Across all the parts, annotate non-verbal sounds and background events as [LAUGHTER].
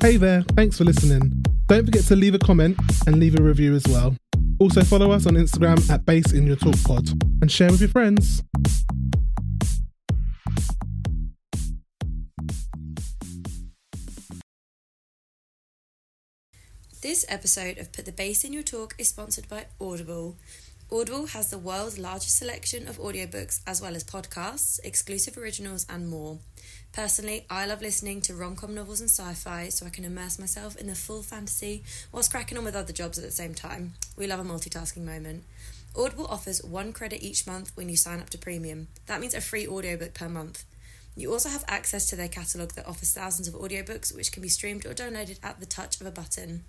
Hey there, thanks for listening. Don't forget to leave a comment and leave a review as well. Also follow us on Instagram at Bass in Your Talk Pod and share with your friends. This episode of Put the Bass in Your Talk is sponsored by Audible. Audible has the world's largest selection of audiobooks as well as podcasts, exclusive originals, and more. Personally, I love listening to rom com novels and sci fi so I can immerse myself in the full fantasy whilst cracking on with other jobs at the same time. We love a multitasking moment. Audible offers one credit each month when you sign up to premium. That means a free audiobook per month. You also have access to their catalogue that offers thousands of audiobooks which can be streamed or downloaded at the touch of a button.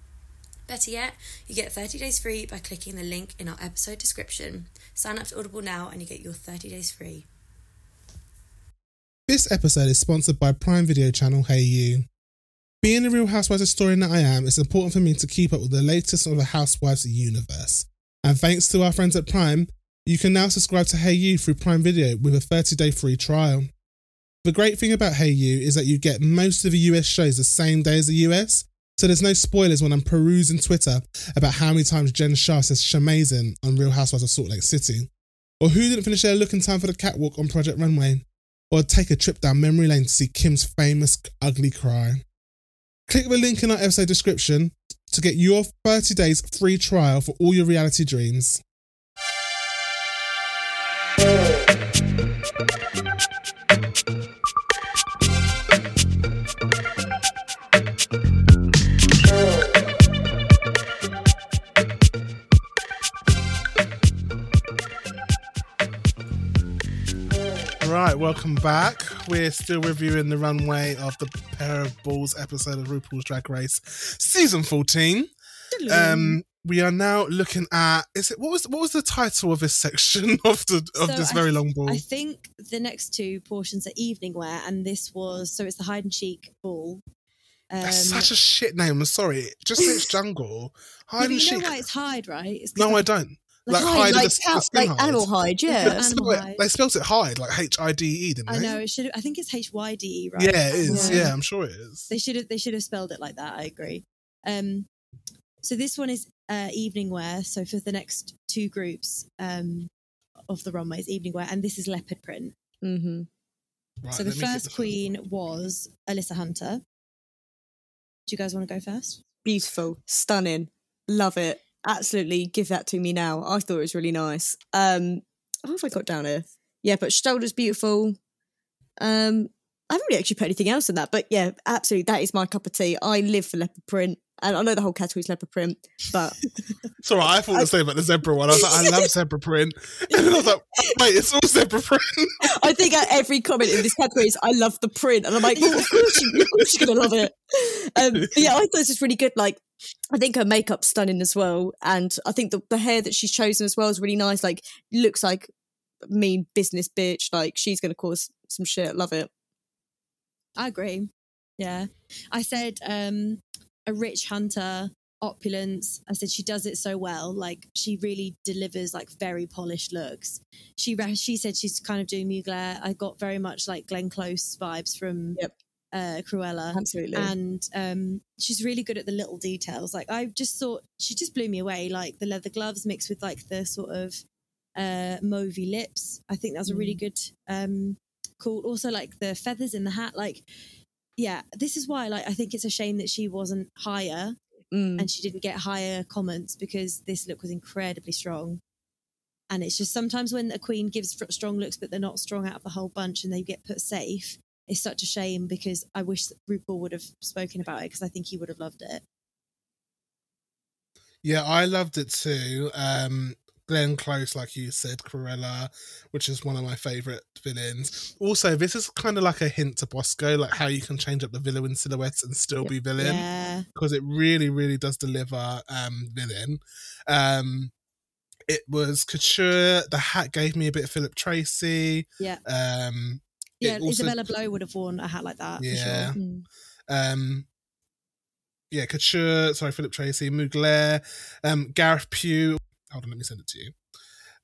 Better yet, you get 30 days free by clicking the link in our episode description. Sign up to Audible now and you get your 30 days free. This episode is sponsored by Prime Video channel Hayu. Being a Real Housewives historian that I am, it's important for me to keep up with the latest of the Housewives universe. And thanks to our friends at Prime, you can now subscribe to Hayu through Prime Video with a 30 day free trial. The great thing about Hayu is that you get most of the US shows the same day as the US, so there's no spoilers when I'm perusing Twitter about how many times Jen Shah says Shamazin on Real Housewives of Salt Lake City, or who didn't finish their look in time for the catwalk on Project Runway, or take a trip down memory lane to see Kim's famous ugly cry. Click the link in our episode description to get your 30 days free trial for all your reality dreams. Right, welcome back. We're still reviewing the runway of the Pair of Balls episode of RuPaul's Drag Race, season fourteen. Um, we are now looking at is it what was what was the title of this section [LAUGHS] of the of So this very th- long ball? I think the next two portions are evening wear, and this was so it's the hide and cheek ball. Um, That's such a shit name. I'm sorry. Just say it's [LAUGHS] jungle. Hide and you know why it's hide, right? It's No, I don't. Like Like hide, hide, like, the, the cow- skin like hide. animal hide, Yeah, yeah. animal Spell it- hide. They spelled it hide, like H I D E, didn't I know it should. I think it's H Y D E, right? Yeah, it is. Yeah. Yeah. I'm sure it is. They should have. They should have spelled it like that. I agree. Um, so this one is uh, evening wear. So for the next two groups um, of the runways, evening wear, and this is leopard print. hmm Right, so the let me get first this- queen was Alyssa Hunter. Do you guys want to go first? Beautiful, stunning, love it. Absolutely, give that to me now. I thought it was really nice. Um, what have I got down here? Yeah, but shoulders beautiful. Um, I haven't really actually put anything else in that, but yeah, absolutely, that is my cup of tea. I live for leopard print, and I know the whole category is leopard print, but [LAUGHS] It's all right. I thought the same about the zebra one. I was like, I love zebra print. [LAUGHS] And then I was like, wait, it's all zebra print. [LAUGHS] I think at every comment in this category is I love the print, and I'm like, well, of course, you, of course you're gonna love it. Um, yeah, I thought this was really good. Like, I think her makeup's stunning as well, and I think the, the hair that she's chosen as well is really nice. Like, looks like mean business bitch. Like, she's gonna cause some shit. Love it. I agree. Yeah. I said um a rich hunter, opulence. I said she does it so well. Like she really delivers like very polished looks. She she said she's kind of doing Mugler. I got very much like Glenn Close vibes from Yep. uh Cruella. Absolutely. And um she's really good at the little details. Like I just thought she just blew me away. Like the leather gloves mixed with like the sort of uh mauvey lips. I think that was a really good um cool. Also, like the feathers in the hat, like yeah, this is why like I think it's a shame that she wasn't higher Mm. and she didn't get higher comments because this look was incredibly strong. And it's just sometimes when a queen gives strong looks, but they're not strong out of the whole bunch and they get put safe, it's such a shame because I wish that RuPaul would have spoken about it because I think he would have loved it. Yeah, I loved it too. Um, Glenn Close, like you said, Cruella, which is one of my favorite villains. Also, this is kind of like a hint to Bosco, like how you can change up the villain silhouettes and still be villain, Yeah. because it really, really does deliver um, villain. Um, it was couture. The hat gave me a bit of Philip Treacy. Yeah. Um, Yeah. also- Isabella Blow would have worn a hat like that Yeah. for sure. Mm. um yeah couture sorry philip treacy mugler um gareth pugh hold on let me send it to you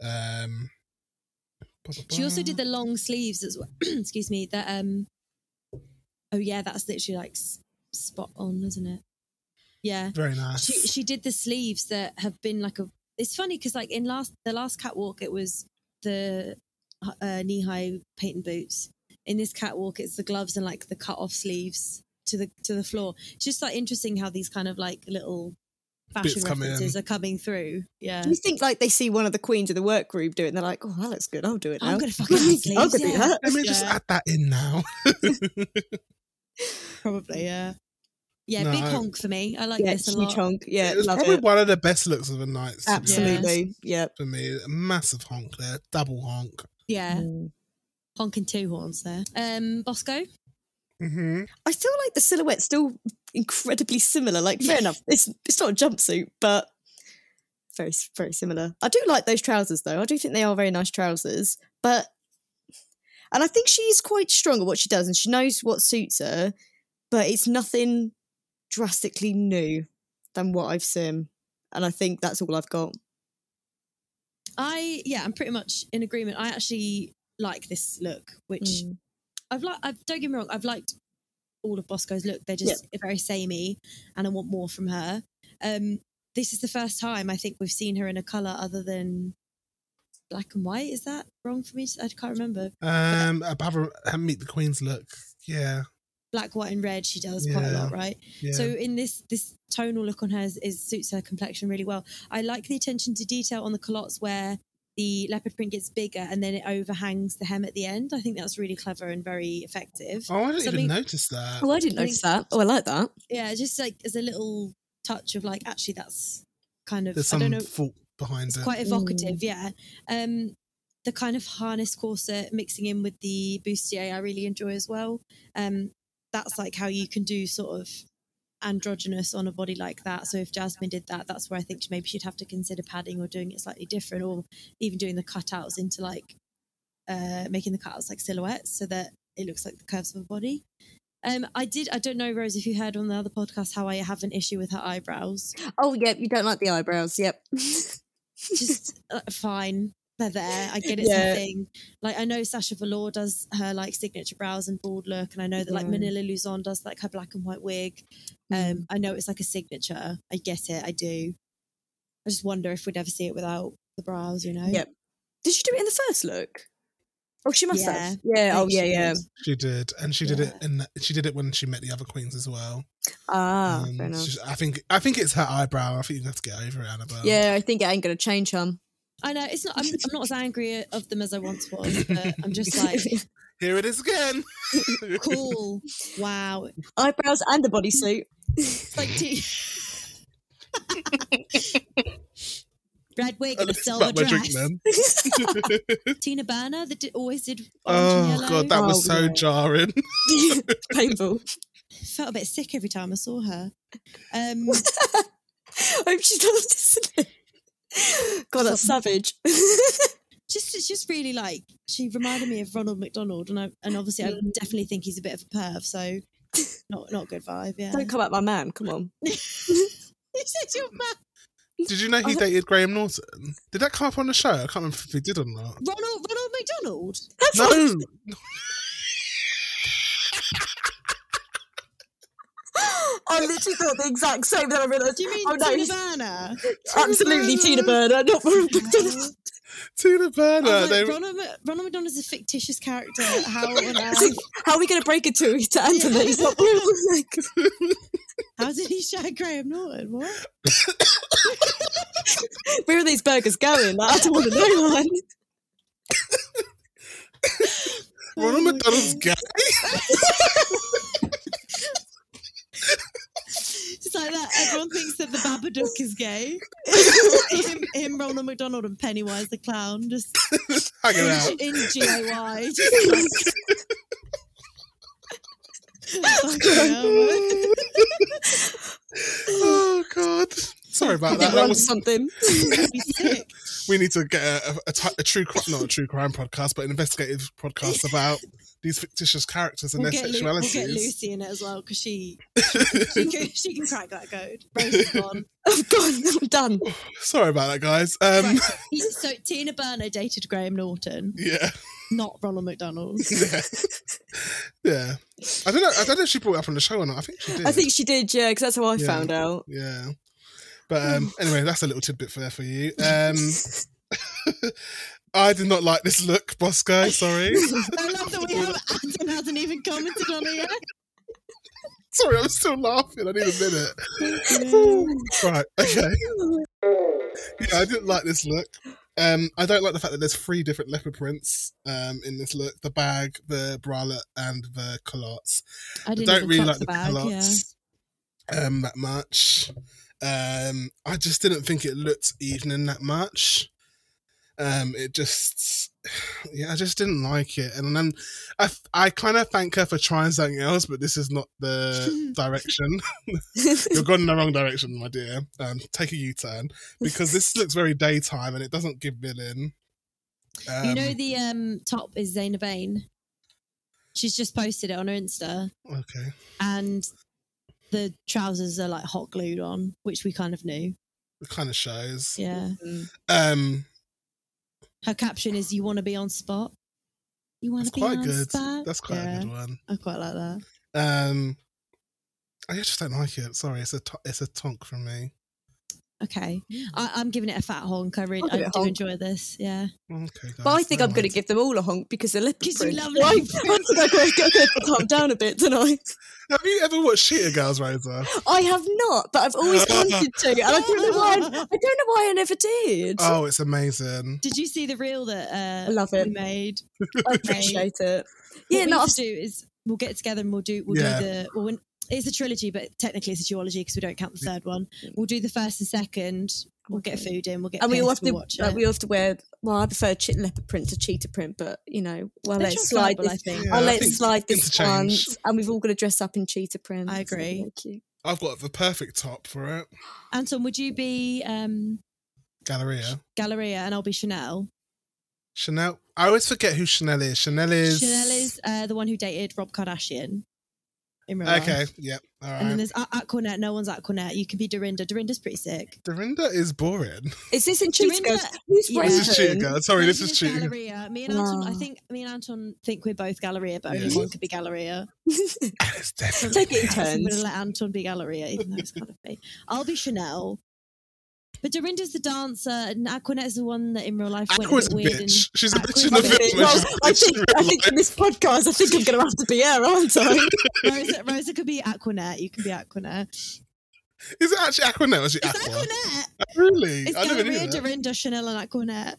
um She also did the long sleeves as well. [CLEARS THROAT] Excuse me. That um. Oh yeah, that's literally like spot on, isn't it? Yeah. Very nice. She she did the sleeves that have been like a. It's funny because like in last the last catwalk it was the uh, knee high patent boots. In this catwalk, it's the gloves and like the cut off sleeves to the to the floor. It's just like interesting how these kind of like little fashion Bits come references in. are coming through. Yeah. Do you think like they see one of the queens of the work group do it and they're like, oh, that looks good. I'll do it now. I'm gonna [LAUGHS] fucking I'm gonna do yeah. that. Let me just add that in now. [LAUGHS] Probably, yeah. Yeah, No, big honk for me. I like Yeah, this a huge lot. honk. Yeah, it was love probably it. one of the best looks of the night. to be honest, Absolutely. Yeah. For me, a massive honk there, double honk. Yeah, Mm. honking two horns there. Um, Bosco. Hmm I feel like the silhouette's still incredibly similar. Like, fair enough, it's it's not a jumpsuit, but very very similar. I do like those trousers though. I do think they are very nice trousers, but and I think she's quite strong at what she does, and she knows what suits her. But it's nothing drastically new than what I've seen, and I think that's all I've got. I yeah, I'm pretty much in agreement. I actually like this look, which Mm. I've like. I've don't get me wrong. I've liked all of Bosco's look. They're just very samey, and I want more from her. Um, this is the first time I think we've seen her in a color other than black and white. Is that wrong for me? I can't remember. Um, above a, meet the Queen's look. Yeah, Black, white, and red. She does quite a lot, right? yeah. So in this this tonal look on her is, is suits her complexion really well. I like the attention to detail on the culottes where the leopard print gets bigger and then it overhangs the hem at the end. I think that's really clever and very effective. oh, I didn't something- even notice that. Oh, I didn't I notice think- that. Oh, I like that. Yeah, just like as a little touch of like actually that's kind of There's I don't know thought behind it's it. quite evocative, yeah. Um the kind of harness corset mixing in with the bustier I really enjoy as well. Um that's like how you can do sort of androgynous on a body like that. So if Jasmine did that, that's where I think maybe she'd have to consider padding or doing it slightly different, or even doing the cutouts into like uh making the cutouts like silhouettes so that it looks like the curves of a body. Um, I did. I don't know, Rose, if you heard on the other podcast how I have an issue with her eyebrows. Oh, yep. You don't like the eyebrows. Yep. [LAUGHS] just uh, fine. They're there. I get it's Yeah. a thing. Like I know Sasha Velour does her like signature brows and bald look, and I know that like Yeah. Manila Luzon does like her black and white wig. Um, Mm. I know it's like a signature. I get it. I do. I just wonder if we'd ever see it without the brows. You know? Yep. Did you do it in the first look? Oh, she must Yeah. have. Yeah. Oh, yeah, she yeah. did. She did, and she did it, and she did it when she met the other queens as well. Ah, Um, fair enough. just- I think, I think it's her eyebrow. I think you have to get over it, Annabelle. Yeah, I think it ain't going to change, hum. I know it's not. I'm, I'm not as angry of them as I once was, but I'm just [LAUGHS] like, Here it is again. [LAUGHS] cool. Wow. Eyebrows and a bodysuit. It's like T- red wig and a It's silver not my drink, dress. man. Tina Burner that did, always did orange and oh god, that was Oh, so yeah. jarring. [LAUGHS] Painful. felt a bit sick every time I saw her. Um, I hope she's not listening. [LAUGHS] God, that's savage. [LAUGHS] just it's just really like she reminded me of Ronald McDonald, and I and obviously I Mm. definitely think he's a bit of a perv. So [LAUGHS] not not good vibe. Yeah. Don't come at my man. Come on. This is your man. Did you know he I- dated Graham Norton? Did that come up on the show? I can't remember if he did or not. Ronald Ronald McDonald. No, I literally thought the exact same. Then I realised. Do you mean oh, no, Tina he's Burner? absolutely Tina Burner, not Ronald McDonald. [LAUGHS] Tina I Burner. Oh, was they, Ronald, Ronald McDonald is a fictitious character. [LAUGHS] How on earth? How are we going to break it to, to Anthony? He's not [LAUGHS] like, How did he shag Graham Norton? What? where are these burgers going? Like, I don't want to know, man. Ronald Oh, McDonald's God. gay. Like that. Everyone thinks that the Babadook is gay. [LAUGHS] him, him, Ronald McDonald, and Pennywise the clown, just Hanging out. in, GAY. [LAUGHS] Just like, Fucking hell, oh god. Sorry about that. That was, something. It'd [LAUGHS] be sick. we need to get a, a, a, a true not a true crime podcast, but an investigative podcast about these fictitious characters and We'll their get, Lu- we'll get Lucy in it as well because she [LAUGHS] she can, she can crack that code. Rose gone. [LAUGHS] Oh, God, I'm done. [LAUGHS] Sorry about that, guys. Um, Right. So Tina Burner dated Graham Norton. yeah. not Ronald McDonald. yeah. yeah. I don't know. I don't know if she brought it up on the show or not. I think she did. I think she did, yeah, because that's how I Yeah. found out. Yeah. But um, anyway, that's a little tidbit for there for you. Um, I did not like this look, boss guy. [LAUGHS] Sorry. I love that we have Anton hasn't even commented on it yet. Sorry, I'm still laughing. I need a minute. right. Okay. Yeah, I didn't like this look. Um, I don't like the fact that there's three different leopard prints um, in this look: the bag, the bralette, and the culottes. I I don't really like the the bag. Yeah. um, that much. Um, I just didn't think it looked evening that much. Um, it just, yeah, I just didn't like it. And then I, I kind of thank her for trying something else, but this is not the [LAUGHS] direction. [LAUGHS] You're going in the wrong direction, my dear. Um, take a U-turn because this looks very daytime and it doesn't give villain. Um, you know the um, top is Zaina Bain. She's just posted it on her Insta, okay. and the trousers are like hot glued on, which we kind of knew. It kind of shows. Yeah. Um, Her caption is "You want to be on spot." You want to be quite on good. spot. That's quite yeah, a good one. I quite like that. Um, I just don't like it. Sorry, it's a to- it's a tonk from me. Okay, I, I'm giving it a fat honk. I really, I'll give I it a do honk. enjoy this. Yeah, Okay, But I think never I'm going to give them all a honk because they're leopard 'Cause you print. love Right? [LAUGHS] leopard I think I'm going to calm down a bit tonight. Have you ever watched Cheetah Girls, Rosa? I have not, but I've always wanted to, and I don't know why. I [LAUGHS] don't know why I never did. Oh, it's amazing. Did you see the reel that uh, I love it. we made? I appreciate it. What Yeah, we no, need I've to do is we'll get together and we'll do we'll Yeah. do the well, when, it's a trilogy, but technically it's a duology because we don't count the third one. We'll do the first and second. We'll get food in. We'll get and we all have we'll to watch like, it. we all have to wear. Well, I prefer che- leopard print to cheetah print, but you know, well, They're let's slide transferable, I this. think. Yeah, I'll I let think slide this one, and we've all got to dress up in cheetah print. I It's gonna be agree. very cute. I've got the perfect top for it. Anton, would you be um, Galleria. Galleria and I'll be Chanel? Chanel. I always forget who Chanel is. Chanel is. Chanel is uh, the one who dated Rob Kardashian in real life. Okay. Yep. All And then right. there's A- Aquanet. No one's Aquanet. You can be Dorinda. Dorinda's pretty sick. Dorinda is boring. Is this in cheetah girls? Who's Yeah. This is Cheetah Raven? Girl. Sorry, this Raven is Cheetah. Galleria. Me and Anton, I Ah. think me and Anton think we're both Galleria, but only Yeah. one could be Galleria. It's [LAUGHS] definitely. Take it in So I'm going to let Anton be Galleria, even though it's kind of me. I'll be Chanel. But Dorinda's the dancer, and Aquanet's the one that in real life went Aqua's a a bit weird. bitch. She's a bitch in the bitch. film. and Well, she's a I bitch in think real I think life. in this podcast, I think I'm going to have to be her, aren't I? And Rosa, Rosa could be Aquanet. You can be Aquanet. Is it actually Aquanet or is it It's Aqua? Aquanet. Really? It's I never knew Galleria, that. Dorinda, Chanel, and Aquanet.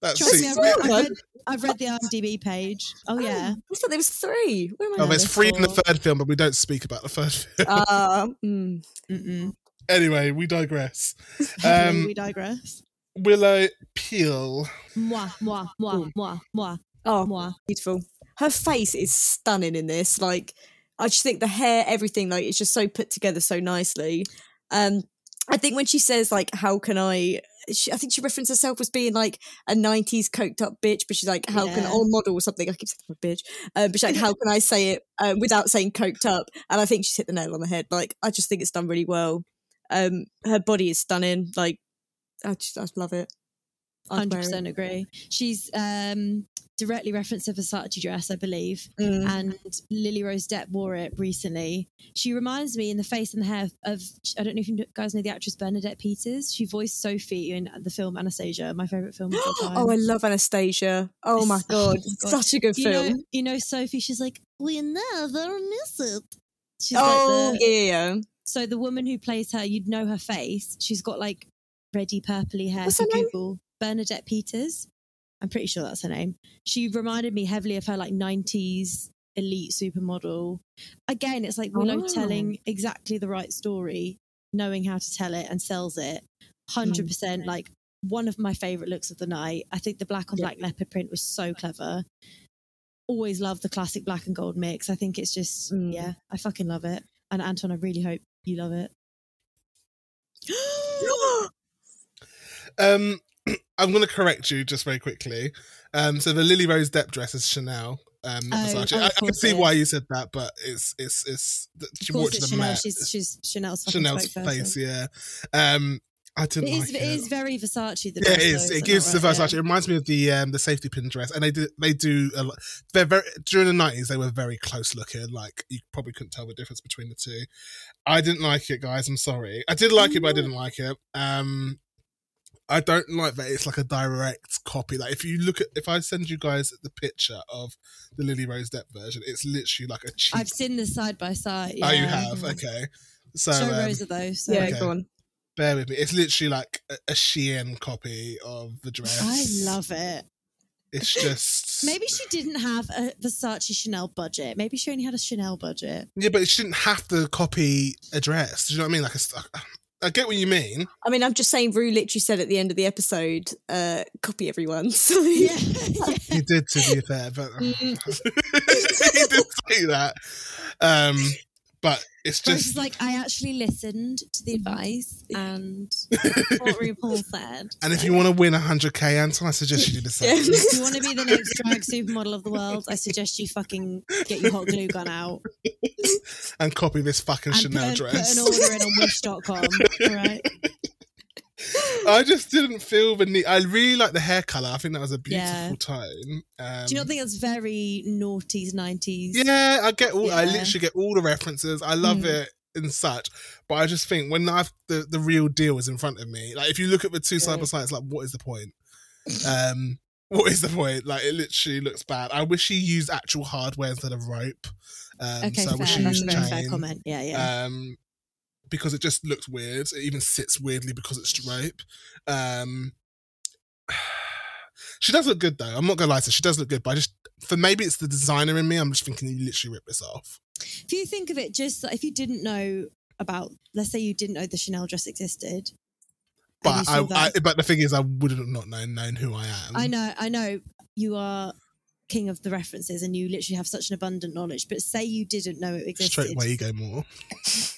That's Trust me. I've read, I've, read, I've read the IMDb page. Oh, yeah. I thought there was three. Where am I? Oh, there's there's three in the third film, but we don't speak about the first film. Uh, mm. Anyway, we digress. [LAUGHS] Um, we digress. Willow Pill. Moi, moi, moi, Ooh. moi, moi, Oh, moi. beautiful. Her face is stunning in this. Like, I just think the hair, everything, like, it's just so put together so nicely. Um, I think when she says, like, how can I, she, I think she referenced herself as being like a 90s coked up bitch, but she's like, how can, Yeah. or model or something. I keep saying a bitch. Um, but she's like, how can I say it uh, without saying coked up? And I think she's hit the nail on the head. Like, I just think it's done really well. Um, her body is stunning. Like, I just, I love it. Hundred percent agree. She's um, directly referenced a Versace dress, I believe, Mm. and Lily Rose Depp wore it recently. She reminds me in the face and the hair of I don't know if you guys know the actress Bernadette Peters. She voiced Sophie in the film Anastasia, my favorite film of all [GASPS] time. Oh, I love Anastasia. Oh my god, oh my God. such a good you film. know, you know Sophie. She's like, we never miss it. She's oh like the, yeah. So the woman who plays her, you'd know her face. She's got like reddy purpley hair. What's her name? Google Bernadette Peters. I'm pretty sure that's her name. She reminded me heavily of her like 90s elite supermodel. Again, it's like Willow Oh. telling exactly the right story, knowing how to tell it and sells it. 100% like one of my favorite looks of the night. I think the black on Yeah. black leopard print was so clever. Always love the classic black and gold mix. I think it's just, Mm. yeah, I fucking love it. And Anton, I really hope you love it. [GASPS] Um, [CLEARS THROAT] I'm going to correct you just very quickly. Um, so the Lily Rose Depp dress is Chanel. Um, Oh, Versace. oh, I, I can see why you said that, but it's it's it's she wore course, it to it's the Chanel. Met. She's, she's Chanel's Chanel's face, yeah. Um, I didn't It is, like it is very Versace. The yeah, dress, it though, is. is It gives not the? Versace. Yeah. It reminds me of the um, the safety pin dress, and they do they do a lot. They're very during the nineties. They were very close looking. Like you probably couldn't tell the difference between the two. I didn't like it, guys. I'm sorry. I did like it, but I didn't like it. Um, I don't like that it's like a direct copy. Like if you look at if I send you guys the picture of the Lily Rose Depp version, it's literally like a cheap. I've seen this side by side. oh, you have okay. So Show um, Rosa though. So. Yeah, Okay. go on. Bear with me. It's literally like a, a Shein copy of the dress. I love it. It's [LAUGHS] just Maybe she didn't have a Versace Chanel budget. Maybe she only had a Chanel budget. Yeah, but she didn't have to copy a dress. Do you know what I mean? Like a I get what you mean. I mean, I'm just saying, Ru literally said at the end of the episode, uh, copy everyone. [LAUGHS] So Yeah. He did, to be fair, but Mm. [LAUGHS] he did say that. Um, but it's Grace just is like, I actually listened to the mm-hmm. advice and [LAUGHS] what RuPaul said. And if you want to win 100k, Anton, I suggest you do the [LAUGHS] same. Yeah. If you want to be the next drag supermodel of the world, I suggest you fucking get your hot glue gun out [LAUGHS] and copy this fucking and Chanel put, dress. put an order in on wish.com. All right. I just didn't feel the need. I really like the hair color. I think that was a beautiful Yeah. tone. Um, Do you not think that's very noughties, 90s? Yeah, I get all. I literally get all the references. I love Mm. it and such. But I just think when I've, the the real deal is in front of me, like if you look at the two side by side, it's like, what is the point? Um, [LAUGHS] what is the point? Like it literally looks bad. I wish he used actual hardware instead of rope. Um, Okay, so I fair. wish he That's a very fair comment. Yeah, yeah. Um, because it just looks weird. It even sits weirdly because it's rope. Um, [SIGHS] she does look good though. I'm not gonna lie to you. She does look good, but I just for maybe it's the designer in me. I'm just thinking you literally rip this off. if you think of it just if you didn't know about, let's say you didn't know the Chanel dress existed. But I, I, but the thing is, I would have not known known who I am. I know, I know you are king of the references and you literally have such an abundant knowledge. But say you didn't know it existed. Stroke my go more.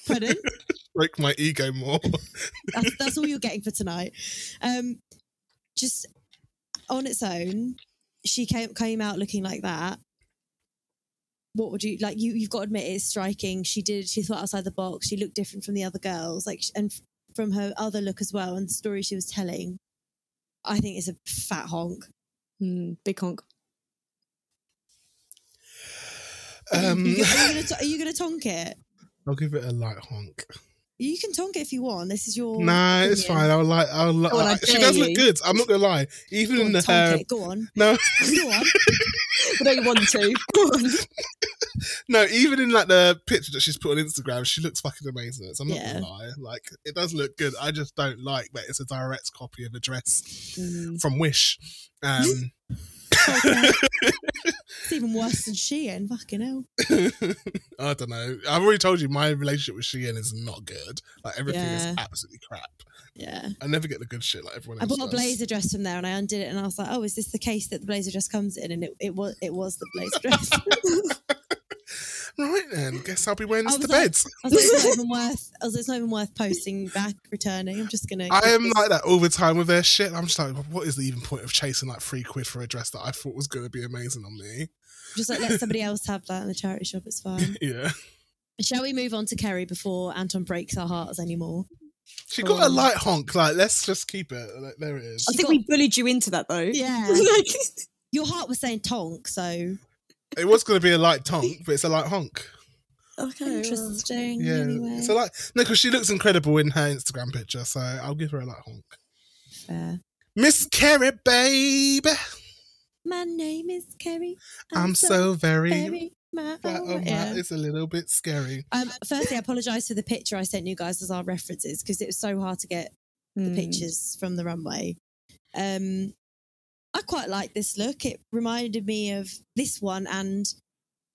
Pardon? [LAUGHS] Break my ego more. [LAUGHS] that's, that's all you're getting for tonight. Um, just on its own, she came came out looking like that. What would you like? You you've got to admit it's striking. She did. She thought outside the box. She looked different from the other girls. Like and from her other look as well, and the story she was telling. I think it's a fat honk. Hmm, big honk. Um, are, you [LAUGHS] are you gonna tonk it? I'll give it a light honk. You can tonk it if you want. This is your. Nah, it's fine. I'll like. I'll. Li- Go I I- she dare does look good. I'm not gonna lie. Even Go in on, the tonk hair. it. Go on. [LAUGHS] No, Go on. [LAUGHS] I don't want to. Go on. [LAUGHS] no. Even in like the picture that she's put on Instagram, she looks fucking amazing. So I'm not Yeah. gonna lie. Like it does look good. I just don't like that it's a direct copy of a dress Mm. from Wish. Um, It's even worse than Shein. Fucking hell. [LAUGHS] I don't know. I've already told you my relationship with Shein is not good. Like everything is absolutely crap. Yeah. I never get the good shit like everyone I bought a does. blazer dress from there and I undid it and I was like, oh, is this the case that the blazer dress comes in? And it, it was it was the blazer dress. [LAUGHS] [LAUGHS] Right then, guess I'll be wearing this I to like- bed. I was like, it's not even [LAUGHS] worth. I was like, it's not even worth posting back, returning. I'm just gonna. I am this. like that all the time with their shit. I'm just like, what is the even point of chasing like three quid for a dress that I thought was going to be amazing on me? just like let somebody else have that in the charity shop. It's fine. [LAUGHS] Yeah. Shall we move on to Kerry before Anton breaks our hearts anymore? She Go got a light honk. Like, let's just keep it. Like, there it is. I think got- we bullied you into that though. Yeah. Like, [LAUGHS] Your heart was saying tonk, so It was going to be a light tonk, but it's a light honk. okay. well. interesting. Yeah. Anyway, It's a light. No, because she looks incredible in her Instagram picture, so I'll give her a light honk. fair. Miss Kerry, babe. My name is Kerry. I'm, so, very. very. My That, oh, yeah. that is a little bit scary. Um, firstly, I apologise for the picture I sent you guys as our references because it was so hard to get the Hmm. pictures from the runway. Um, I quite like this look. It reminded me of this one and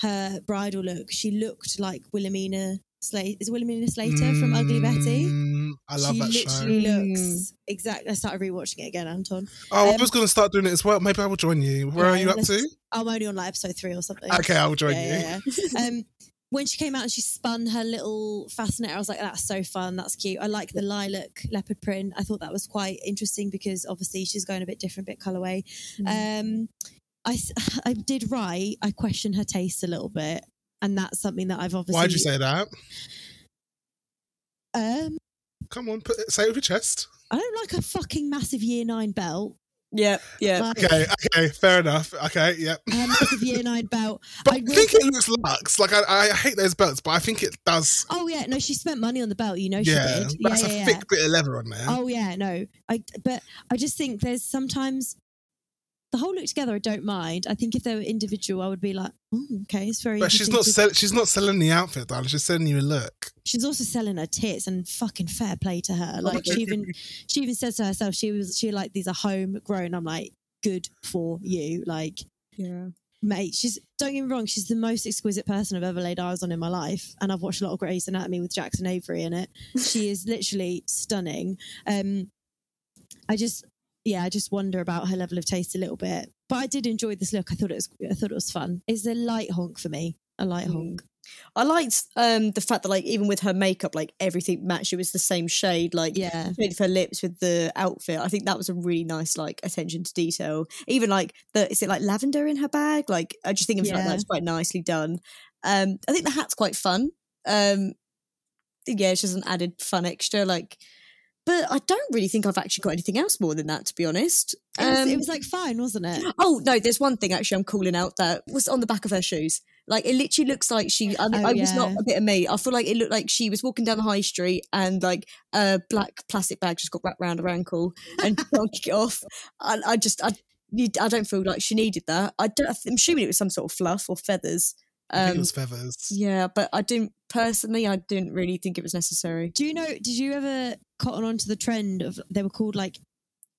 her bridal look. She looked like Wilhelmina Slater. Is Wilhelmina Slater from Ugly Betty? Mm, I love she that show. literally Mm. looks exactly. I started rewatching it again, Anton. Oh, I um, was going to start doing it as well. Maybe I will join you. Where are you up to? I'm only on like episode three or something. Okay, I'll join you. yeah, yeah, yeah. um, when she came out and she spun her little fascinator, I was like, that's so fun. That's cute. I like the lilac leopard print. I thought that was quite interesting because obviously she's going a bit different, bit colorway. Um, I, [LAUGHS] I did write, I question her taste a little bit. And that's something that I've obviously. Why'd you say that? Um, Come on, put it, say it with your chest. I don't like a fucking massive year nine belt. Yeah, yeah. Like, Okay, okay, fair enough. Okay, yeah. a massive year nine belt. [LAUGHS] But I I think it looks luxe. Like I, I hate those belts, but I think it does. Oh yeah, no, she spent money on the belt. You know yeah, she did. That's yeah, a yeah. thick bit of leather on there. Oh yeah, no. I but I just think there's sometimes the whole look together. I don't mind. I think if they were individual, I would be like, oh, okay, it's very. but she's not sell- she's not selling the outfit, darling. She's selling you a look. She's also selling her tits, and fucking fair play to her. Like she even she even says to herself, she was she like these are homegrown. I'm like, good for you. Like Yeah. mate, she's don't get me wrong, she's the most exquisite person I've ever laid eyes on in my life. And I've watched a lot of Grey's Anatomy with Jackson Avery in it. [LAUGHS] She is literally stunning. Um I just yeah, I just wonder about her level of taste a little bit. But I did enjoy this look. I thought it was I thought it was fun. It's a light honk for me. A light Mm. honk. I liked um the fact that like even with her makeup, like everything matched. It was the same shade. Like Yeah. shade her lips with the outfit. I think that was a really nice like attention to detail. Even like the is it like lavender in her bag? Like I just think it was like that's quite nicely done. Um I think the hat's quite fun. Um yeah, it's just an added fun extra. Like but I don't really think I've actually got anything else more than that, to be honest. It was, Um, it was like fine, wasn't it? Oh no, there's one thing actually I'm calling out that was on the back of her shoes. Like it literally looks like she. I, Oh, I was not a bit of me. I feel like it looked like she was walking down the high street and like a black plastic bag just got wrapped around her ankle and [LAUGHS] can't kick it off. I, I just I I don't feel like she needed that. I don't. I'm assuming it was some sort of fluff or feathers. I think it Um, was feathers. yeah, but I didn't personally. I didn't really think it was necessary. Do you know? Did you ever cotton onto the trend of they were called like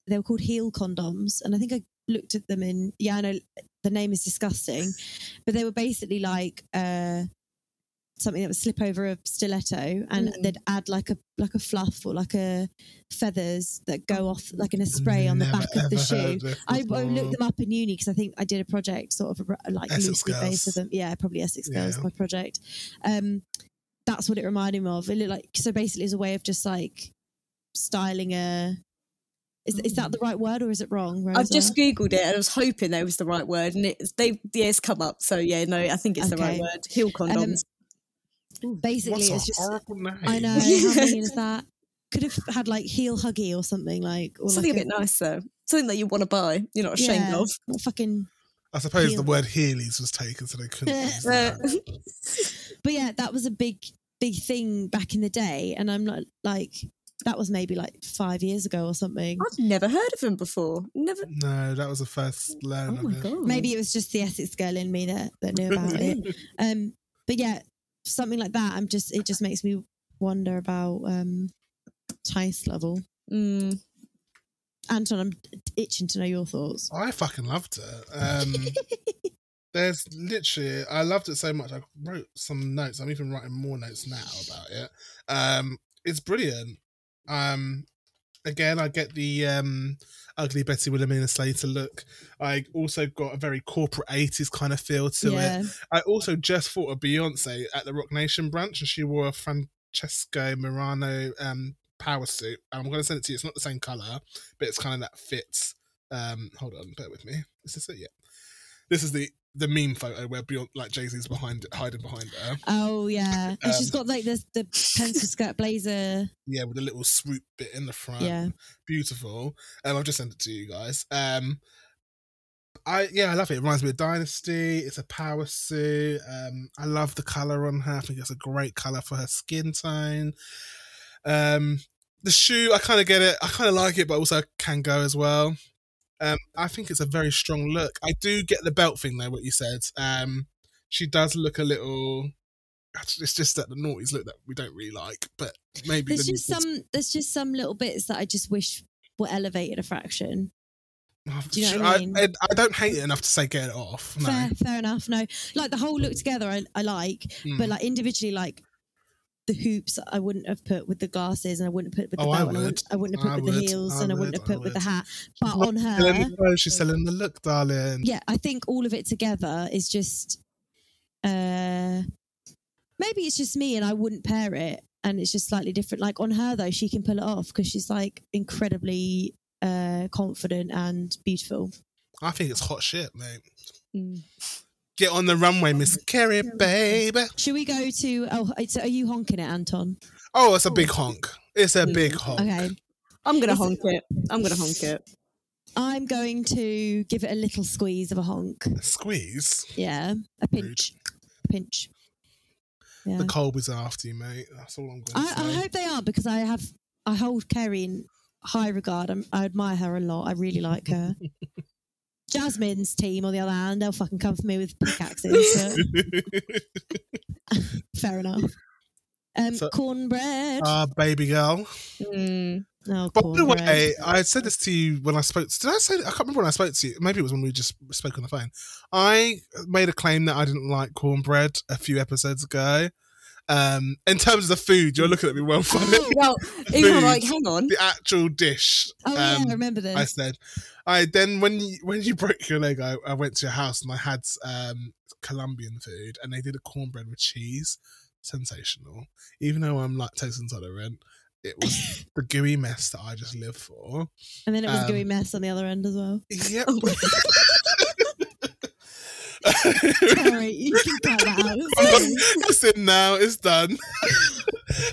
they were called heel condoms, and I think I looked at them in yeah, I know the name is disgusting, but they were basically like uh something that would slip over a stiletto, and Mm. they'd add like a like a fluff or like a feathers that go off like in a spray on the back of the shoe. I, I looked them up in uni because I think I did a project sort of a- like Essex loosely based Girls. with them. Yeah, probably Essex Yeah. Girls, my project. Um, that's what it reminded me of. It looked like so basically it's a way of just like styling a. Is, is that the right word or is it wrong? I've just googled it and I was hoping that was the right word, and it they yeah, it's come up. So yeah, no, I think it's the right word. Heel condoms. Basically What's a it's just. horrible name? I know [LAUGHS] how mean is that? Could have had like heel huggy or something like or Something like a bit nice though. Something that you want to buy. You're not ashamed yeah, of. not fucking. I suppose Heel. the word Heelys was taken, so they couldn't. [LAUGHS] use Uh. [LAUGHS] But yeah, that was a big big thing back in the day, and I'm not like that was maybe like five years ago or something. I've never heard of him before. Never. no, that was the first Oh my god. Maybe it was just the Essex girl in me that, that knew about it. Um, but yeah, something like that. I'm just it just makes me wonder about um taste level. Mm. Anton, I'm itching to know your thoughts. I fucking loved it. Um, [LAUGHS] there's literally, I loved it so much. I wrote some notes. I'm even writing more notes now about it. Um, it's brilliant. Um, again, I get the um, ugly Betty Wilhelmina Slater look. I also got a very corporate 80s kind of feel to it. I also just thought of Beyonce at the Roc Nation branch, and she wore a Francesco Murano um, power suit. And I'm going to send it to you. It's not the same color, but it's kind of that fits. Um, hold on, bear with me. Is this it? Yeah. This is the the meme photo where Beyonce, like Jay Z's behind hiding behind her. Oh yeah, and she's Um, got like the the pencil skirt blazer. Yeah, with a little swoop bit in the front. Yeah, beautiful. Um, I've just sent it to you guys. Um, I yeah, I love it. It reminds me of Dynasty. It's a power suit. Um, I love the color on her. I think it's a great color for her skin tone. Um, the shoe, I kind of get it. I kind of like it, but also can go as well. Um, I think it's a very strong look. I do get the belt thing though. What you said. Um, she does look a little. It's just that the noughties look that we don't really like, but maybe there's the just some there's just some little bits that I just wish were elevated a fraction. Oh, Do you know what I mean? I, I don't hate it enough to say get it off. No. Fair, fair enough. No, like the whole look together, I, I like, Mm. but like individually, like the hoops, I wouldn't have put with the glasses, and I wouldn't put with the Oh, I belt, and I would. wouldn't, I wouldn't have put I with the heels, I and I would. wouldn't have I put with the hat. But She's not on selling her, the she's selling the look, darling. yeah, I think all of it together is just, uh, maybe it's just me, and I wouldn't pair it, and it's just slightly different. Like on her though, she can pull it off because she's like incredibly uh confident and beautiful. I think it's hot shit, mate. Mm. Get on the runway, Miss Kerry, baby. Should we go to? Oh, it's, are you honking it, Anton? Oh, it's a big oh. honk. It's a big honk. Okay, I'm gonna honk it. I'm gonna honk it. I'm going to give it a little squeeze of a honk. Squeeze. Yeah, a pinch, a pinch. Yeah. The Colbys are after you, mate. That's all I'm going to I, say. I hope they are because I have I hold Kerry in high regard. I'm, I admire her a lot. I really like her. [LAUGHS] Jasmine's team, on the other hand, they'll fucking come for me with pickaxes. but [LAUGHS] fair enough. Um, So- cornbread. Ah, baby girl. Mm. oh, By the way, I said this to you when I spoke. To, did I say? I can't remember when I spoke to you. Maybe it was when we just spoke on the phone. I made a claim that I didn't like cornbread a few episodes ago. Um, in terms of the food, you're looking at me well funny. Oh, [LAUGHS] Well, [LAUGHS] even Food. like, hang on. the actual dish. oh yeah, um, I remember this. I said, I then when you when you [LAUGHS] broke your leg, I, I went to your house and I had um Colombian food and they did a cornbread with cheese. Sensational. Even though I'm lactose intolerant, it was the gooey mess that I just live for. and then it was um, gooey mess on the other end as well. Yep. Sorry, you can [LAUGHS] cut that out. Sorry. it's in now. It's done. [LAUGHS]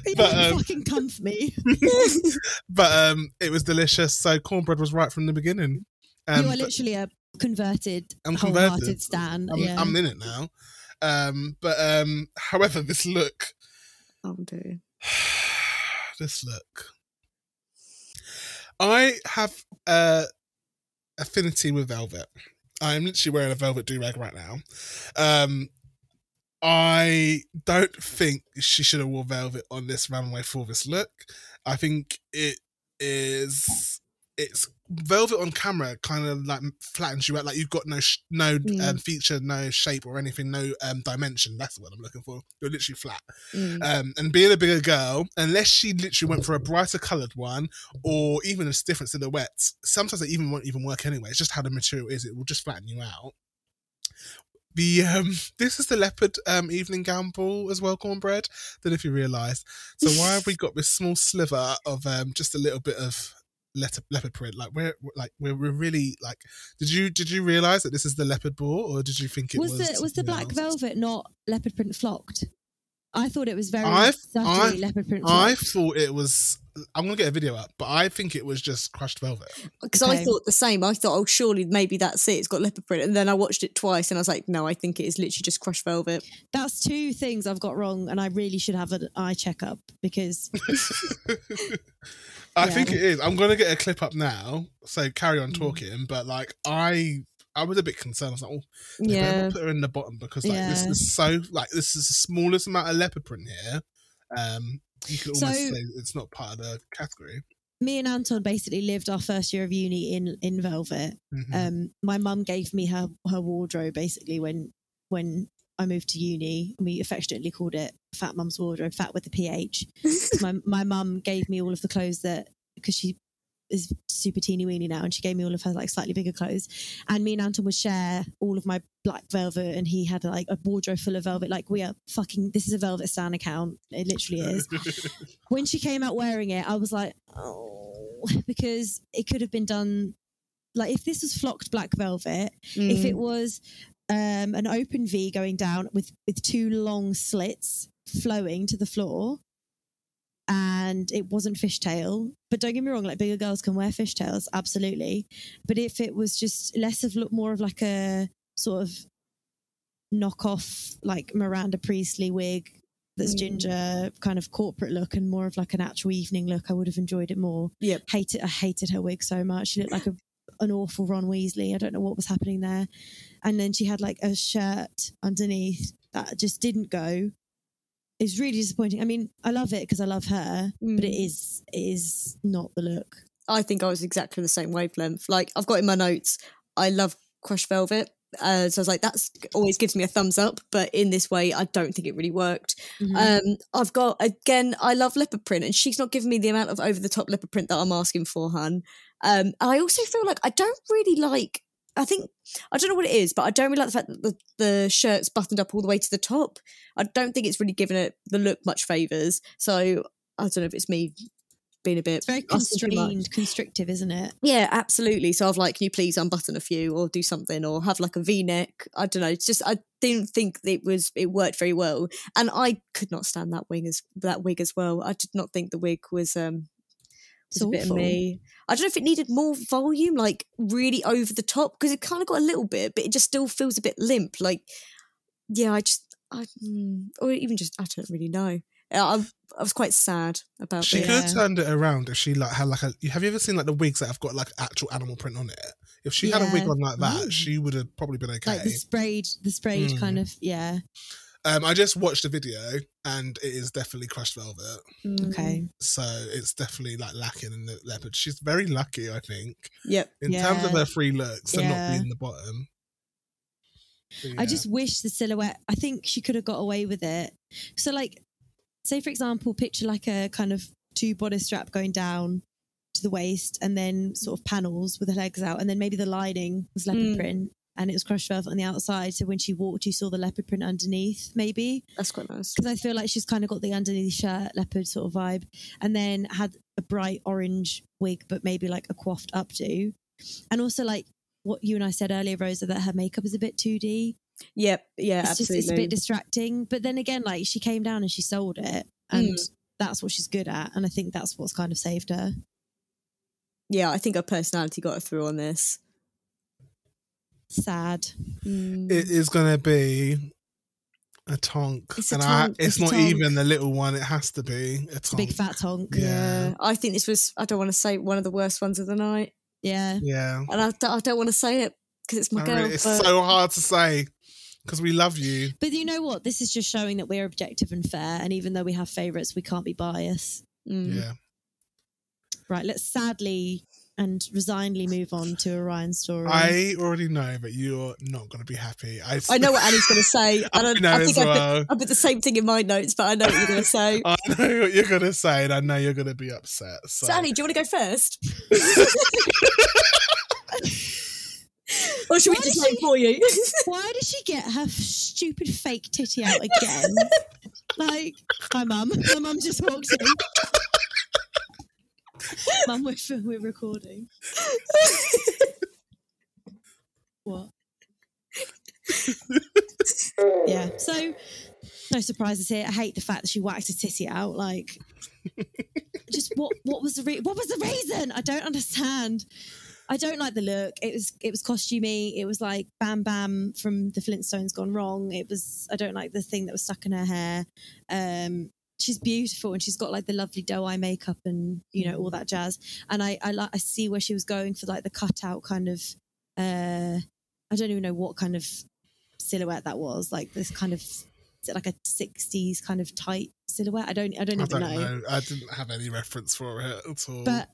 You But, um, fucking come for me. [LAUGHS] But um, it was delicious. So cornbread was right from the beginning. Um, you are literally a converted, I'm wholehearted converted. stan. I'm, yeah. I'm in it now. Um, but um, however, this look, Oh dear. [SIGHS] this look. I have uh affinity with velvet. I'm literally wearing a velvet do rag right now. Um, I don't think she should have worn velvet on this runway for this look. I think it is it's velvet on camera kind of like flattens you out like you've got no sh- no Mm. um, feature no shape or anything no um dimension that's what i'm looking for you're literally flat Mm. um, and being a bigger girl, unless she literally went for a brighter coloured one or even a different silhouettes, sometimes they even won't even work anyway. It's just how the material is; it will just flatten you out. The um, [LAUGHS] this is the leopard um evening gown ball as well, cornbread. Don't if you realize So why have we [LAUGHS] got this small sliver of um just a little bit of leopard, leopard print? Like we're like we're, we're really like. Did you did you realise that this is the leopard ball, or did you think it was? was the was the black else? velvet not leopard print flocked? I thought it was very I've- subtly I- leopard print I flocked. thought it was. I'm gonna get a video up, but I think it was just crushed velvet. Because I thought the same. I thought, oh, surely maybe that's it. It's got leopard print. And then I watched it twice and I was like, no, I think it is literally just crushed velvet. That's two things I've got wrong, and I really should have an eye checkup because [LAUGHS] [LAUGHS] I Yeah. think it is. I'm gonna get a clip up now, so carry on Mm. talking. But like, I I was a bit concerned. I was like, oh, Yeah. put her in the bottom because like this is so like this is the smallest amount of leopard print here. Um, you could almost So- say it's not part of the category. me and Anton basically lived our first year of uni in in velvet. Mhm. Um, my mum gave me her her wardrobe basically when when I moved to uni. and We affectionately called it Fat Mum's wardrobe, fat with a PH. [LAUGHS] my my mum gave me all of the clothes that because she is super teeny weeny now, and she gave me all of her like slightly bigger clothes. And me and Anton would share all of my black velvet, and he had like a wardrobe full of velvet. Like we are fucking. This is a velvet stan account. It literally is. [LAUGHS] when she came out wearing it, I was like, oh, because it could have been done. Like if this was flocked black velvet, if Mm. it was um, an open V going down with with two long slits flowing to the floor, and it wasn't fishtail. But don't get me wrong, like bigger girls can wear fishtails, absolutely. But if it was just less of look more of like a sort of knockoff like Miranda Priestly wig that's Mm. ginger kind of corporate look and more of like an actual evening look, I would have enjoyed it more. Yep. Hated I hated her wig so much. She looked like a an awful Ron Weasley. I don't know what was happening there. And then she had like a shirt underneath that just didn't go. It's really disappointing. I mean, I love it because I love her, but it Mm. is it is not the look. I think I was exactly the same wavelength. Like I've got in my notes, I love crushed velvet. Uh, so I was like, that's always gives me a thumbs up. But in this way, I don't think it really worked. Mhm. Um, I've got again, I love leopard print, and she's not giving me the amount of over the top leopard print that I'm asking for, hun. Um, I also feel like I don't really like. I think I don't know what it is, but I don't really like the fact that the, the shirt's buttoned up all the way to the top. I don't think it's really given it the look much favors. So I don't know if it's me being a bit It's very asking too much. constrained, constrictive, isn't it? Yeah, absolutely. So I've like, can you please unbutton a few or do something or have like a V neck? I don't know. It's just I didn't think it was it worked very well, and I could not stand that wig as that wig as well. I did not think the wig was um was It's a bit of me. I don't know if it needed more volume, like really over the top, because it kind of got a little bit, but it just still feels a bit limp. Like, yeah, I just, I, mm, or even just, I don't really know. I, I was quite sad about She it. could have turned it around if she like had like a. Have you ever seen like the wigs that have got like actual animal print on it? If she had a wig on like that, Ooh. she would have probably been okay. Like the sprayed, the sprayed Mm. kind of, yeah. Um, I just watched the video and it is definitely crushed velvet. Okay. So it's definitely like lacking in the leopard. She's very lucky, I think, Yep. in terms of her free looks and not being the bottom. But I just wish the silhouette. I think she could have got away with it. So, like, say for example, picture like a kind of two bodice strap going down to the waist, and then sort of panels with the legs out, and then maybe the lining was leopard Mm. print, and it was crushed velvet on the outside. So when she walked, you saw the leopard print underneath, maybe That's quite nice. because I feel like she's kind of got the underneath shirt leopard sort of vibe, and then had a bright orange wig, but maybe like a coiffed updo, and also like what you and I said earlier, Rosa, that her makeup is a bit two D Yep. Yeah, it's just absolutely. it's a bit distracting. But then again, like she came down and she sold it, and Mm. that's what she's good at. And I think that's what's kind of saved her. yeah, I think her personality got her through on this. Sad. Mm. it is going to be a tonk. It's a and I, tonk, it's, it's not even the little one. It has to be a It's a tonk. big fat tonk. Yeah. yeah. I think this was, I don't want to say one of the worst ones of the night. Yeah. Yeah. And I, don't- I don't want to say it because it's my I girl. really- it's but so hard to say because we love you. But you know what? This is just showing that we're objective and fair. And even though we have favourites, we can't be biased. mm. Yeah. Right. Let's sadly and resignedly move on to Orion's story. I already know that you're not going to be happy. I, I know what Annie's going to say. [LAUGHS] I, I don't, know I think as I, put, well. I put the same thing in my notes, but I know what you're going to say. [LAUGHS] I know what you're going to say, and I know you're going to be upset. So, So, Annie, do you want to go first? [LAUGHS] or should we just wait she- for you? Why did she get her stupid fake titty out again? like, my mum. My mum just walked in. [LAUGHS] mum, we're, we're recording. [LAUGHS] what? [LAUGHS] yeah. So, no surprises here. I hate the fact that she whacked her titty out. Like, just what? What was the re- what was the reason? I don't understand. I don't like the look. It was it was costumey. It was like Bam Bam from the Flintstones gone wrong. It was I don't like the thing that was stuck in her hair. Um, she's beautiful and she's got like the lovely doe eye makeup and you know all that jazz. And I I like I see where she was going for like the cutout kind of. Uh, I don't even know what kind of silhouette that was. Like this kind of like a sixties kind of tight silhouette? I don't I don't I even don't know. know. I didn't have any reference for it at all. But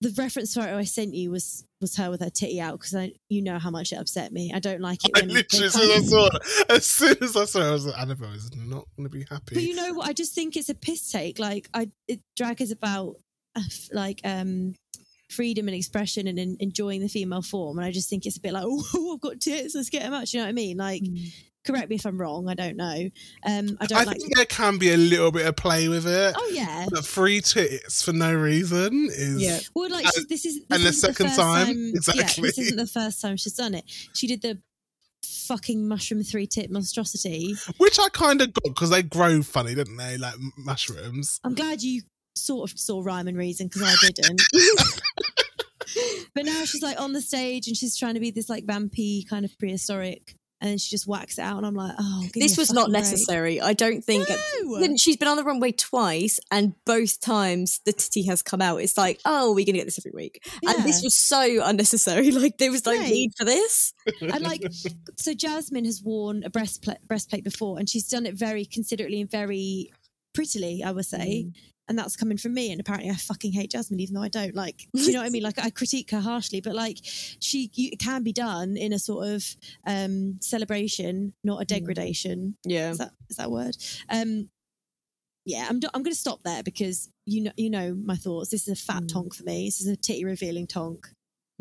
the reference photo I sent you was was her with her titty out because I you know how much it upset me. I don't like it. I When they literally, as soon as I saw it, as soon as I saw it, I was like, Annabelle is not going to be happy. but you know what? I just think it's a piss take. Like I, it, drag is about uh, like um freedom and expression and en- enjoying the female form, and I just think it's a bit like [LAUGHS] oh I've got tits, let's get them out. Do you know what I mean? Like. Correct me if I'm wrong. I don't know. Um, I don't I like. think there can be a little bit of play with it. Oh yeah. But free tits for no reason is. Yeah. Well, like she, this is this and the second first time? Yeah, Exactly. this isn't the first time she's done it. She did the fucking mushroom three tip monstrosity. Which I kind of got because they grow funny, didn't they? Like mushrooms. I'm glad you sort of saw rhyme and reason because I didn't. [LAUGHS] but now she's like on the stage and she's trying to be this like vampy kind of prehistoric, and then she just whacks it out, and I'm like, oh, this was not fucking break. necessary. I don't think. No! Then She's been on the runway twice, and both times the titty has come out. It's like, oh, we're gonna get this every week, and this was so unnecessary. [LAUGHS] Like there was no Right. need for this. and like so jasmine has worn a breastplate breastplate before and she's done it very considerately and very prettily i would say mm. And that's coming from me and apparently i fucking hate jasmine even though i don't like do [LAUGHS] you know what i mean? Like i critique her harshly but like she you, it can be done in a sort of um celebration not a degradation. Yeah, is that is that word? Um yeah i'm, do- I'm going to stop there because you know you know my thoughts. This is a fat Mm. tonk for me. This is a titty revealing tonk.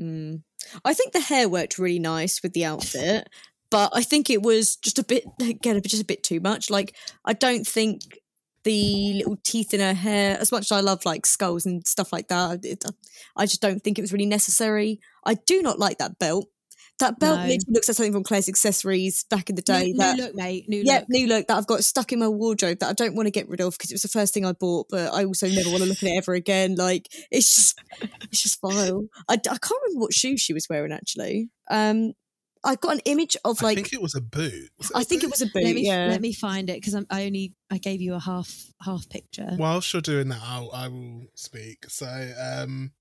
Mm. I think the hair worked really nice with the outfit, but I think it was just a bit again, just a bit too much. Like I don't think the little teeth in her hair. As much as I love like skulls and stuff like that, it, I just don't think it was really necessary. I do not like that belt. That belt No. literally looks like something from Claire's accessories back in the day. new, that, new look, mate. New yeah, look. new look that I've got stuck in my wardrobe that I don't want to get rid of because it was the first thing I bought, but I also never want to look at it ever again. Like it's just, it's just vile. I, I can't remember what shoes she was wearing actually. Um, I got an image of like. I think it was a boot. Was I a think it was a boot. Let me yeah. let me find it because I only I gave you a half half picture. Whilst you're doing that, I'll, I will speak. So, um,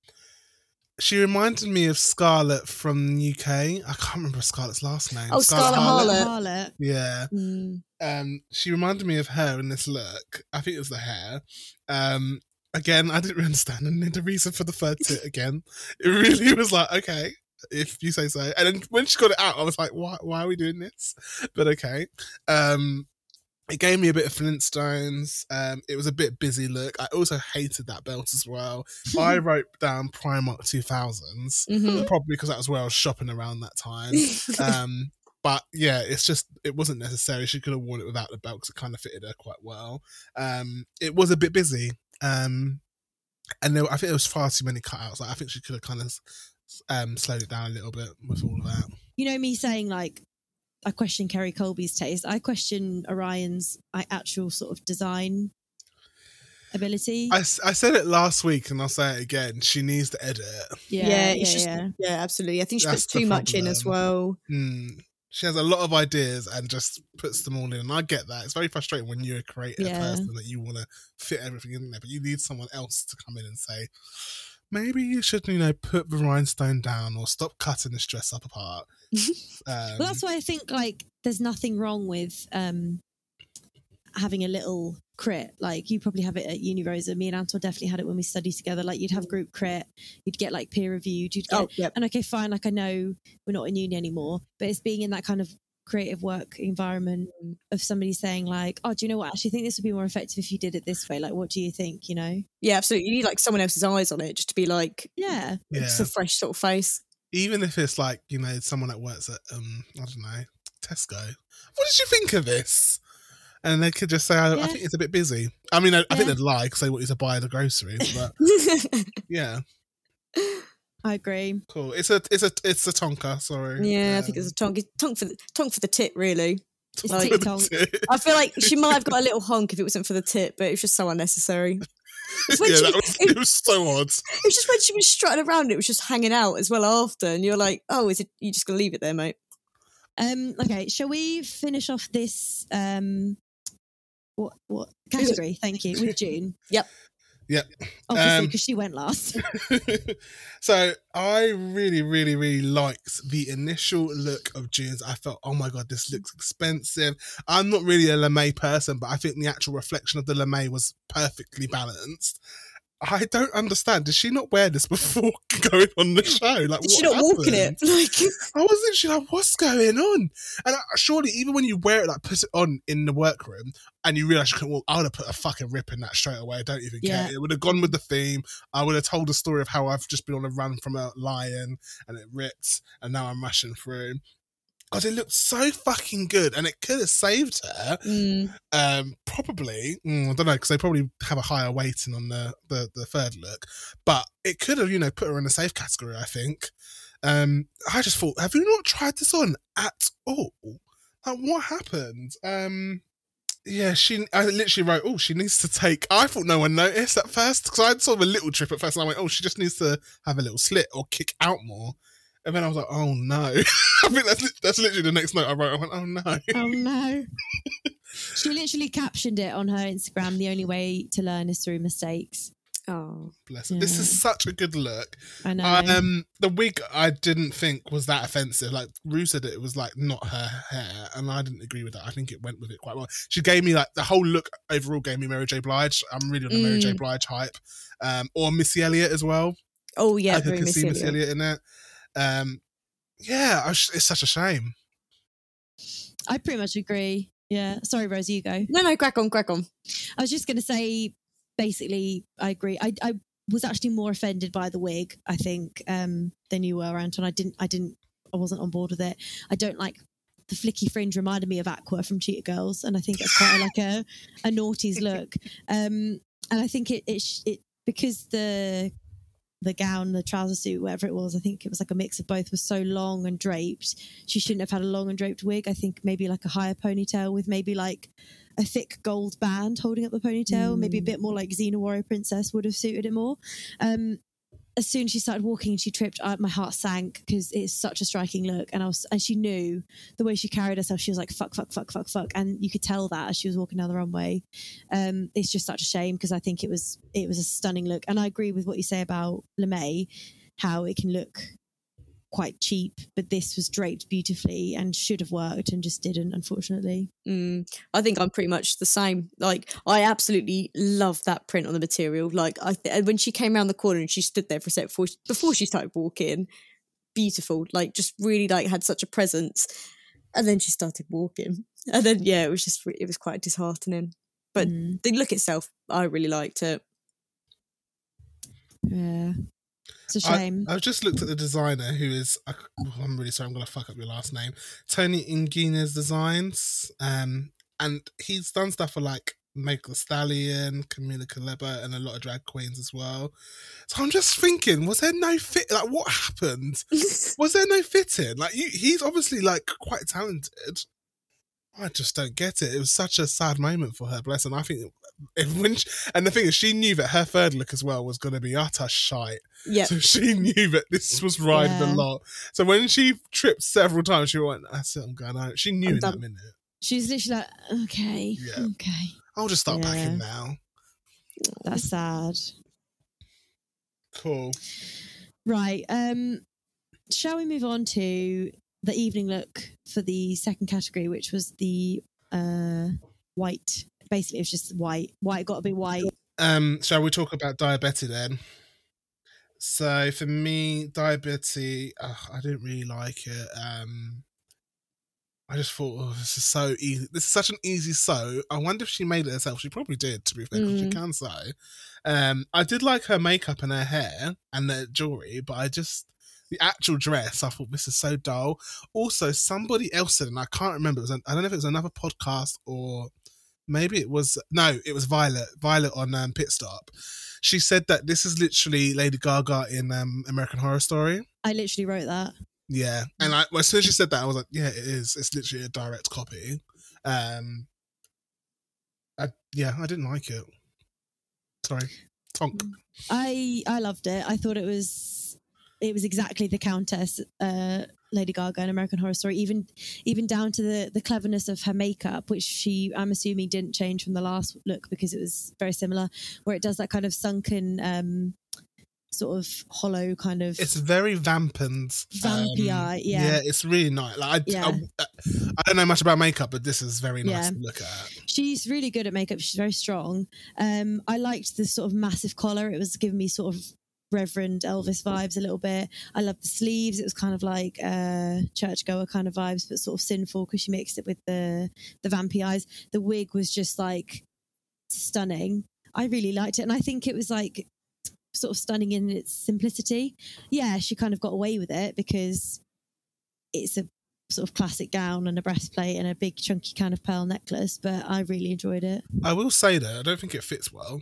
she reminded me of Scarlett from UK. I can't remember Scarlett's last name. Oh, Scarlett Harlett. Harlett. Harlett. Yeah. Mm. Um, she reminded me of her in this look. I think it was the hair. Um, again, I didn't really [LAUGHS] understand and the reason for the third [LAUGHS] tit again. It really was like, okay, if you say so. And then when she got it out, I was like, why, why are we doing this? But okay. Um, it gave me a bit of Flintstones. Um, it was a bit busy look. I also hated that belt as well. [LAUGHS] I wrote down Primark 2000s, Mhm. probably because that was where I was shopping around that time. [LAUGHS] um, but yeah, it's just it wasn't necessary. She could have worn it without the belt because it kind of fitted her quite well. Um, it was a bit busy, um, and there, I think there was far too many cutouts. Like I think she could have kind of um, slowed it down a little bit with all of that. You know me saying like I question Kerry Colby's taste. I question Orion's like, actual sort of design ability. I said it last week, and I'll say it again. She needs to edit. yeah, yeah, yeah, just yeah. yeah, absolutely. I think she That's puts too much in as well. Hmm. She has a lot of ideas and just puts them all in, and I get that. It's very frustrating when you're a creative Yeah. person that you want to fit everything in there, but you need someone else to come in and say, maybe you should, you know, put the rhinestone down or stop cutting this dress up apart. [LAUGHS] Um, Well, that's why I think like there's nothing wrong with um having a little crit. Like you probably have it at Uni Rosa. Me and Anton definitely had it when we studied together. Like you'd have group crit, you'd get like peer reviewed, you'd get Oh, yeah. and okay, fine. Like I know we're not in uni anymore, but it's being in that kind of creative work environment of somebody saying like, "Oh, do you know what? I actually think this would be more effective if you did it this way. Like, what do you think? You know? Yeah, absolutely. You need like someone else's eyes on it just to be like Yeah, yeah. just a fresh sort of face. Even if it's like, you know, someone that works at, um, I don't know, Tesco. What did you think of this? And they could just say, I, I think it's a bit busy. I mean, I, I think they'd lie because they want you to buy the groceries, but [LAUGHS] [LAUGHS] yeah, I agree. cool. It's a, it's a, it's a Tonka. Sorry. yeah, I think it's a tonk. It's tonk for the tonk for the tit, really. It's Like- tic tonk. I feel like she might have got a [LAUGHS] little honk if it wasn't for the tit, but it was just so unnecessary. Yeah, she- that was, it was so odd. It was just when she was strutting around, it was just hanging out as well after, and you're like, oh, is it? You just gonna leave it there, mate? Um, okay, shall we finish off this um what what category? Thank you. With June. Yep. Yep. Obviously, Um, because she went last. [LAUGHS] so I really, really, really liked the initial look of June's. I felt, oh my god, this looks expensive. I'm not really a lamé person, but I think the actual reflection of the lamé was perfectly balanced. I don't understand. Did she not wear this before [LAUGHS] going on the show? Like, Did she not walk in it? [LAUGHS] Like, I wasn't. literally like, what's going on? And I, surely, even when you wear it, like put it on in the workroom, and you realize you couldn't walk, I would have put a fucking rip in that straight away. I don't even Yeah. care. It would have gone with the theme. I would have told the story of how I've just been on a run from a lion and it ripped, and now I'm rushing through. God, it looked so fucking good, and it could have saved her. mm, Um, probably, mm, I don't know, because they probably have a higher weighting on the, the the third look, but it could have, you know, put her in a safe category. I think. Um, I just thought, have you not tried this on at all? Like, what happened? Um, yeah, she. I literally wrote, oh, she needs to take. I thought no one noticed at first because I saw a little trip at first, and I went, oh, she just needs to have a little slit or kick out more. And then I was like, oh no. [LAUGHS] I think that's that's literally the next note I wrote. I went, oh no. oh no. [LAUGHS] she literally captioned it on her Instagram. The only way to learn is through mistakes. oh, Bless her. This is such a good look. I know. Um, the wig I didn't think was that offensive. Like Ru said, it was like not her hair, and I didn't agree with that. I think it went with it quite well. She gave me like the whole look overall gave me Mary J. Blige. I'm really on the Mary J. Mm. Blige hype, um, or Missy Elliott as well. oh yeah, I very could see Missy Elliott. Elliott in it. Um, yeah, I was, it's such a shame. I pretty much agree. Yeah. Sorry, Rosie, you go. No, no, crack on, crack on. I was just going to say, basically, I agree. I, I was actually more offended by the wig, I think, um, than you were, Anton. I didn't, I didn't, I wasn't on board with it. I don't like the flicky fringe reminded me of Aqua from Cheetah Girls, and I think it's quite like a a naughty's [LAUGHS] look. Um, and I think it it, sh- it because the the gown, the trouser suit, whatever it was, I think it was like a mix of both, was so long and draped. She shouldn't have had a long and draped wig. I think maybe like a higher ponytail with maybe like a thick gold band holding up the ponytail, maybe a bit more like Xena Warrior Princess would have suited it more. Um, as soon as she started walking and she tripped, I, my heart sank because it's such a striking look. And I was, and she knew the way she carried herself. She was like, fuck, fuck, fuck, fuck, fuck. And you could tell that as she was walking down the runway. Um, it's just such a shame because I think it was, it was a stunning look. And I agree with what you say about lamé, how it can look quite cheap, but this was draped beautifully and should have worked and just didn't, unfortunately. Mm, I think I'm pretty much the same. Like, I absolutely love that print on the material. Like, I th- and when she came around the corner and she stood there for a sec before she, before she started walking, beautiful. Like, just really like had such a presence. And then she started walking, and then yeah, it was just it was quite disheartening. But Mm, the look itself, I really liked it. yeah. It's a I, shame. I've just looked at the designer who is, I, I'm really sorry, I'm going to fuck up your last name. Tony Ingina's Designs. Um, and he's done stuff for like Megan Thee Stallion, Camila Cabello, and a lot of drag queens as well. So I'm just thinking, was there no fit? Like, what happened? [LAUGHS] was there no fitting? Like, you, he's obviously like quite talented. I just don't get it. It was such a sad moment for her, bless. And I think, if, when she, and the thing is, she knew that her third look as well was going to be utter shite. yeah, So she [LAUGHS] knew that this was riding Yeah. a lot. So when she tripped several times, she went, "That's it, I'm going out." She knew I'm in that minute. She's literally like, okay, Yeah. okay. I'll just start Yeah. packing now. That's sad. Cool. Right. Um, shall we move on to the evening look for the second category, which was the uh white. Basically, it was just white. White got to be white. Um, shall we talk about Daya Betty then? So for me, Daya Betty, uh, I didn't really like it. Um, I just thought, oh, this is so easy. This is such an easy sew. I wonder if she made it herself. She probably did, to be fair, because she Mm. can sew. Um, I did like her makeup and her hair and the jewelry, but I just the actual dress, I thought this is so dull. Also, somebody else said, and I can't remember. It was an, I don't know if it was another podcast or maybe it was no, it was Violet. Violet on um, Pit Stop. She said that this is literally Lady Gaga in um, American Horror Story. I literally wrote that. Yeah, and I, well, as soon as she said that, I was like, yeah, it is. It's literally a direct copy. Um, I, yeah, I didn't like it. Sorry, Tonk. I I loved it. I thought it was it was exactly the Countess, uh, Lady Gaga in American Horror Story. Even even down to the the cleverness of her makeup, which she I'm assuming didn't change from the last look because it was very similar, where it does that kind of sunken, um, sort of hollow kind of. It's very vampant. Vampy eye, yeah. Yeah, it's really nice. Like I, Yeah. I, I don't know much about makeup, but this is very nice Yeah. to look at. She's really good at makeup. She's very strong. Um, I liked the sort of massive collar. It was giving me sort of Reverend Elvis vibes a little bit. I loved the sleeves. It was kind of like uh, churchgoer kind of vibes, but sort of sinful because she mixed it with the the vampy eyes. The wig was just like stunning. I really liked it, and I think it was like sort of stunning in its simplicity. Yeah, she kind of got away with it because it's a sort of classic gown and a breastplate and a big chunky kind of pearl necklace, but I really enjoyed it. I will say that I don't think it fits well.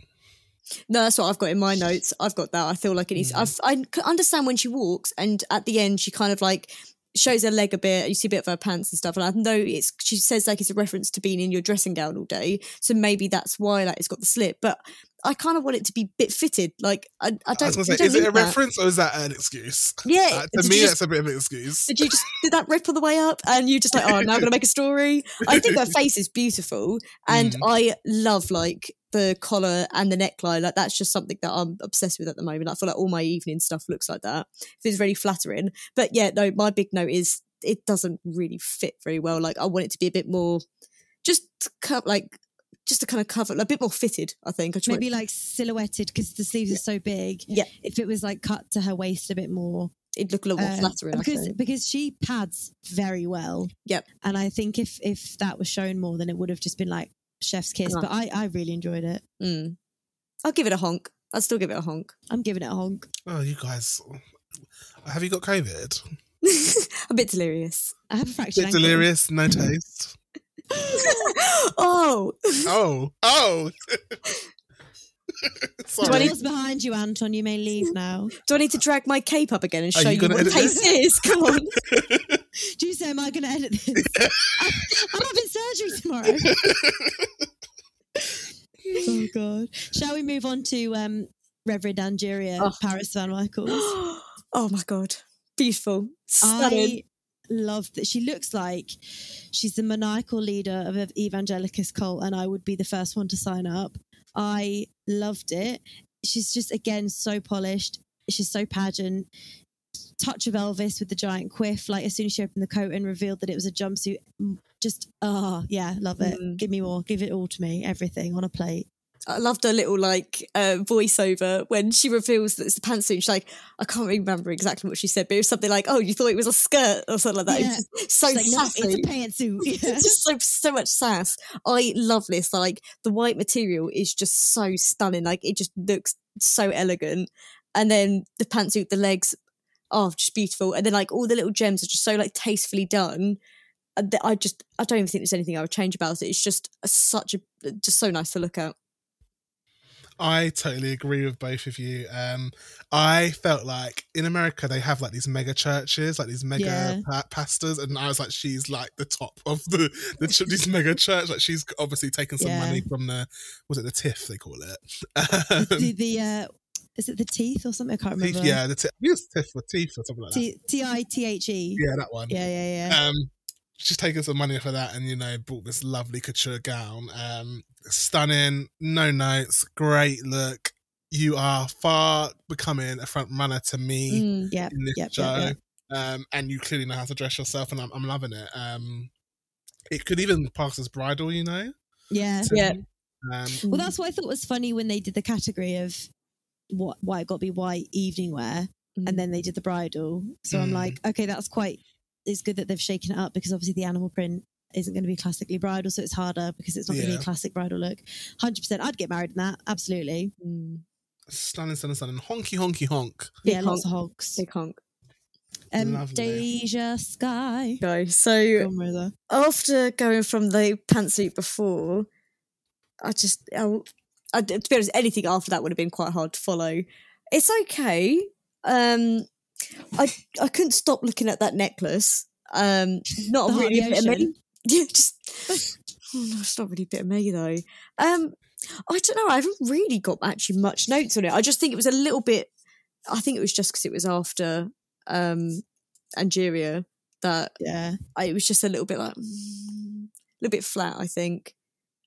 No, that's what I've got in my notes. I've got that. I feel like it needs. Mm. I've, understand when she walks, and at the end, she kind of like shows her leg a bit. You see a bit of her pants and stuff. And I know it's. She says like it's a reference to being in your dressing gown all day, so maybe that's why like it's got the slip. But I kind of want it to be bit fitted. Like I, I I don't. gonna say, don't is it a that. reference or is that an excuse? Yeah. Uh, to me, just- that's a bit of an excuse. did you just did that rip on the way up and you just like oh now i'm gonna make a story i think her face is beautiful [LAUGHS] and Mm. i love like the collar and the neckline like that's just something that i'm obsessed with at the moment i feel like all my evening stuff looks like that it's very flattering but yeah no my big note is it doesn't really fit very well like i want it to be a bit more just like just to kind of cover a bit more fitted i think I just want- Maybe like silhouetted because the sleeves are so big. Yeah. If it was like cut to her waist a bit more. it'd look a little more uh, flattering I because think. because she pads very well. Yep. And I think if if that was shown more, then it would have just been like chef's kiss. Right. But I, I really enjoyed it. Mm. i'll give it a honk I'll still give it a honk I'm giving it a honk. Oh, you guys, have you got COVID? [LAUGHS] a bit delirious. I have a fractured Bit ankle. delirious, no taste. [LAUGHS] oh, Oh, oh. [LAUGHS] The Sorry. door's behind you, Anton. You may leave now. do I need to drag my cape up again and Are show you you, gonna what edit taste is? Come on. [LAUGHS] Do you say, am I going to edit this? I'm, I'm having surgery tomorrow. oh, God. Shall we move on to um, Reverend Angeria, Oh. Paris VanMichaels? [GASPS] oh my god, beautiful, stunning. I love that. She looks like she's the maniacal leader of an evangelicus cult, and I would be the first one to sign up. I loved it. She's just again so polished. She's so pageant. Touch of Elvis with the giant quiff. Like as soon as she opened the coat and revealed that it was a jumpsuit, just ah, yeah, love it. Mm. Give me more. Give it all to me. Everything on a plate. I loved her little like uh, voiceover when she reveals that it's the pantsuit. She's like, I can't remember exactly what she said, but it was something like, "Oh, you thought it was a skirt or something like that." Yeah. It's just so like, no, sassy. it's a pantsuit. [LAUGHS] Yeah. It's just so so much sass. I love this. Like the white material is just so stunning. Like it just looks so elegant. And then the pantsuit, the legs, oh, just beautiful. And then like all the little gems are just so like tastefully done. I just I don't even think there's anything I would change about it. It's just a, such a just so nice to look at. I totally agree with both of you. Um, I felt like in America they have like these mega churches, like these mega Yeah. pa- pastors, and I was like, she's like the top of the the ch- these mega church. Like she's obviously taken some Yeah. money from the was it the TIFF they call it? the, Um, the uh, is it the teeth or something? I can't remember. teeth, yeah, the TIFF. I think it's TIFF or teeth or something like that. T T I T H E. Yeah, that one. Yeah, yeah, yeah. Um, she's taken some money for that, and you know, bought this lovely couture gown. Um, stunning, no notes, great look. You are far becoming a front runner to me Mm. Yep, in this yep, show, yep, yep. Um, and you clearly know how to dress yourself, and I'm, I'm loving it. Um, it could even pass as bridal, you know. Yeah. to Yeah. Um, Well, that's what I thought was funny when they did the category of what why it got to be white evening wear, Mm. and then they did the bridal. So I'm Mm. like, okay, that's quite. It's good that they've shaken it up because obviously the animal print isn't going to be classically bridal, so it's harder because it's not going to be a classic bridal look. Hundred percent, I'd get married in that. Absolutely. Mm. stunning, stunning, stunning. Honky, honky, honk. Big yeah, lots of hogs. Big honk. Um, Lovely. DeJa Skye. Go. So on, after going from the pantsuit before, I just, I, I, to be honest, anything after that would have been quite hard to follow. It's okay. Um, I I couldn't stop looking at that necklace. Um, not The really a bit of me. [LAUGHS] Yeah, just oh, no, it's not really a bit of me though. Um, I don't know. I haven't really got actually much notes on it. I just think it was a little bit. I think it was just because it was after um Angeria that Yeah. I, it was just a little bit like mm, a little bit flat. I think.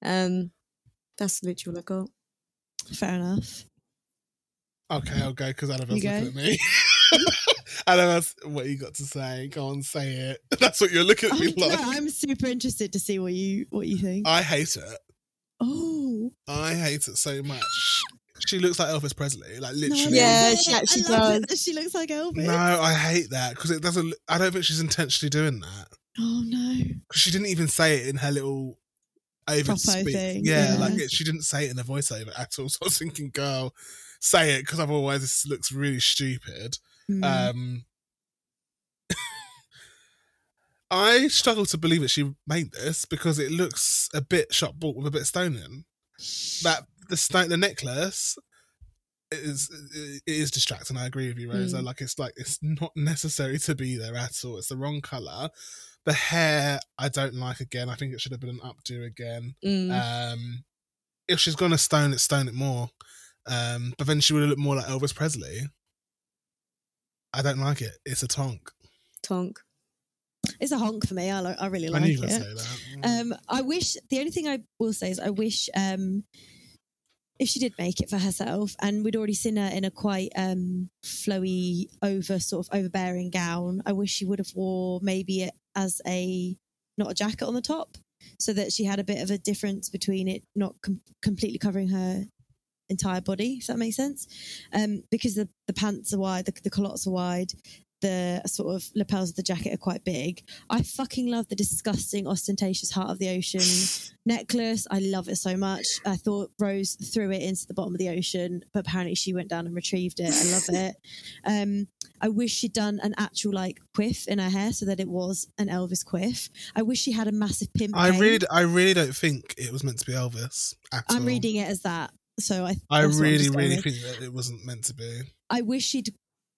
Um, that's literally all I got. Fair enough. Okay, I'll go because Annabelle's You looking at me. [LAUGHS] Annabelle's, what you got to say? Go on, say it. [LAUGHS] That's what you're looking at Oh, me no, like. I'm super interested to see what you what you think. I hate it. oh, I hate it so much. She looks like Elvis Presley, like no, literally. Yeah, she actually I love it does. She looks like Elvis. No, I hate that because it doesn't. I don't think she's intentionally doing that Oh no. because she didn't even say it in her little over Propo speak. thing, Yeah, yeah. like it, she didn't say it in the voiceover at all. [LAUGHS] So I was thinking, girl, say it because otherwise this looks really stupid. Mm. Um, [LAUGHS] I struggle to believe that she made this because it looks a bit shot bought with a bit of stone in. That the stone, the necklace is it is distracting. I agree with you, Rosa. Mm. Like it's like it's not necessary to be there at all. It's the wrong color. The hair I don't like again. I think it should have been an updo again. Mm. Um, if she's gonna stone it, stone it more. Um, but then she would have looked more like Elvis Presley. I don't like it. It's a tonk. Tonk. it's a honk for me. I, I really I like were it. that. Um, I wish the only thing I will say is I wish um, if she did make it for herself, and we'd already seen her in a quite um, flowy, over sort of overbearing gown. I wish she would have wore maybe it as a not a jacket on the top, so that she had a bit of a difference between it not com- completely covering her entire body. If that makes sense, um, because the the pants are wide, the, the culottes are wide. The sort of lapels of the jacket are quite big. I fucking love the disgusting, ostentatious heart of the ocean [LAUGHS] necklace. I love it so much. I thought Rose threw it into the bottom of the ocean, but apparently she went down and retrieved it. I love it. [LAUGHS] Um, I wish she'd done an actual like quiff in her hair so that it was an Elvis quiff. I wish she had a massive pimp. I cane. really, I really don't think it was meant to be Elvis at I'm all. reading it as that. So I. I that's what I'm really, really think that it wasn't meant to be. I wish she'd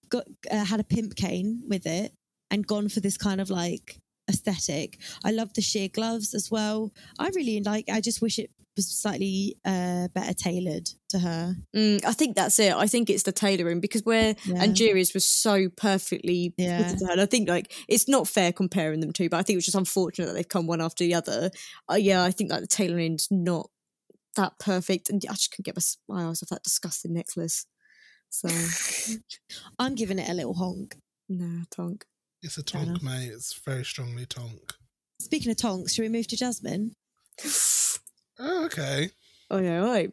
got uh, had a pimp cane with it and gone for this kind of like aesthetic. I love the sheer gloves as well. I really like. I just wish it was slightly uh, better tailored to her. Mm, I think that's it. I think it's the tailoring because where Yeah. Angeria's was so perfectly Yeah. to her. And I think like it's not fair comparing them two, but I think it was just unfortunate that they've come one after the other. Uh, yeah, I think like the tailoring's not that perfect, and I just couldn't get my, s- my eyes off that disgusting necklace. So [LAUGHS] I'm giving it a little honk. no, tonk. It's a Fair tonk, mate. It's very strongly tonk. Speaking of tonks, should we move to Jasmine? [SIGHS] Oh, okay. Oh yeah, right.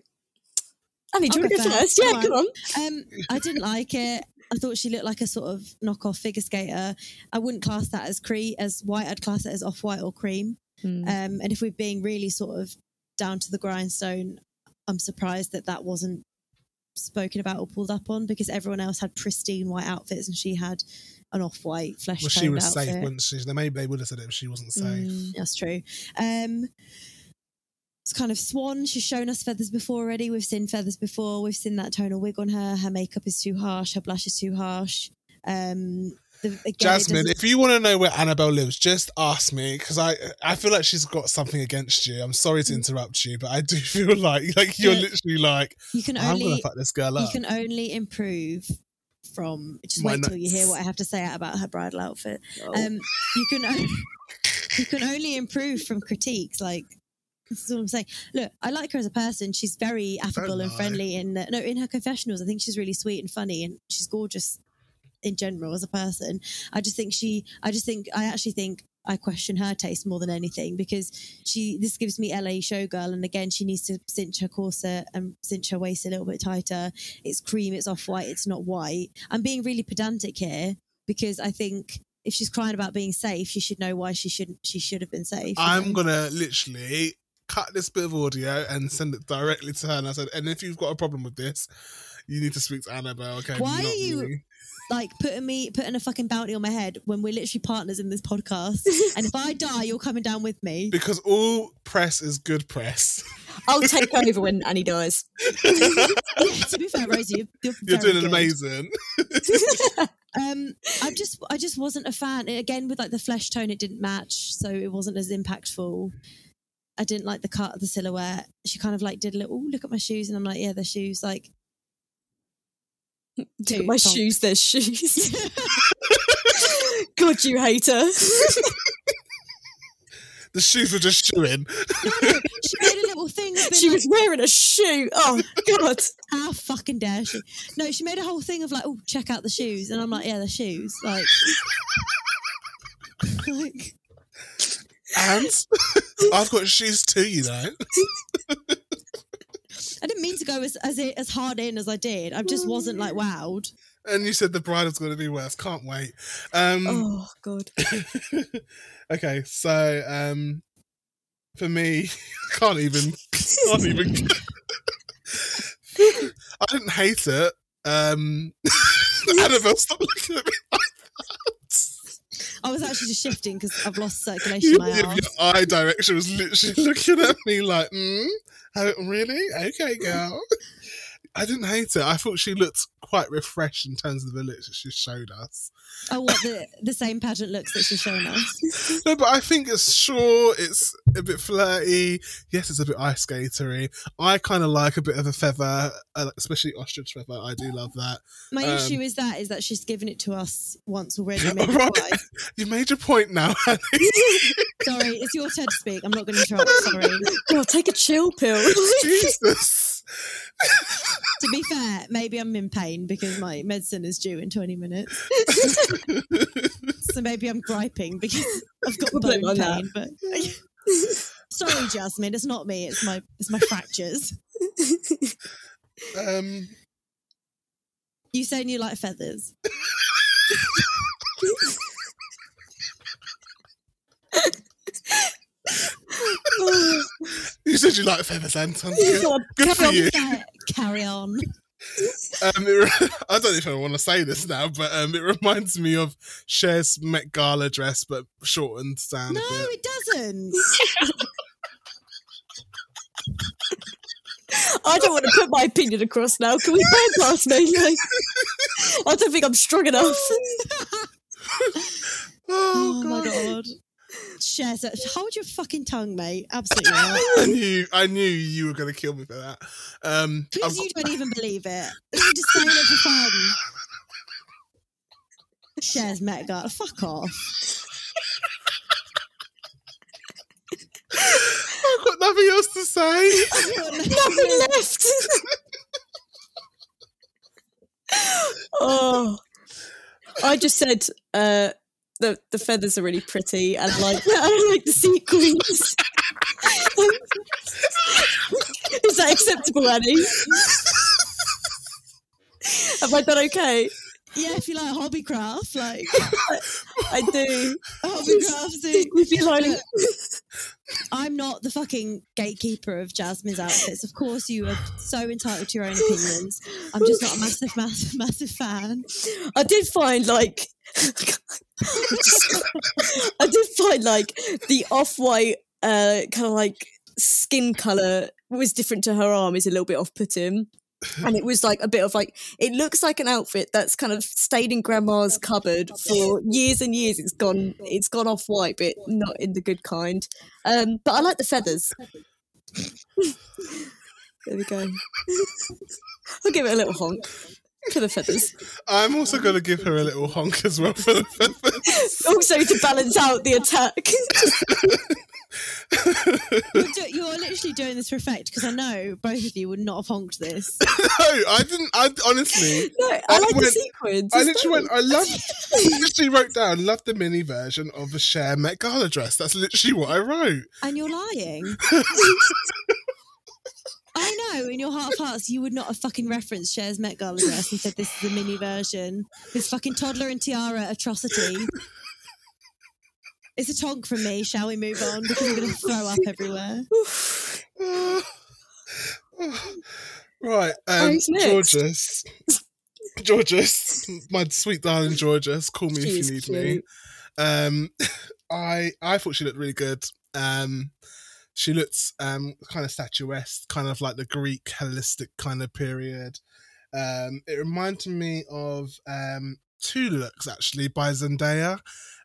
Annie, do you want to go go first. first? Yeah, Go come on. Um, I didn't like it. I thought she looked like a sort of knockoff figure skater. I wouldn't class that as cre as white. I'd class it as off white or cream. Mm. Um, and if we're being really sort of down to the grindstone, I'm surprised that that wasn't spoken about or pulled up on because everyone else had pristine white outfits and she had an off-white flesh Well, she was outfit. safe, wasn't she? They Maybe they would have said it if she wasn't safe. Mm. That's true. Um, it's kind of swan. She's shown us feathers before already. We've seen feathers before. We've seen that tonal wig on her. Her makeup is too harsh. Her blush is too harsh. Um, the, again, Jasmine, if you want to know where Annabelle lives, just ask me because I I feel like she's got something against you. I'm sorry to interrupt you, but I do [LAUGHS] feel like like you're Yeah. literally like you can only fuck this girl you can only improve from. Just My wait till you hear what I have to say about her bridal outfit. Um, you can only, [LAUGHS] you can only improve from critiques. Like this is all I'm saying. Look, I like her as a person. She's very affable and friendly. In the, no, in her confessionals, I think she's really sweet and funny, and she's gorgeous in general as a person. I just think she. I just think. I actually think. I question her taste more than anything because she this gives me LA showgirl and again she needs to cinch her corset and cinch her waist a little bit tighter. It's cream, it's off white, it's not white. I'm being really pedantic here because I think if she's crying about being safe, she should know why she shouldn't she should have been safe. I'm know? gonna literally cut this bit of audio and send it directly to her. And I said, and if you've got a problem with this, you need to speak to Annabelle. Okay, Why are you- me. Like putting me putting a fucking bounty on my head when we're literally partners in this podcast. [LAUGHS] and if I die, you're coming down with me. Because all press is good press. I'll take [LAUGHS] over when Annie dies. Yeah, [LAUGHS] to be fair, Rosie, you're, you're, You're doing good. amazing. Um, I just, I just wasn't a fan. Again, with like the flesh tone, it didn't match, so it wasn't as impactful. I didn't like the cut of the silhouette. She kind of like did a little, look at my shoes," and I'm like, "Yeah, they're shoes." Like, Look at Two, my tonk. shoes, there's shoes. [LAUGHS] [LAUGHS] God, you hater. [LAUGHS] The shoes were just chewing. she made a little thing. Of she like, was wearing a shoe. Oh, God. How fucking dare she? No, she made a whole thing of like, "Oh, check out the shoes," and I'm like, "Yeah, they're shoes." Like, like And I've got shoes too, you know. I didn't mean to go as as, as hard in as I did. I just wasn't like wowed. And you said the bride's going to be worse. Can't wait. Um, Oh, God. [LAUGHS] okay, so um, for me, [LAUGHS] can't even, can't even. [LAUGHS] I didn't hate it. Um, Annabelle, stop looking at me. I was actually just shifting because I've lost circulation in my your, your eye direction was literally [LAUGHS] looking at me like, mm, oh, really? Okay, girl. I didn't hate it. I thought she looked quite refreshed in terms of the looks that she showed us. Oh, what the the same pageant looks that she's shown us. [LAUGHS] No, but I think it's short. It's a bit flirty. Yes, it's a bit ice skatery. I kind of like a bit of a feather, uh, especially ostrich feather. I do love that. My Um, issue is that is that she's given it to us once already. [LAUGHS] Right. twice. [LAUGHS] You made your point now. Sorry, it's your turn to speak. I'm not going to interrupt. Sorry. God, take a chill pill. Jesus. To be fair, maybe I'm in pain because my medicine is due in 20 minutes. [LAUGHS] So maybe I'm griping because I've got We'll bone on that. pain. But [LAUGHS] sorry, Jasmine, it's not me. It's my it's my fractures. um, You saying you like feathers? [LAUGHS] [LAUGHS] you said you like feathers, Anton. Good, good for you. Carry on. [LAUGHS] Um, re- [LAUGHS] I don't know if I want to say this now, but um, it reminds me of Cher's Met Gala dress, but shortened down No, it doesn't. I don't want to put my opinion across now. Can we bypass me? Like, I don't think I'm strong enough. Oh, Oh, my God. God. Share hold your fucking tongue, mate. Absolutely not. [LAUGHS] I knew, I knew you were going to kill me for that. Um, I've Because got- you don't even believe it. You're just saying it for fun. Cher's Met Gala. Fuck off. I've got nothing else to say. [LAUGHS] Nothing left. [LAUGHS] oh, I just said uh, the the feathers are really pretty, and like [LAUGHS] I like the sequins. [LAUGHS] Is that acceptable, Annie? Have I done okay? Yeah, if you like hobbycraft, like I do. hobbycraft. [LAUGHS] If you like, I'm not the fucking gatekeeper of Jasmine's outfits. Of course, you are so entitled to your own opinions. I'm just not a massive, massive, massive fan. I did find like [LAUGHS] I did find like the off-white uh kind of like skin color was different to her arm is a little bit off-putting. [LAUGHS] And it was like a bit of like it looks like an outfit that's kind of stayed in grandma's cupboard for years and years. It's gone it's gone off white, but not in the good kind. Um but I like the feathers. [LAUGHS] there we go. I'll give it a little honk for the feathers. I'm also going to give her a little honk as well for the feathers. [LAUGHS] also to balance out the attack. [LAUGHS] You're, do- you're literally doing this for effect because I know both of you would not have honked this. [LAUGHS] no, I didn't. I honestly, no, I, I like the went- sequins. I It's literally went. I love. I literally wrote down. Love the mini version of the Cher Met Gala dress. That's literally what I wrote. And you're lying. I know, in your heart of hearts, you would not have fucking referenced Cher's Met Gala dress and said this is a mini version. This fucking toddler and tiara atrocity. It's a tonk from me. Shall we move on? Because I'm going to throw up everywhere. [SIGHS] right, um, Who's? Jorgeous. Jorgeous, my sweet darling Jorgeous, call me She if you need me. Um, [LAUGHS] I I thought she looked really good. Um, she looks um kind of statuesque, kind of like the Greek Hellenistic kind of period. Um, it reminded me of um two looks actually by Zendaya.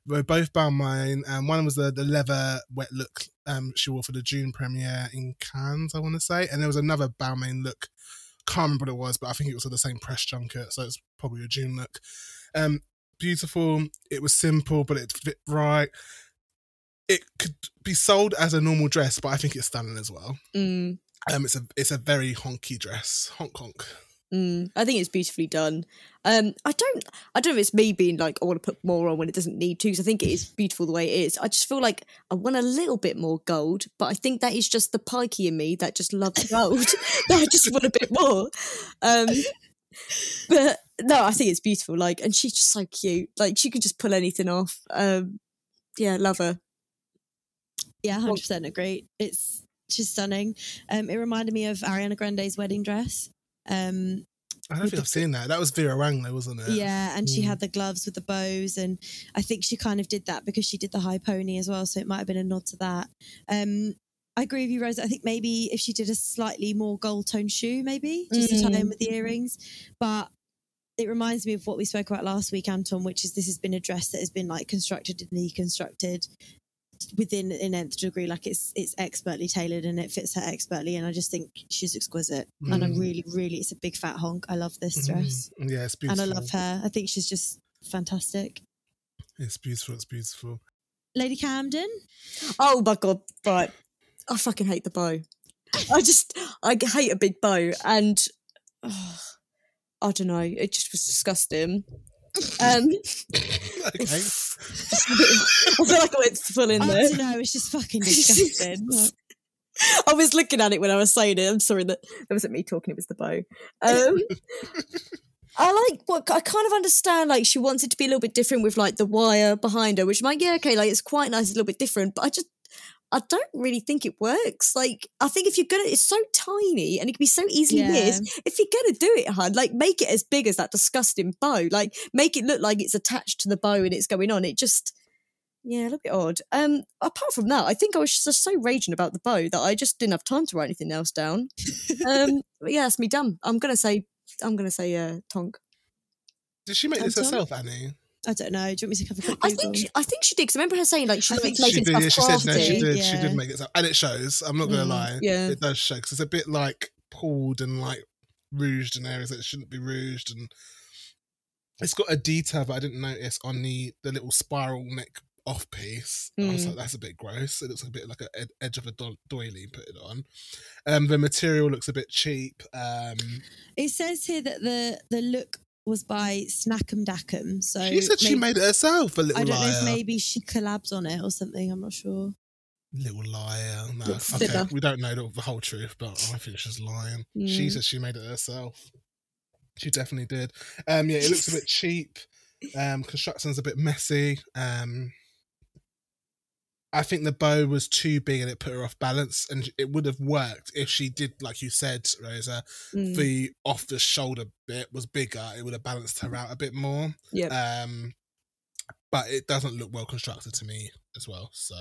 They both Balmain, and one was the the leather wet look um she wore for the Dune premiere in Cannes, I want to say, and there was another Balmain look. Can't remember what it was, but I think it was the same press junket, so it's probably a Dune look. Um, beautiful. It was simple, but it fit right. It could be sold as a normal dress, but I think it's stunning as well. Mm, Um, it's a it's a very honky dress, honk honk. mm. I think it's beautifully done. Um, I don't, I don't know if it's me being like I want to put more on when it doesn't need to. Because I think it is beautiful the way it is. I just feel like I want a little bit more gold, but I think that is just the pikey in me that just loves gold. [LAUGHS] [LAUGHS] that I just want a bit more. Um, but no, I think it's beautiful. Like, and she's just so cute. Like, she could just pull anything off. Um, yeah, love her. Yeah, 100% agree. It's just stunning. Um, it reminded me of Ariana Grande's wedding dress. Um, I don't think I've seen that. That was Vera Wang, though, wasn't it? Yeah, and she Mm. had the gloves with the bows, and I think she kind of did that because she did the high pony as well. So it might have been a nod to that. Um, I agree with you, Rose. I think maybe if she did a slightly more gold tone shoe, maybe just to tie in with the earrings, but. It reminds me of what we spoke about last week, Anton, which is this has been a dress that has been like constructed and deconstructed within an nth degree. Like it's it's expertly tailored and it fits her expertly. And I just think she's exquisite. And I Mm. really, really, it's a big fat honk. I love this Mhm. dress Yeah, it's beautiful. and I love her. I think she's just fantastic. It's beautiful. It's beautiful. Lady Camden, Oh my god! Right, I fucking hate the bow. I just I hate a big bow, and oh, I don't know. It just was disgusting. [LAUGHS] Um, okay. I feel like I went full in I there. don't know, it's just fucking [LAUGHS] disgusting. I was looking at it when I was saying it. I'm sorry that that wasn't me talking. It was the bow. Um, [LAUGHS] I like what I kind of understand. Like she wants it to be a little bit different with like the wire behind her, which I'm like, yeah, okay, like it's quite nice, it's a little bit different. But I just, I don't really think it works. Like, I think if you're gonna, it's so tiny and it can be so easily Yeah. missed. If you're gonna do it, hun, like make it as big as that disgusting bow. Like, make it look like it's attached to the bow and it's going on. It just, yeah, a little bit odd. Um, apart from that, I think I was just so raging about the bow that I just didn't have time to write anything else down. um, [LAUGHS] but yeah, that's me dumb. I'm gonna say, I'm gonna say, uh, Tonk. Did she make this Anton? herself, Annie? I don't know. Do you want me to have a quick I Google? think she, I think she did. 'cause I remember her saying like she I liked She making did. stuff Yeah, she said no. She did. She Yeah. did make it, so and it shows. I'm not gonna Mm, lie. yeah. it does show because it's a bit like pulled and like rouged in areas that shouldn't be rouged, and it's got a detail that I didn't notice on the the little spiral neck off piece. I was Mm. like, that's a bit gross. It looks a bit like a ed- edge of a do- doily. Put it on. Um, the material looks a bit cheap. Um, It says here that the the look was by Snack'em Dack'em. So she said she made it herself. A little I don't liar. know if maybe she collabs on it or something. I'm not sure. Little liar. No, okay, fibber. we don't know the, the whole truth, but I think she's lying. She Mm. said she made it herself. She definitely did. Um, yeah, it looks a bit [LAUGHS] cheap. Um, construction's a bit messy. Um, I think the bow was too big and it put her off balance, and it would have worked if she did, like you said, Rosa. Mm, The off the shoulder bit was bigger; it would have balanced her out a bit more. Yep. Um, but it doesn't look well constructed to me as well. So,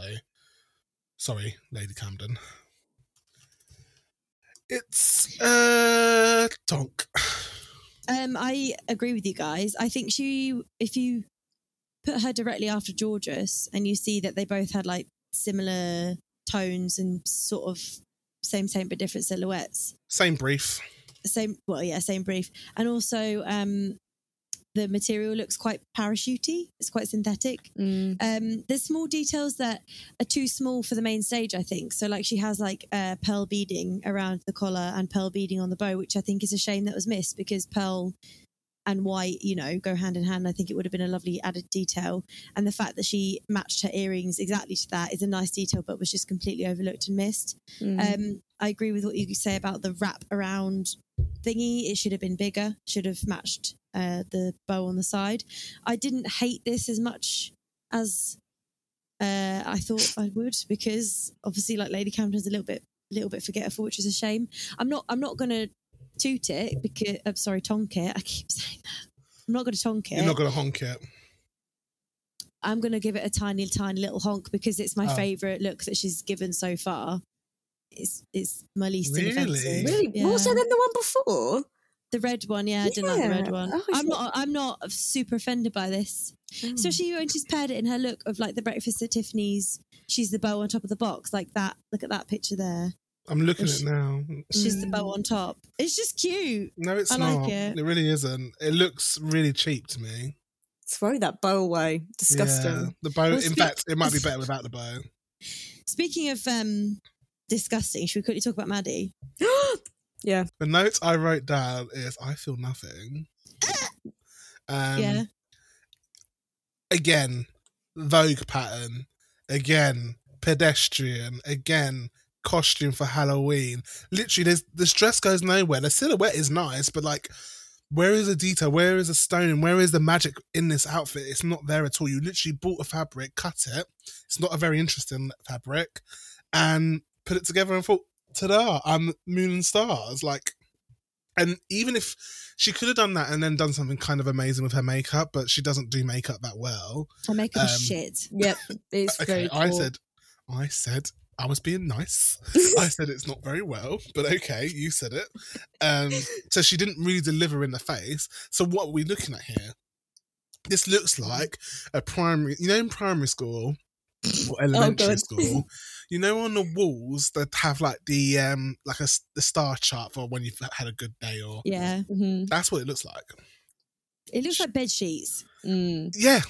sorry, Lady Camden. It's uh donk. [SIGHS] Um, I agree with you guys. I think she, if you put her directly after Jorgeous and you see that they both had like similar tones and sort of same, same but different silhouettes. Same brief. Same, well, yeah, same brief. And also, um, the material looks quite parachutey. It's quite synthetic. mm, Um, there's small details that are too small for the main stage, I think. So, like, she has like uh, pearl beading around the collar and pearl beading on the bow, which I think is a shame that was missed because pearl and white, you know, go hand in hand. I think it would have been a lovely added detail. And the fact that she matched her earrings exactly to that is a nice detail, but was just completely overlooked and missed. mm. Um, I agree with what you say about the wrap around thingy. It should have been bigger, should have matched uh, the bow on the side. I didn't hate this as much as uh, I thought I would because obviously, like Lady Camden's a little bit, little bit forgetful, which is a shame. I'm not, I'm not gonna toot it because I'm sorry, tonk it. I keep [LAUGHS] saying that. I'm not gonna tonk it. You're not gonna honk it. I'm gonna give it a tiny, tiny little honk because it's my Oh. favorite look that she's given so far. It's it's my least Really? inoffensive. really? More so than the one before? The red one, yeah, I didn't like the red one. Oh, I'm is not. I'm not super offended by this, Mm. especially when she's paired it in her look of like the breakfast at Tiffany's. She's the bow on top of the box, like that. Look at that picture there. I'm looking at Sh- it now. She's the bow on top. It's just cute. No, it's I not. like it. It really isn't. It looks really cheap to me. Throw that bow away. Disgusting. Yeah. The bow. Well, in speak- fact, it might be better without the bow. Speaking of um disgusting, should we quickly talk about Maddy? [GASPS] yeah. The notes I wrote down is I feel nothing. Um, yeah, Again, Vogue pattern. Again, pedestrian. Again, costume for Halloween. Literally, there's, this dress goes nowhere. The silhouette is nice, but like, where is the detail? Where is the stone? And where is the magic in this outfit? It's not there at all. You literally bought a fabric, cut it. It's not a very interesting fabric, and put it together and thought, ta-da! I'm moon and stars. Like, and even if she could have done that and then done something kind of amazing with her makeup, but she doesn't do makeup that well. her makeup is um, shit. Yep. [LAUGHS] It's Okay, very I said, I said, I was being nice. [LAUGHS] I said it's not very well, but okay, you said it. Um, so she didn't really deliver in the face. So what are we looking at here? This looks like a primary, you know, in primary school or [LAUGHS] elementary God. school, you know, on the walls that have like the um, like a the star chart for when you've had a good day, or Yeah, Mhm. that's what it looks like. it looks like bed sheets. Mm. Yeah,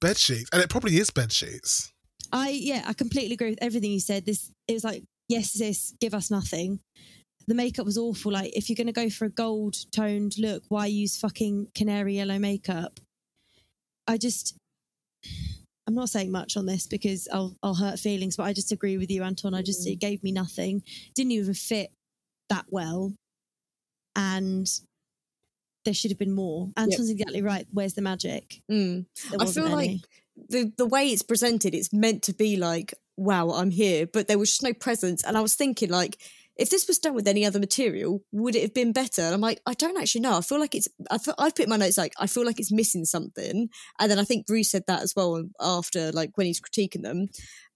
bed sheets, and it probably is bed sheets. I yeah, I completely agree with everything you said. This it was like yes, sis, give us nothing. The makeup was awful. Like if you're gonna go for a gold toned look, why use fucking canary yellow makeup? I just I'm not saying much on this because I'll I'll hurt feelings, but I just agree with you, Anton. I just it gave me nothing. Didn't even fit that well, and there should have been more. Anton's exactly right. Where's the magic? Mm. I feel like any. The the way it's presented, it's meant to be like wow, I'm here, but there was just no presence. And I was thinking, like, if this was done with any other material, would it have been better? And I'm like, I don't actually know. I feel like it's, I I've put my notes like, I feel like it's missing something. And then I think Bruce said that as well after, like, when he's critiquing them.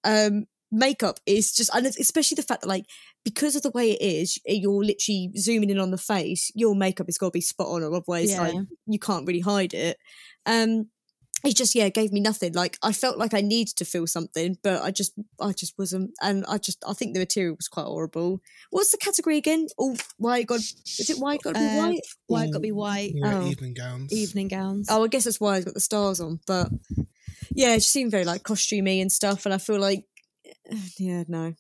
Um, makeup is just, and especially the fact that, like, because of the way it is, you're literally zooming in on the face, your makeup has got to be spot on, or otherwise, Yeah. like, you can't really hide it. Um, it just yeah gave me nothing like i felt like i needed to feel something but i just i just wasn't and i just i think the material was quite horrible what's the category again oh white god is it white god Uh, white White got to be white. Yeah, Oh. evening gowns. Evening gowns. oh i guess that's why it's got the stars on but yeah it just seemed very like costumey and stuff and i feel like [SIGHS] yeah no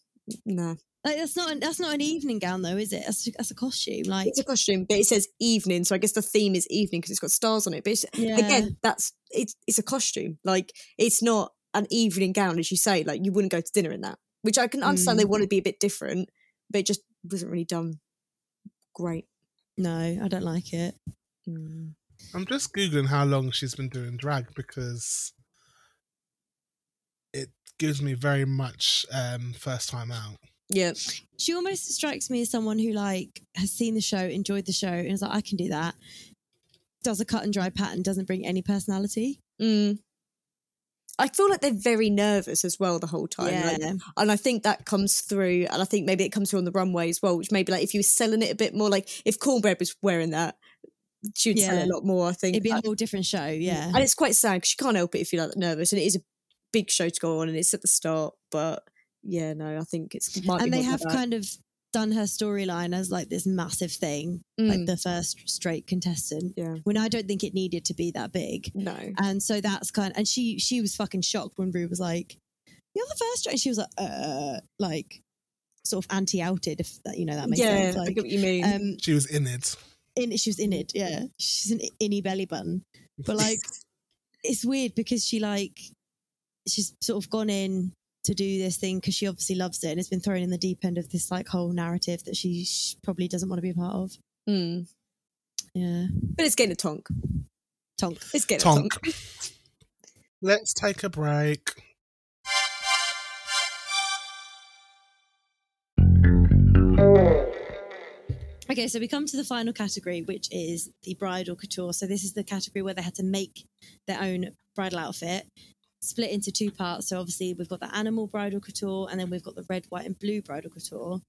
no Like that's not an, that's not an evening gown though, is it? That's, that's a costume. Like it's a costume but it says evening so i guess the theme is evening because it's got stars on it but it's, yeah. again that's it's it's a costume like it's not an evening gown as you say like you wouldn't go to dinner in that which i can understand they want to be a bit different but it just wasn't really done great no, I don't like it. Mm. I'm just googling how long she's been doing drag because it gives me very much um, first time out. Yeah She almost strikes me as someone who like has seen the show, enjoyed the show, and is like, I can do that. Does a cut and dry pattern, doesn't bring any personality. mm. i feel like they're very nervous as well the whole time like, and i think that comes through and i think maybe it comes through on the runway as well which maybe like if you were selling it a bit more like if Kornbread was wearing that she would sell it a lot more i think It'd be a whole different show. Yeah. And it's quite sad because you can't help it if you're like nervous, and it is a big show to go on, and it's at the start. But yeah, no, I think it's might be and they have that. kind of done her storyline as like this massive thing, like Mm, the first straight contestant. yeah, When I don't think it needed to be that big. no, And so that's kind of, and she she was fucking shocked when Ru was like, You're the first straight. And she was like, uh like sort of anti outed, if that you know that makes yeah, sense. I Like get what you mean. um She was in it. in she was in it, yeah. She's an innie belly button. But like [LAUGHS] it's weird because she like she's sort of gone in to do this thing because she obviously loves it and has been thrown in the deep end of this like whole narrative that she sh- probably doesn't want to be a part of. Mm. Yeah. But it's getting a tonk. Tonk. It's getting Tonk. a tonk. [LAUGHS] Let's take a break. Okay, so we come to the final category, which is the bridal couture. So this is the category where they had to make their own bridal outfit, split into two parts. So obviously we've got the animal bridal couture, and then we've got the red, white, and blue bridal couture.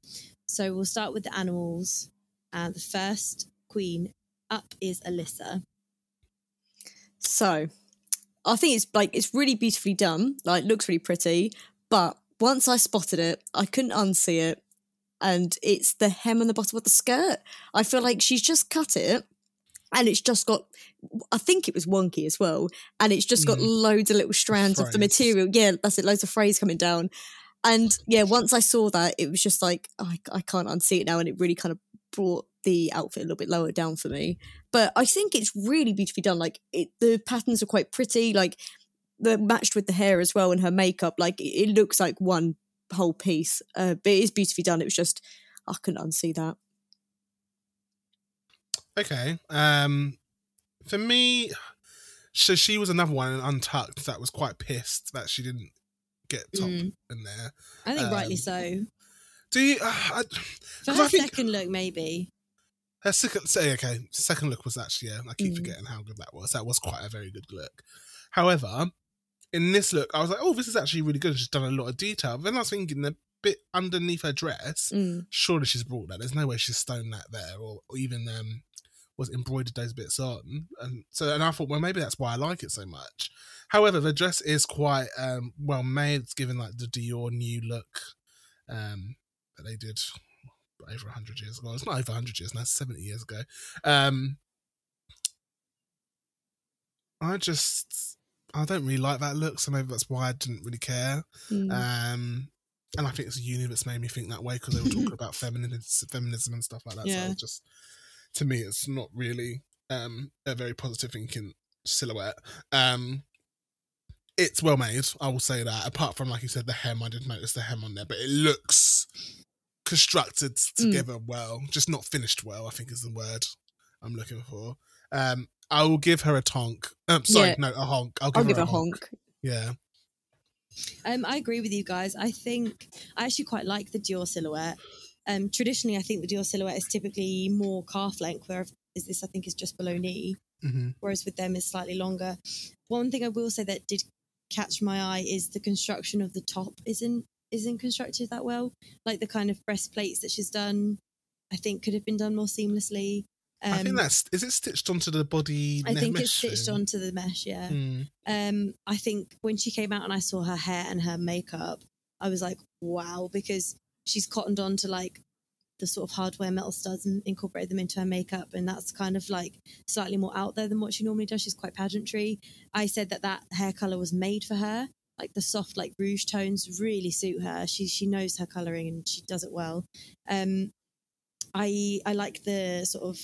So we'll start with the animals. And the first queen up is Alyssa. So, I think it's like it's really beautifully done. Like, looks really pretty. But once I spotted it, I couldn't unsee it, and it's the hem and the bottom of the skirt. I feel like she's just cut it. And it's just got, I think it was wonky as well. And it's just got Mhm. loads of little strands of the material. Yeah, that's it, loads of frays coming down. And yeah, once I saw that, it was just like, I, I can't unsee it now. And it really kind of brought the outfit a little bit lower down for me. But I think it's really beautifully done. Like it, the patterns are quite pretty. Like they're matched with the hair as well and her makeup. Like it, it looks like one whole piece. Uh, but it is beautifully done. It was just I couldn't unsee that. Okay. Um, for me, so she was another one untucked that was quite pissed that she didn't get top Mm. in there. I think rightly Um, so. Do you? Uh, I, For her think second look, maybe. her second. Say okay, second look was actually yeah. I keep Mm. forgetting how good that was. That was quite a very good look. However, in this look, I was like, oh, this is actually really good. She's done a lot of detail. But then I was thinking the bit underneath her dress. Mm. surely she's brought that. There's no way she's stoned that there, or, or even um was embroidered those bits on. And so, and I thought, well, maybe that's why I like it so much. However, the dress is quite um well made. It's given like the Dior new look um that they did over hundred years ago. It's not over hundred years now; seventy years ago. Um, I just I don't really like that look, so maybe that's why I didn't really care. Mm. Um, and I think it's a uni that's made me think that way because they were talking [LAUGHS] about feminism, feminism and stuff like that. So Yeah. it's just to me, it's not really um, a very positive thinking silhouette. Um, it's well made, I will say that. Apart from, like you said, the hem, I didn't notice the hem on there, but it looks constructed together well, just not finished well. I think is the word I'm looking for. Um, I will give her a tonk. Um, sorry, Yeah. no, a honk. I'll give, I'll her, give a a honk. honk. Yeah. Um, I agree with you guys. I think I actually quite like the Dior silhouette. Um, traditionally, I think the Dior silhouette is typically more calf length, whereas this I think is just below knee, hmm whereas with them is slightly longer. One thing I will say that did catch my eye is the construction of the top isn't isn't constructed that well. Like the kind of breastplates that she's done, I think could have been done more seamlessly. Um, I think that's is it stitched onto the body? I think it's stitched thing? onto the mesh. Yeah. Mm. Um, I think when she came out and I saw her hair and her makeup, I was like, wow, because she's cottoned on to like the sort of hardware metal studs and incorporated them into her makeup. And that's kind of like slightly more out there than what she normally does. She's quite pageantry. I said that that hair color was made for her. Like the soft, like rouge tones really suit her. She she knows her coloring and she does it well. Um, I I like the sort of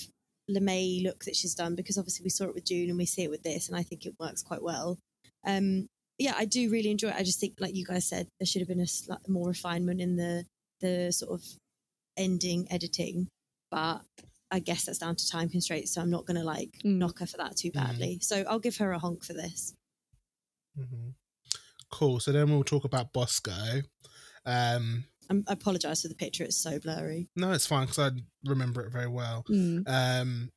lamé look that she's done because obviously we saw it with June and we see it with this, and I think it works quite well. Um, yeah, I do really enjoy it. I just think, like you guys said, there should have been a slight more refinement in the the sort of ending editing, but I guess that's down to time constraints. So I'm not going to like Mm. knock her for that too badly. So I'll give her a honk for this. hmm Cool. So then we'll talk about Bosco. Um, I'm, I apologize for the picture; it's so blurry. no, it's fine because I remember it very well. Mm. Um,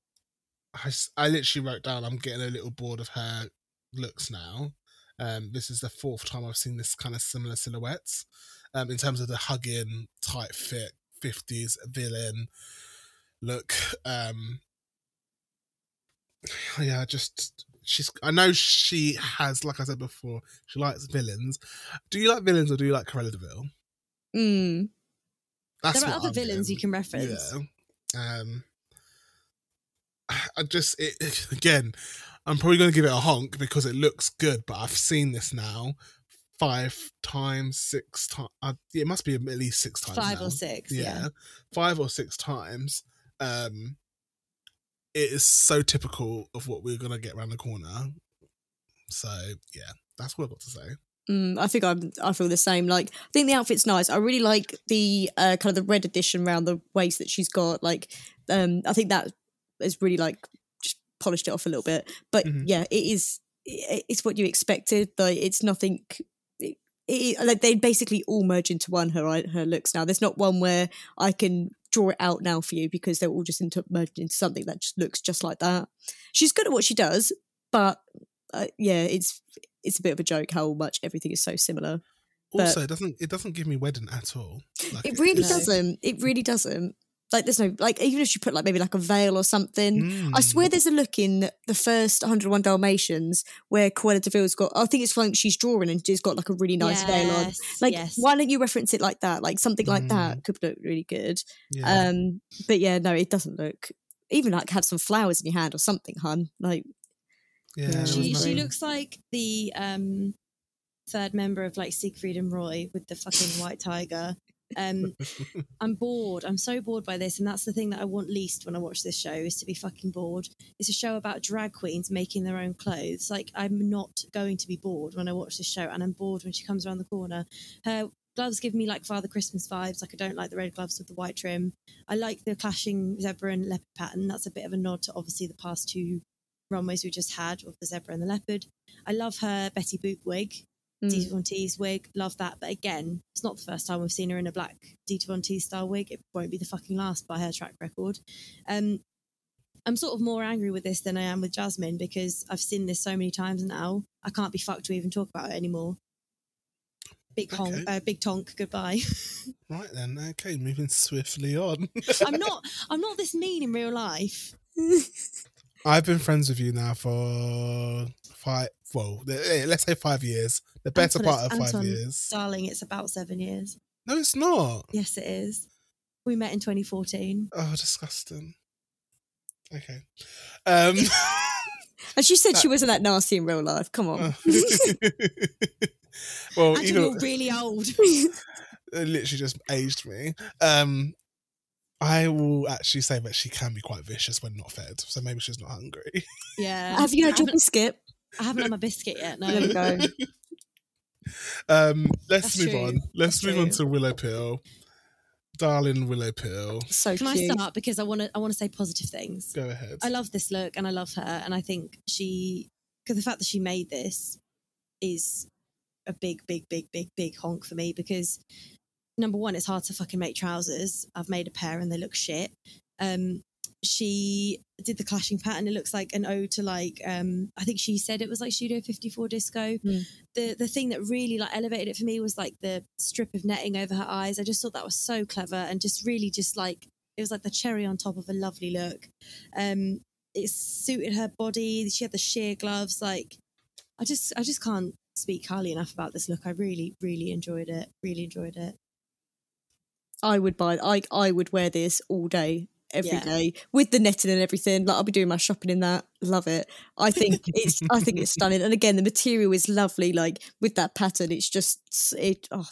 I, s- I literally wrote down I'm getting a little bored of her looks now. Um, this is the fourth time I've seen this kind of similar silhouettes. Um, in terms of the hugging, tight fit, fifties villain look. Um, yeah, just she's. I know she has, like I said before, she likes villains. Do you like villains or do you like Cruella de Vil? Mm. That's there are other I'm villains you can reference. Yeah. Um, I just it- [LAUGHS] again, I'm probably going to give it a honk because it looks good, but I've seen this now five times, six times. Uh, it must be at least six times. Five now. or six. Yeah. Yeah. five or six times. Um, it is so typical of what we're going to get around the corner. So yeah, that's what I've got to say. Mm, I think I'm. I feel the same. Like, I think the outfit's nice. I really like the uh, kind of the red addition around the waist that she's got. Like, um, I think that is really like just polished it off a little bit. But Mhm. yeah, it is it's what you expected. Like, it's nothing. It, it, like they basically all merge into one. Her her looks now. There's not one where I can draw it out now for you because they're all just into merged into something that just looks just like that. She's good at what she does, but uh, yeah, it's it's a bit of a joke how much everything is so similar. But- Also, it doesn't it doesn't give me wedding at all. Like, It really No. doesn't. It really doesn't. Like there's no like even if you put like maybe like a veil or something. I Mm. swear there's a look in the first 101 Dalmatians where Cruella de Vil's got. I think it's like she's drawing and she's got like a really nice veil on. Like yes. why don't you reference it like that? Like something like Mm. that could look really good. Yeah. Um, but yeah, no, it doesn't look. Even like have some flowers in your hand or something, hun. Like yeah, yeah, She, she looks like the um, third member of like Siegfried and Roy with the fucking white tiger. Um, [LAUGHS] I'm bored. I'm so bored by this, and that's the thing that I want least when I watch this show is to be fucking bored. It's a show about drag queens making their own clothes. Like I'm not going to be bored when I watch this show, and I'm bored when she comes around the corner. Her gloves give me like Father Christmas vibes. Like I don't like the red gloves with the white trim. I like the clashing zebra and leopard pattern. That's a bit of a nod to obviously the past two runways we just had of the zebra and the leopard. I love her Betty Boop wig. Mm, Dita Von Teese wig, love that. But again, it's not the first time we've seen her in a black Dita Von Teese style wig. It won't be the fucking last by her track record. Um, I'm sort of more angry with this than I am with Jasmine because I've seen this so many times now. I can't be fucked to even talk about it anymore. Big honk, Okay. uh, big tonk, goodbye. [LAUGHS] Right then, okay, moving swiftly on. I'm not, I'm not this mean in real life. [LAUGHS] I've been friends with you now for five. Well, eh, let's say five years. The better Anton, part of it's- five years. Darling, it's about seven years. No, it's not. Yes, it is. We met in 2014. Oh, disgusting. Okay. Um. [LAUGHS] and she said she wasn't that nasty in real life. Come on. uh, [LAUGHS] well, you're really [LAUGHS] old. it literally just aged me. Um. I will actually say that she can be quite vicious when not fed, so maybe she's not hungry. [LAUGHS] yeah. Have you I had your biscuit? I haven't had my biscuit yet. No. There we go. [LAUGHS] Um, let's That's move true. on. Let's That's move on to Willow Pill, darling Willow Pill. So Can I start because I want to? I want to say positive things. Go ahead. I love this look and I love her, and I think she, because the fact that she made this is a big, big, big, big, big honk for me because number one, it's hard to fucking make trousers. I've made a pair and they look shit. Um, she did the clashing pattern. It looks like an ode to like um I think she said it was like Studio 54 disco. Mm. The the thing that really like elevated it for me was like the strip of netting over her eyes. I just thought that was so clever and just really just like it was like the cherry on top of a lovely look. Um it suited her body. She had the sheer gloves. Like I just I just can't speak highly enough about this look. I really, really enjoyed it. Really enjoyed it. I would buy. I I would wear this all day, every day, Yeah. with the netting and everything. Like I'll be doing my shopping in that. Love it. I think [LAUGHS] it's. I think it's stunning. And again, the material is lovely. Like with that pattern, it's just it. Oh,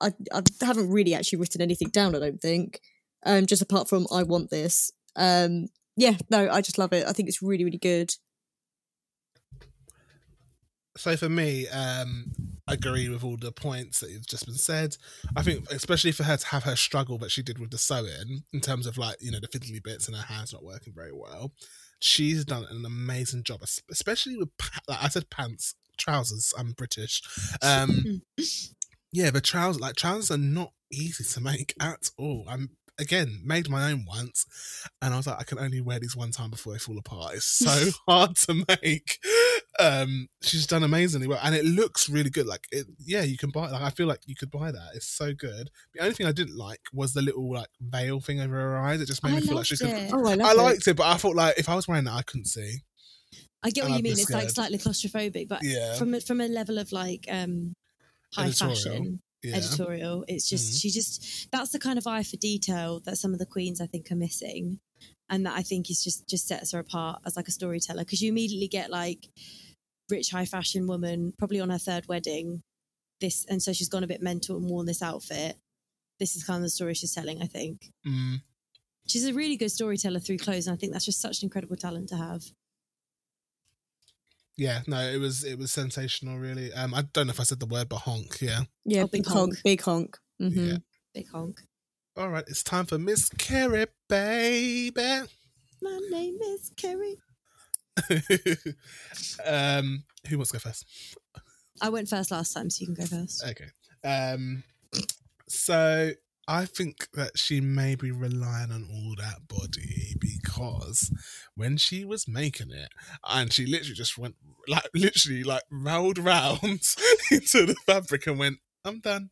I I haven't really actually written anything down. I don't think. Um, just apart from I want this. Um, yeah, no, I just love it. I think it's really really good. So for me, um, I agree with all the points that have just been said. I think, especially for her to have her struggle that she did with the sewing, in terms of like you know the fiddly bits and her hands not working very well, she's done an amazing job, especially with like I said pants, trousers. I'm British. Um, [LAUGHS] yeah, but trousers like trousers are not easy to make at all. I'm again made my own once, and I was like, I can only wear these one time before they fall apart. It's so [LAUGHS] hard to make. Um, she's done amazingly well, and it looks really good. Like, it, yeah, you can buy. Like, I feel like you could buy that. It's so good. The only thing I didn't like was the little like veil thing over her eyes. It just made I me feel like she loved could. it. Oh, I I liked it, but I thought like if I was wearing that, I couldn't see. I get what I'd you mean. It's like slightly claustrophobic, but Yeah. from a, from a level of like um high Editorial. fashion Yeah, editorial, it's just Mhm. she just that's the kind of eye for detail that some of the queens I think are missing, and that I think is just just sets her apart as like a storyteller because you immediately get like rich high fashion woman probably on her third wedding, this and so she's gone a bit mental and worn this outfit. This is kind of the story she's telling. I think Mm. she's a really good storyteller through clothes, and I think that's just such an incredible talent to have. yeah. No, it was it was sensational. Really. Um, I don't know if I said the word, but honk. Yeah. Yeah, Oh, big big honk, honk. big honk. hmm Yeah. Big honk. All right, it's time for Miss Kerry, baby. My name is Kerry. [LAUGHS] um, who wants to go first? I went first last time, so you can go first. Okay. Um, so I think that she may be relying on all that body because when she was making it, and she literally just went like literally like rolled around [LAUGHS] into the fabric and went, "I'm done,"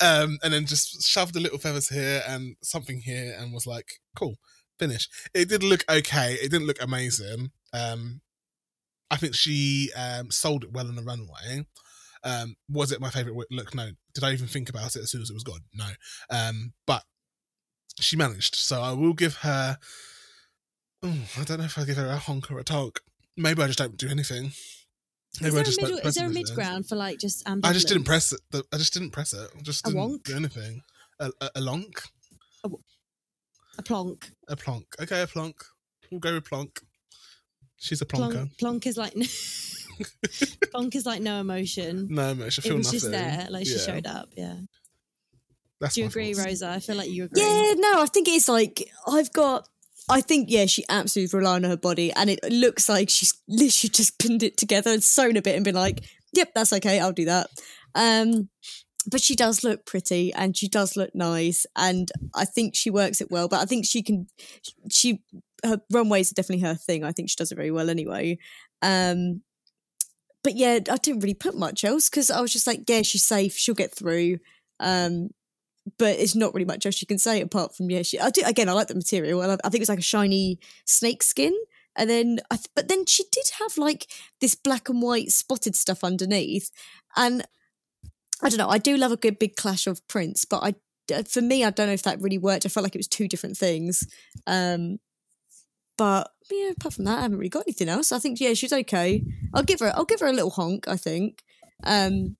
um, and then just shoved the little feathers here and something here, and was like, "Cool, finish." It did look okay. It didn't look amazing. Um, I think she um, sold it well on the runway. Um, was it my favorite look? No. Did I even think about it as soon as it was gone? No. Um, but she managed, so I will give her. I don't know if I give her a honk or a talk. Maybe I just don't do anything. Is there, a just middle, is there a mid ground for like just ambivalence? I just didn't press it. I just didn't press it. I just didn't wonk? do anything. A, a, a lonk, a plonk. a plonk. Okay, a plonk. We'll go with plonk. She's a plonker. Plonk, plonk is like [LAUGHS] plonk is like no emotion. [LAUGHS] No emotion. it Feel it was nothing. just there, like she Yeah, showed up. Yeah. That's Do you agree, thoughts. Rosa? I feel like you agree. Yeah, no, I think it's like I've got. I think yeah, she absolutely relied on her body, and it looks like she's literally [LAUGHS] just pinned it together and sewn a bit and been like, "Yep, that's okay, I'll do that." Um, but she does look pretty, and she does look nice, and I think she works it well. But I think she can. She her runways are definitely her thing. I think she does it very well anyway. Um, but yeah, I didn't really put much else because I was just like, yeah, she's safe, she'll get through. Um, but it's not really much else you can say apart from yeah. She, I do again. I like the material. I, I think it's like a shiny snake skin, and then I th- but then she did have like this black and white spotted stuff underneath, and I don't know. I do love a good big clash of prints, but I uh, for me, I don't know if that really worked. I felt like it was two different things. Um, but yeah, apart from that, I haven't really got anything else. I think yeah, she's okay. I'll give her. I'll give her a little honk. I think. Um,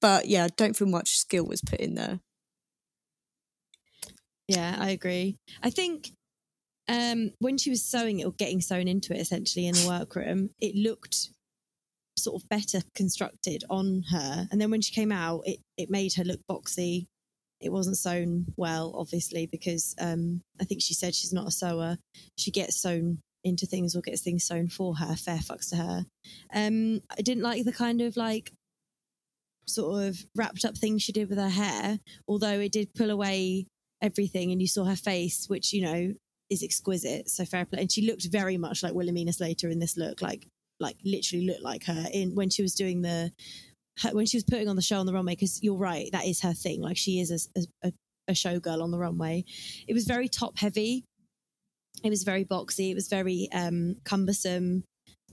but yeah, don't feel much skill was put in there. Yeah, I agree. I think um, when she was sewing it or getting sewn into it essentially in the workroom, it looked sort of better constructed on her. And then when she came out, it, it made her look boxy. It wasn't sewn well, obviously, because um, I think she said she's not a sewer. She gets sewn into things or gets things sewn for her. Fair fucks to her. Um, I didn't like the kind of like sort of wrapped up thing she did with her hair, although it did pull away everything and you saw her face, which, you know, is exquisite. So fair play. And she looked very much like Wilhelmina Slater in this look, like like literally looked like her in when she was doing the her, when she was putting on the show on the runway. Because you're right, that is her thing. Like she is a, a, a showgirl on the runway. It was very top heavy. It was very boxy. It was very um, cumbersome.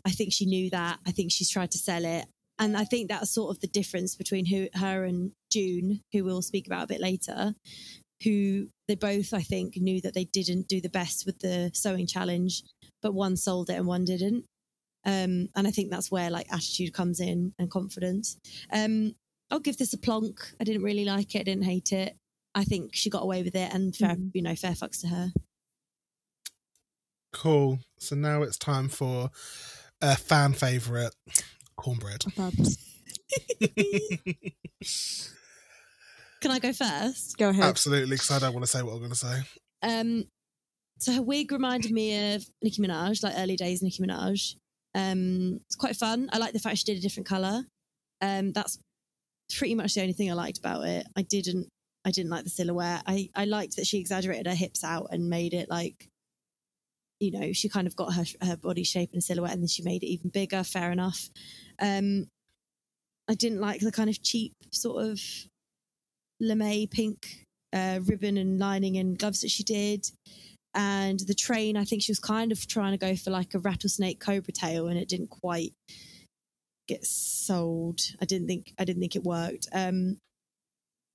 I think she knew that. I think she's tried to sell it. And I think that's sort of the difference between who, her and June, who we'll speak about a bit later, who they both, I think, knew that they didn't do the best with the sewing challenge, but one sold it and one didn't. Um, and I think that's where like attitude comes in and confidence. Um, I'll give this a plonk. I didn't really like it. I didn't hate it. I think she got away with it, and fair, Mhm. you know, fair fucks to her. Cool. So now it's time for a fan favorite, Kornbread. [LAUGHS] [LAUGHS] Bubs. Can I go first? Go ahead. Absolutely, because I don't want to say what I'm going to say. Um, so her wig reminded me of Nicki Minaj, like early days Nicki Minaj. Um, it's quite fun. I like the fact she did a different color. Um, that's pretty much the only thing I liked about it. I didn't, I didn't like the silhouette. I, I liked that she exaggerated her hips out and made it like, you know, she kind of got her her body shape and silhouette, and then she made it even bigger. Fair enough. Um, I didn't like the kind of cheap sort of lamé pink uh, ribbon and lining and gloves that she did. And the train, I think she was kind of trying to go for like a rattlesnake cobra tail, and it didn't quite get sold. I didn't think I didn't think it worked. Um,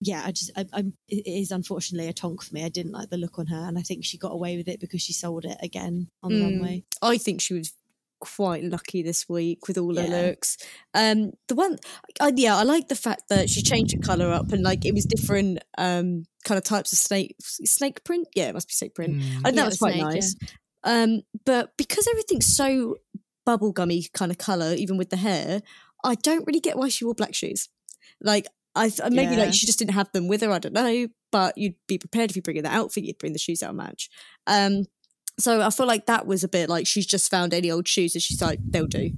yeah, I just I, I'm, it is unfortunately a tonk for me. I didn't like the look on her, and I think she got away with it because she sold it again on the Mm. runway. I think she was quite lucky this week with all her looks. Um, the one, I, yeah, I like the fact that she changed her color up and like it was different um kind of types of snake snake print. Yeah, it must be snake print. Mm. I think Yeah, that was quite snake, yeah. nice. Um, but because everything's so bubblegummy kind of color, even with the hair, I don't really get why she wore black shoes. Like I th- maybe Yeah. like she just didn't have them with her. I don't know, but you'd be prepared if you bring in the outfit, you'd bring the shoes out match. Um, so I feel like that was a bit like she's just found any old shoes and she's like they'll do.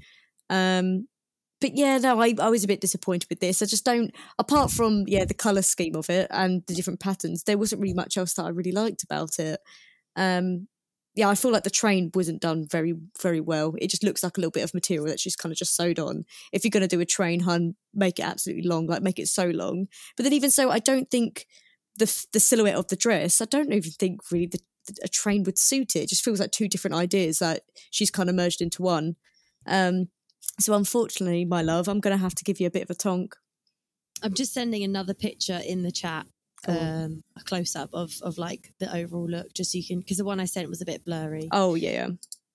Um, but yeah, no, I, I was a bit disappointed with this. I just don't, apart from yeah the color scheme of it and the different patterns, there wasn't really much else that I really liked about it. Um, yeah, I feel like the train wasn't done very very well. It just looks like a little bit of material that she's kind of just sewed on. If you're going to do a train, hun, make it absolutely long, like make it so long. But then even so, I don't think the the silhouette of the dress. I don't even think really the, a train would suit it. It just feels like two different ideas that she's kind of merged into one. Um, so unfortunately, my love, I'm going to have to give you a bit of a tonk. I'm just sending another picture in the chat, um, a close up of of like the overall look, just so you can because the one I sent was a bit blurry. Oh yeah,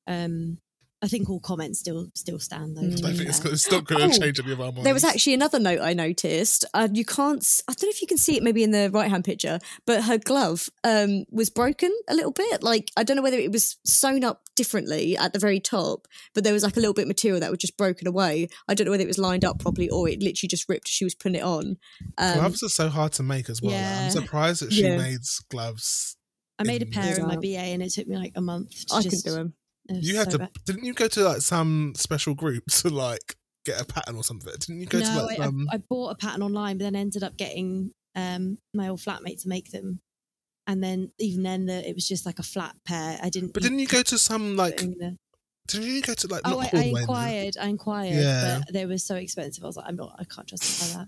Um, I think all comments still still stand though. Mm. to I think it's, it's not going to Oh, change any of our minds. There was actually another note I noticed. Uh, you can't. I don't know if you can see it maybe in the right hand picture, but her glove um, was broken a little bit. Like I don't know whether it was sewn up differently at the very top, but there was like a little bit of material that was just broken away. I don't know whether it was lined up properly or it literally just ripped as she was putting it on. Um, gloves are so hard to make as well. Like, Yeah. I'm surprised that she Yeah. made gloves. I made a pair in my BA and it took me like a month. To I just, can do them. You had so to, bad. didn't you go to like some special group to like get a pattern or something? Didn't you go to no, like I, some? I, I bought a pattern online, but then ended up getting um, my old flatmate to make them. And then even then, the, it was just like a flat pair. I didn't. but didn't you go to some like? the- Didn't you go to like? oh, I, I inquired. I inquired, Yeah. but they were so expensive. I was like, I'm not. I can't justify that.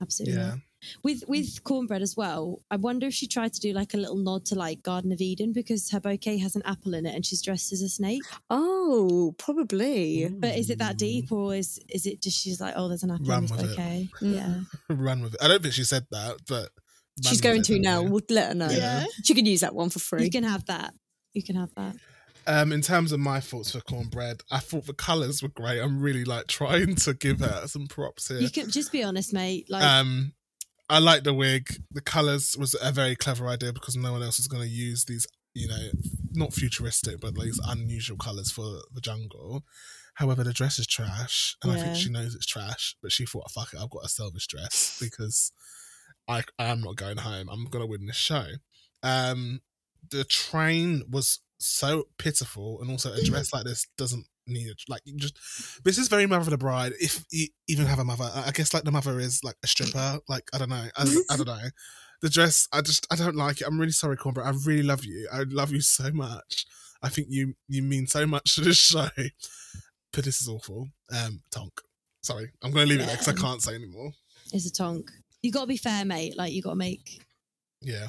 Absolutely. Yeah, not. With with Kornbread as well. I wonder if she tried to do like a little nod to like Garden of Eden because her bouquet has an apple in it and she's dressed as a snake. Oh, probably. But is it that deep or is is it just she's like, oh, there's an apple Run in this bouquet? Mm. Yeah. [LAUGHS] run with it. I don't think she said that, but She's going with to now. We'll let her know. Yeah. She can use that one for free. You can have that. You can have that. Um, in terms of my thoughts for Kornbread, I thought the colours were great. I'm really like trying to give her some props here. You can just be honest, mate. Like Um, I like the wig. The colours was a very clever idea because no one else is going to use these, you know, not futuristic, but these unusual colours for the jungle. However, the dress is trash, and I think she knows it's trash. But she thought, "Fuck it, I've got to sell this dress [LAUGHS] because I I am not going home. I'm going to win this show." Um, the train was so pitiful, and also a dress like this doesn't need a, like just. This is very mother of the bride. If you even have a mother, I guess like the mother is like a stripper. Like I don't know. I, I don't know. The dress, I just I don't like it. I'm really sorry, Kornbread. I really love you. I love you so much. I think you you mean so much to this [LAUGHS] show. But this is awful. Um, Tonk. Sorry, I'm going to leave it there because I can't say anymore. It's a tonk. You got to be fair, mate. Like you got to make. Yeah.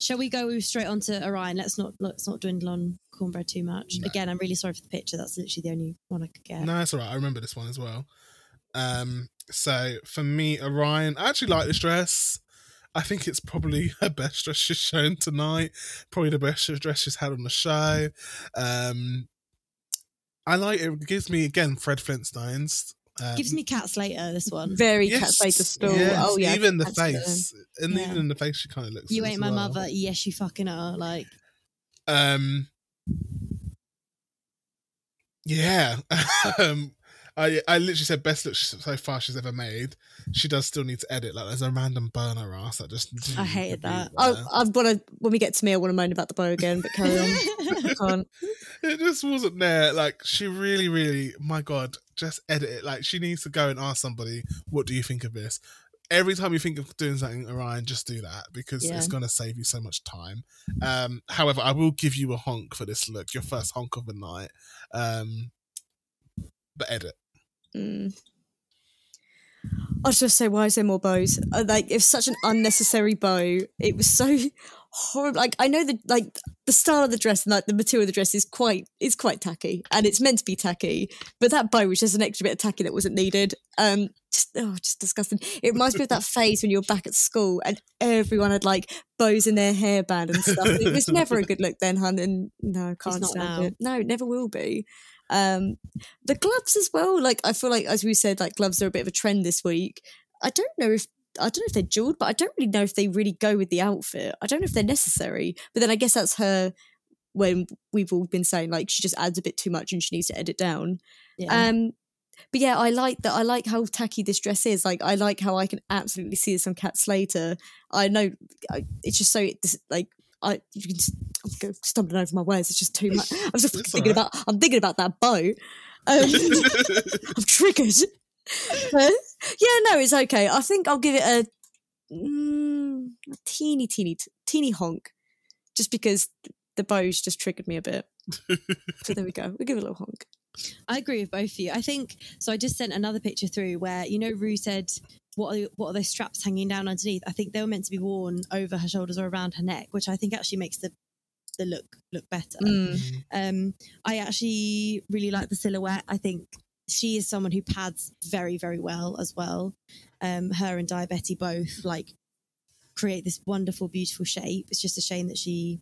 Shall we go straight on to Orion? Let's not let's not dwindle on Kornbread too much. No. Again, I'm really sorry for the picture. That's literally the only one I could get. No, it's all right. I remember this one as well. Um, so for me, Orion, I actually like this dress. I think it's probably [LAUGHS] her best dress she's shown tonight. Probably the best dress she's had on the show. Um, I like it. It gives me again Fred Flintstones. Um, Gives me Cat Slater. This one. Very yes, cat Slater stool. yes, Oh yeah, even the Cat face, and Yeah. even in the face, she kind of looks. You ain't my well. mother. Yes, you fucking are. Like Um, yeah. [LAUGHS] um, I I literally said best look so far she's ever made. She does still need to edit. Like there's a random burner ass that just. I hated that. I, Yeah. I want to when we get to me, I want to moan about the bow again, but carry on. [LAUGHS] I can't. [LAUGHS] It just wasn't there. Like she really, really. My God, just edit it. Like she needs to go and ask somebody, "What do you think of this?" Every time you think of doing something, Orion, just do that because Yeah. it's going to save you so much time. Um, however, I will give you a honk for this look, your first honk of the night. Um, but edit. Mm. I was just say, why is there more bows? Uh, Like, it's such an unnecessary bow. It was so [LAUGHS] horrible. Like, I know the like, the style of the dress and like the material of the dress is quite is quite tacky, and it's meant to be tacky. But that bow was just an extra bit of tacky that wasn't needed. Um, just oh, just disgusting. It reminds me of that phase when you're back at school and everyone had like bows in their hairband and stuff. It was never a good look then, hun. And no, I can't stand now. it. No, it never will be. Um, the gloves as well. Like I feel like, as we said, like gloves are a bit of a trend this week. I don't know if I don't know if they're jeweled, but I don't really know if they really go with the outfit. I don't know if they're necessary. But then I guess that's her when we've all been saying like she just adds a bit too much and she needs to edit down. yeah. Um, but yeah, I like that. I like how tacky this dress is. Like, I like how I can absolutely see this on Cat Slater. I know I, it's just so this, like I you can s- I'm go stumbling over my words. It's just too much. [LAUGHS] I'm just thinking alright. about. I'm thinking about that bow. Um, [LAUGHS] I'm triggered. But, [LAUGHS] yeah, no, it's okay. I think I'll give it a, mm, a teeny, teeny, teeny honk, just because the bow's just triggered me a bit. [LAUGHS] so there we go. We'll give it a little honk. I agree with both of you. I think so. I just sent another picture through where you know Ru said, "What are what are those straps hanging down underneath?" I think they were meant to be worn over her shoulders or around her neck, which I think actually makes the the look look better. Mm. Um, I actually really like the silhouette. I think she is someone who pads very very well as well. Um, her and Daya Betty both like create this wonderful, beautiful shape. It's just a shame that she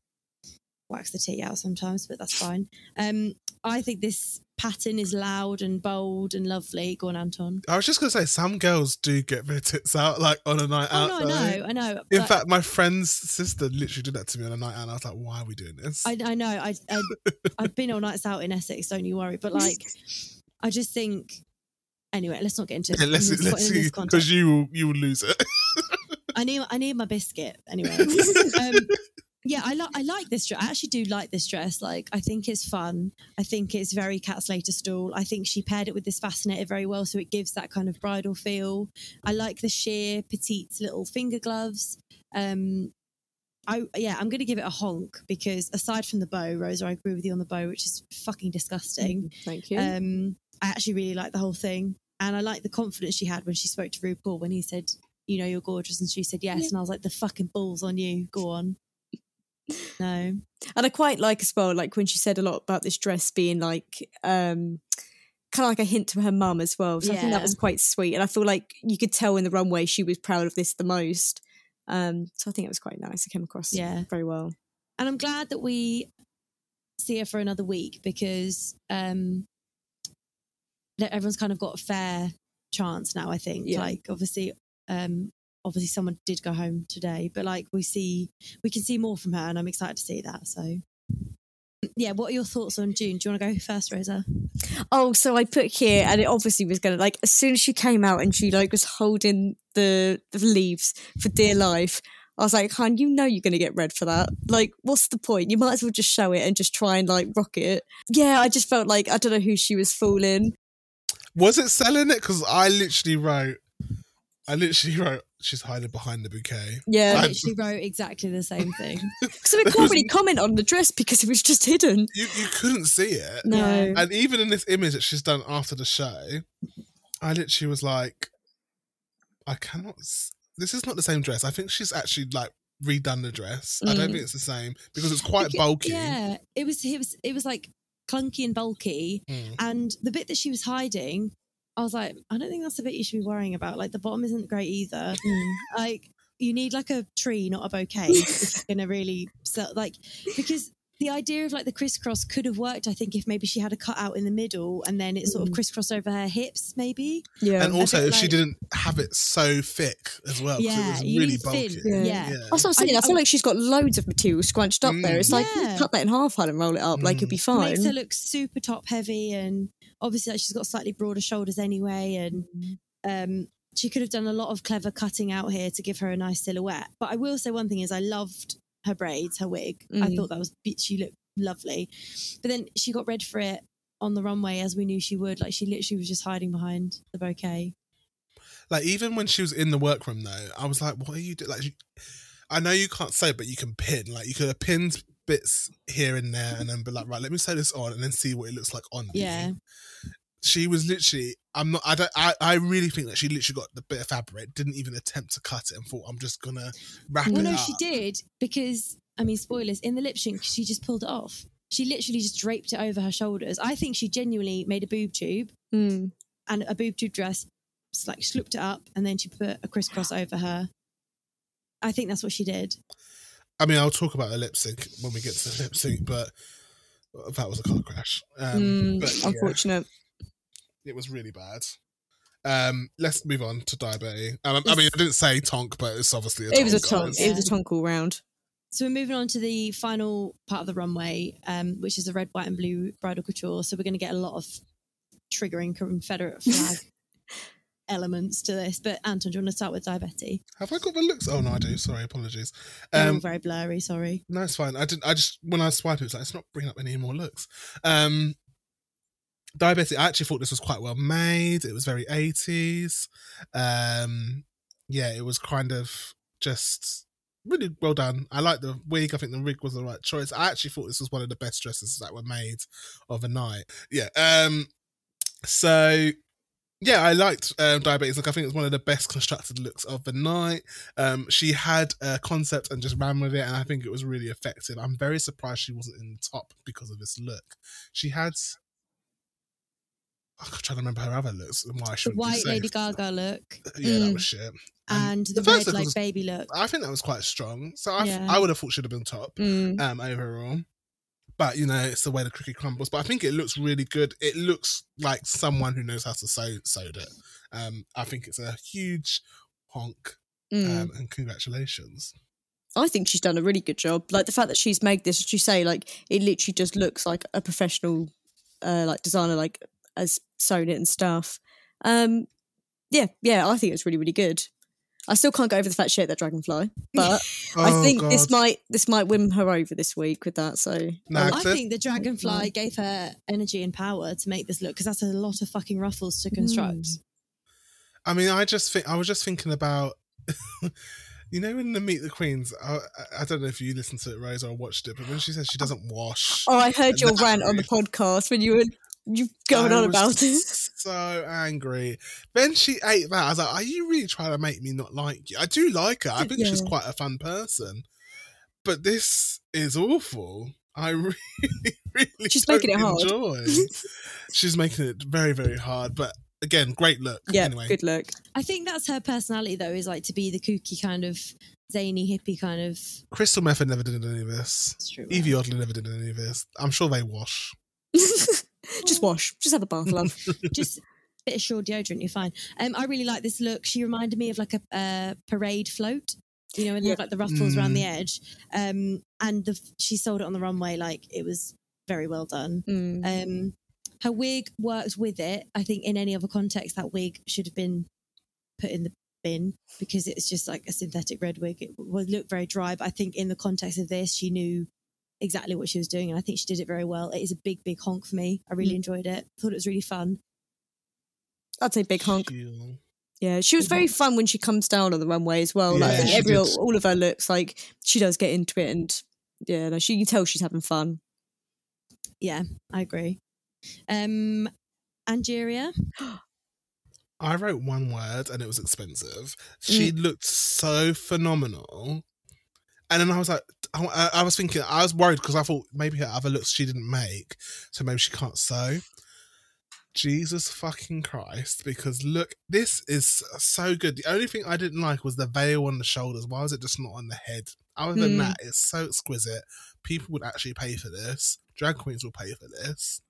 whacks the tea out sometimes, but that's fine. Um, I think this pattern is loud and bold and lovely. Go on, Anton. I was just gonna say some girls do get their tits out like on a night Oh out. no, I know, I know. In but fact, my friend's sister literally did that to me on a night out. And I was like, "Why are we doing this?" I, I know. I, I I've been all nights out in Essex. Don't you worry. But like, [LAUGHS] I just think. Anyway, let's not get into Yeah, let's let's see this because you will you will lose it. I need I need my biscuit anyway. [LAUGHS] um, yeah, I like I like this dress. I actually do like this dress. Like, I think it's fun. I think it's very Cat Slater stall. I think she paired it with this fascinator very well, so it gives that kind of bridal feel. I like the sheer petite little finger gloves. Um, I yeah, I'm going to give it a honk because aside from the bow, Rosa, I agree with you on the bow, which is fucking disgusting. Thank you. Um, I actually really like the whole thing, and I like the confidence she had when she spoke to RuPaul when he said, "You know, you're gorgeous," and she said yes, Yeah. and I was like, "The fucking balls on you, go on." [LAUGHS] No, and I quite like as well, like when she said a lot about this dress being like um kind of like a hint to her mum as well. So I think that was quite sweet. And I feel like you could tell in the runway she was proud of this the most. Um so I think it was quite nice. It came across Yeah. very well. and I'm glad that we see her for another week because um, everyone's kind of got a fair chance now. I think, Yeah. like obviously, um, obviously someone did go home today, but like we see, we can see more from her, and I'm excited to see that. So. Yeah, what are your thoughts on June? Do you want to go first, Rosa? Oh, so I put here, and it obviously was gonna like as soon as she came out and she like was holding the the leaves for dear life. I was like, "Hun, you know you're going to get red for that. Like, what's the point? You might as well just show it and just try and like rock it." Yeah, I just felt like I don't know who she was fooling. Was it selling it? Because I literally wrote, I literally [LAUGHS] wrote, she's hiding behind the bouquet. Yeah, I I- literally [LAUGHS] wrote exactly the same [LAUGHS] thing. so we can't really comment on the dress because it was just hidden. You you couldn't see it. No, And even in this image that she's done after the show, I literally was like, I cannot. s- This is not the same dress. I think she's actually like redone the dress. I don't Mm. think it's the same because it's quite Beca- bulky. Yeah, it was. It was. It was like clunky and bulky, Mm. and the bit that she was hiding, I was like, I don't think that's the bit you should be worrying about. Like the bottom isn't great either. Mm. Like you need like a tree, not a bouquet, [LAUGHS] if you're gonna really sell. Like because the idea of like the crisscross could have worked. I think if maybe she had a cut out in the middle and then it sort of Mm. crisscrossed over her hips, maybe. yeah. And also, bit if she didn't have it so thick as well, 'cause Yeah, it was really bulky. thin. Yeah. Yeah. Yeah. That's what I'm saying. I, I- feel I- like she's got loads of material scrunched up there. It's like Yeah. cut that in half, and roll it up. Like it'd be fine. It makes her look super top heavy, and obviously like, she's got slightly broader shoulders anyway, and um, she could have done a lot of clever cutting out here to give her a nice silhouette. But I will say one thing is I loved her braids, her wig. I Mm. thought that was she looked lovely. But then she got red for it on the runway as we knew she would. Like she literally was just hiding behind the bouquet. Like even when she was in the workroom though, I was like, "What are you doing?" Like, you, I know you can't sew, but you can pin. Like you could have pinned bits here and there, and then be like, "Right, let me sew this on," and then see what it looks like on. me." Yeah. she was literally. I'm not. I don't. I, I really think that she literally got the bit of fabric, didn't even attempt to cut it, and thought, "I'm just gonna wrap Well, it no, up." she did because I mean, spoilers in the lip sync, she just pulled it off. She literally just draped it over her shoulders. I think she genuinely made a boob tube Mm. and a boob tube dress, just like slooped it up, and then she put a crisscross over her. I think that's what she did. I mean, I'll talk about the lip sync when we get to the lip sync, but that was a car crash. Um, Mm, but yeah, unfortunate. It was really bad. Um, let's move on to Daya Betty. Um, I mean, I didn't say tonk, but it's obviously a It was a tonk, tonk. guys. It was a tonk all round. So we're moving on to the final part of the runway, um, which is the red, white, and blue bridal couture. So we're going to get a lot of triggering Confederate [LAUGHS] flag elements to this. But Anton, do you want to start with Daya Betty? Have I got the looks? Oh no, I do. Sorry, apologies. Um, very blurry. Sorry. no, it's fine. I didn't. I just when I swipe it, it's like it's not bringing up any more looks. Um, Daya Betty. I actually thought this was quite well made. It was very eighties. Um, yeah, it was kind of just really well done. I like the wig. I think the wig was the right choice. I actually thought this was one of the best dresses that were made of a night. Yeah. Um. So. Yeah, I liked um, Daya Betty. Look, I think it was one of the best constructed looks of the night. Um, she had a concept and just ran with it, and I think it was really effective. I'm very surprised she wasn't in the top because of this look. She had. I'm trying to remember her other looks and why she The would be white Lady. Gaga look [LAUGHS] Yeah, that Mm. was shit. and the, the first red like was- baby look. I think that was quite strong. So I, Yeah. I would have thought she'd have been top Mm. um, overall. But you know, it's the way the cookie crumbles. But I think it looks really good. It looks like someone who knows how to sew sewed it. Um, I think it's a huge honk. Mm. Um, and congratulations. I think she's done a really good job. Like the fact that she's made this, as you say, like it literally just looks like a professional, uh, like designer, like has sewn it and stuff. Um, yeah, yeah, I think it's really, really good. I still can't get over the fact she ate that dragonfly, but [LAUGHS] I Oh, think this might this might win her over this week with that. So No, I Access? think the dragonfly gave her energy and power to make this look because that's a lot of fucking ruffles to construct. Mm. I mean, I just think I was just thinking about, [LAUGHS] you know, in the Meet the Queens. I, I don't know if you listened to it, Rose, or watched it, but when she says she doesn't wash, oh, I heard your That rant on the podcast when you were you going I on was about it. [LAUGHS] So angry. Then she ate that. I was like, "Are you really trying to make me not like you?" I do like her. I think she's quite a fun person, but this is awful. I [LAUGHS] really, really She's don't making it hard. [LAUGHS] she's making it very, very hard. But again, great look. Yeah, anyway, good look. I think that's her personality though, is like to be the kooky kind of zany hippie kind of. Crystal Methyd never did any of this. It's true, Yvie Oddly never did any of this. I'm sure they wash. Just wash, just have a bath, love. [LAUGHS] just a bit of Sure deodorant, you're fine. Um, I really like this look. She reminded me of like a uh, parade float, you know, and they have like the ruffles around the edge. Um, and the she sold it on the runway like it was very well done. Mm. Um, her wig worked with it. I think in any other context, that wig should have been put in the bin because it's just like a synthetic red wig. It would look very dry, but I think in the context of this, she knew exactly what she was doing, and I think she did it very well. It is a big, big honk for me. I really Mm. enjoyed it. Thought it was really fun. I'd say big honk. Chill. Yeah, she was very fun when she comes down on the runway as well. Like I Yeah, think every did. all of her looks, like she does get into it, and yeah, no, she you can tell she's having fun. Yeah, I agree. Um, Angeria, [GASPS] I wrote one word and it was expensive. She looked so phenomenal. And then I was like, I, I was thinking, I was worried because I thought maybe her other looks she didn't make, so maybe she can't sew. Jesus fucking Christ! Because look, this is so good. The only thing I didn't like was the veil on the shoulders. Why was it just not on the head? Other than Hmm. that, it's so exquisite. People would actually pay for this. Drag queens will pay for this.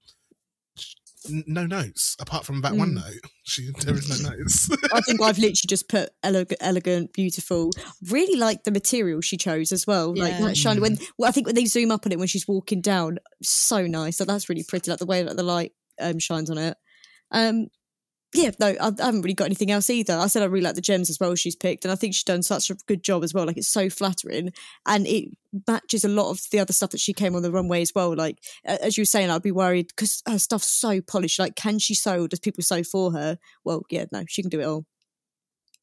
N- No notes apart from that one Hmm. note. [LAUGHS] She there is no notes. [LAUGHS] I think I've literally just put elegant, elegant, beautiful. Really like the material she chose as well. Like that shiny. When well, I think when they zoom up on it when she's walking down, so nice. So that's really pretty. Like the way that the light um, shines on it. Um, yeah, no, I, I haven't really got anything else either. I said I really like the gems as well she's picked, and I think she's done such a good job as well. Like it's so flattering, and it matches a lot of the other stuff that she came on the runway as well. Like as you were saying, I'd be worried because her stuff's so polished. Like, can she sew? Does people sew for her? Well, yeah, no, she can do it all.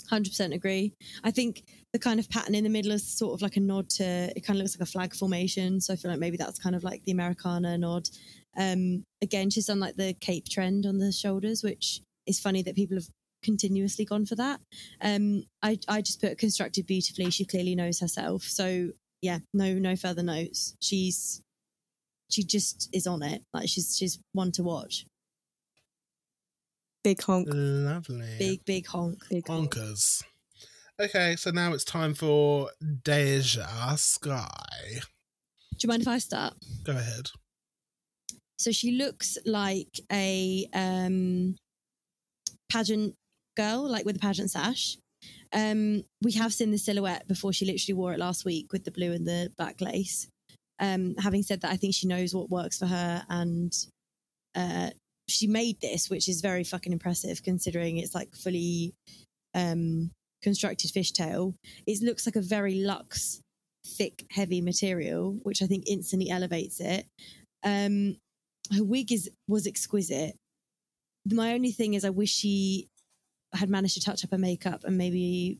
hundred percent agree. I think the kind of pattern in the middle is sort of like a nod to. It kind of looks like a flag formation, so I feel like maybe that's kind of like the Americana nod. Um, again, she's done like the cape trend on the shoulders, which is funny that people have continuously gone for that. Um, I I just put constructed beautifully. She clearly knows herself. So yeah, no no further notes. She's she just is on it. Like she's she's one to watch. Big honk. Lovely. Big big honk. Big honk. Okay, so now it's time for DeJa Skye. Do you mind if I start? Go ahead. So she looks like a um, pageant girl, like with a pageant sash. Um, we have seen the silhouette before she literally wore it last week with the blue and the black lace. Um, having said that, I think she knows what works for her and uh, she made this, which is very fucking impressive considering it's like fully um, constructed fishtail. It looks like a very luxe, thick, heavy material, which I think instantly elevates it. Um, her wig is was exquisite. My only thing is, I wish she had managed to touch up her makeup and maybe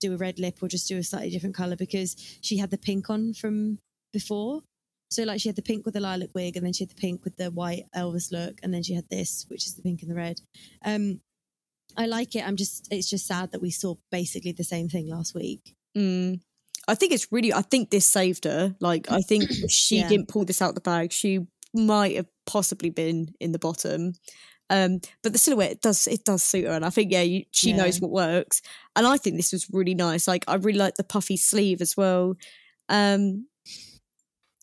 do a red lip or just do a slightly different color because she had the pink on from before. So like she had the pink with the lilac wig, and then she had the pink with the white Elvis look, and then she had this, which is the pink and the red. Um, I like it. I'm just, it's just sad that we saw basically the same thing last week. Mm. I think it's really. I think this saved her. Like I think [CLEARS THROAT] she Yeah. didn't pull this out the bag, she might have possibly been in the bottom. Um, but the silhouette it does it does suit her, and I think yeah, you, she Yeah. knows what works. And I think this was really nice. Like I really like the puffy sleeve as well. Um,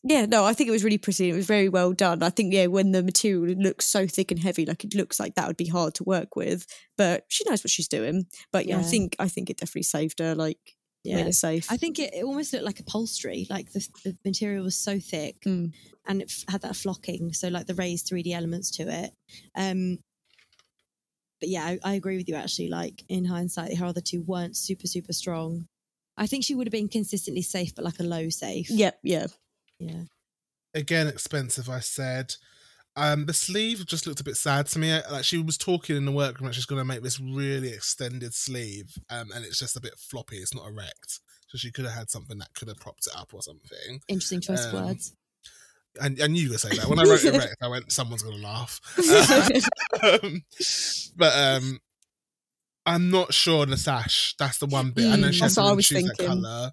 yeah, no, I think it was really pretty. It was very well done. I think yeah, when the material looks so thick and heavy, like it looks like that would be hard to work with. But she knows what she's doing. But yeah, I think I think it definitely saved her. Like Yeah. her safe. I think it, it almost looked like upholstery. Like the, the material was so thick Mm. and it f- had that flocking. So like the raised 3D elements to it. Um, but yeah, I, I agree with you actually. Like in hindsight, her other two weren't super, super strong. I think she would have been consistently safe, but like a low safe. Yep, yeah. Yeah. Again, expensive. I said. Um, the sleeve just looked a bit sad to me. Like she was talking in the workroom, that she's going to make this really extended sleeve, um, and it's just a bit floppy. It's not erect, so she could have had something that could have propped it up or something. Interesting choice Um, of words. And I knew you were going to say that when I wrote erect. I went, someone's going to laugh. [LAUGHS] um, [LAUGHS] but um, I'm not sure on the sash. That's the one bit. I know Mm, she has to choose that thinking. color,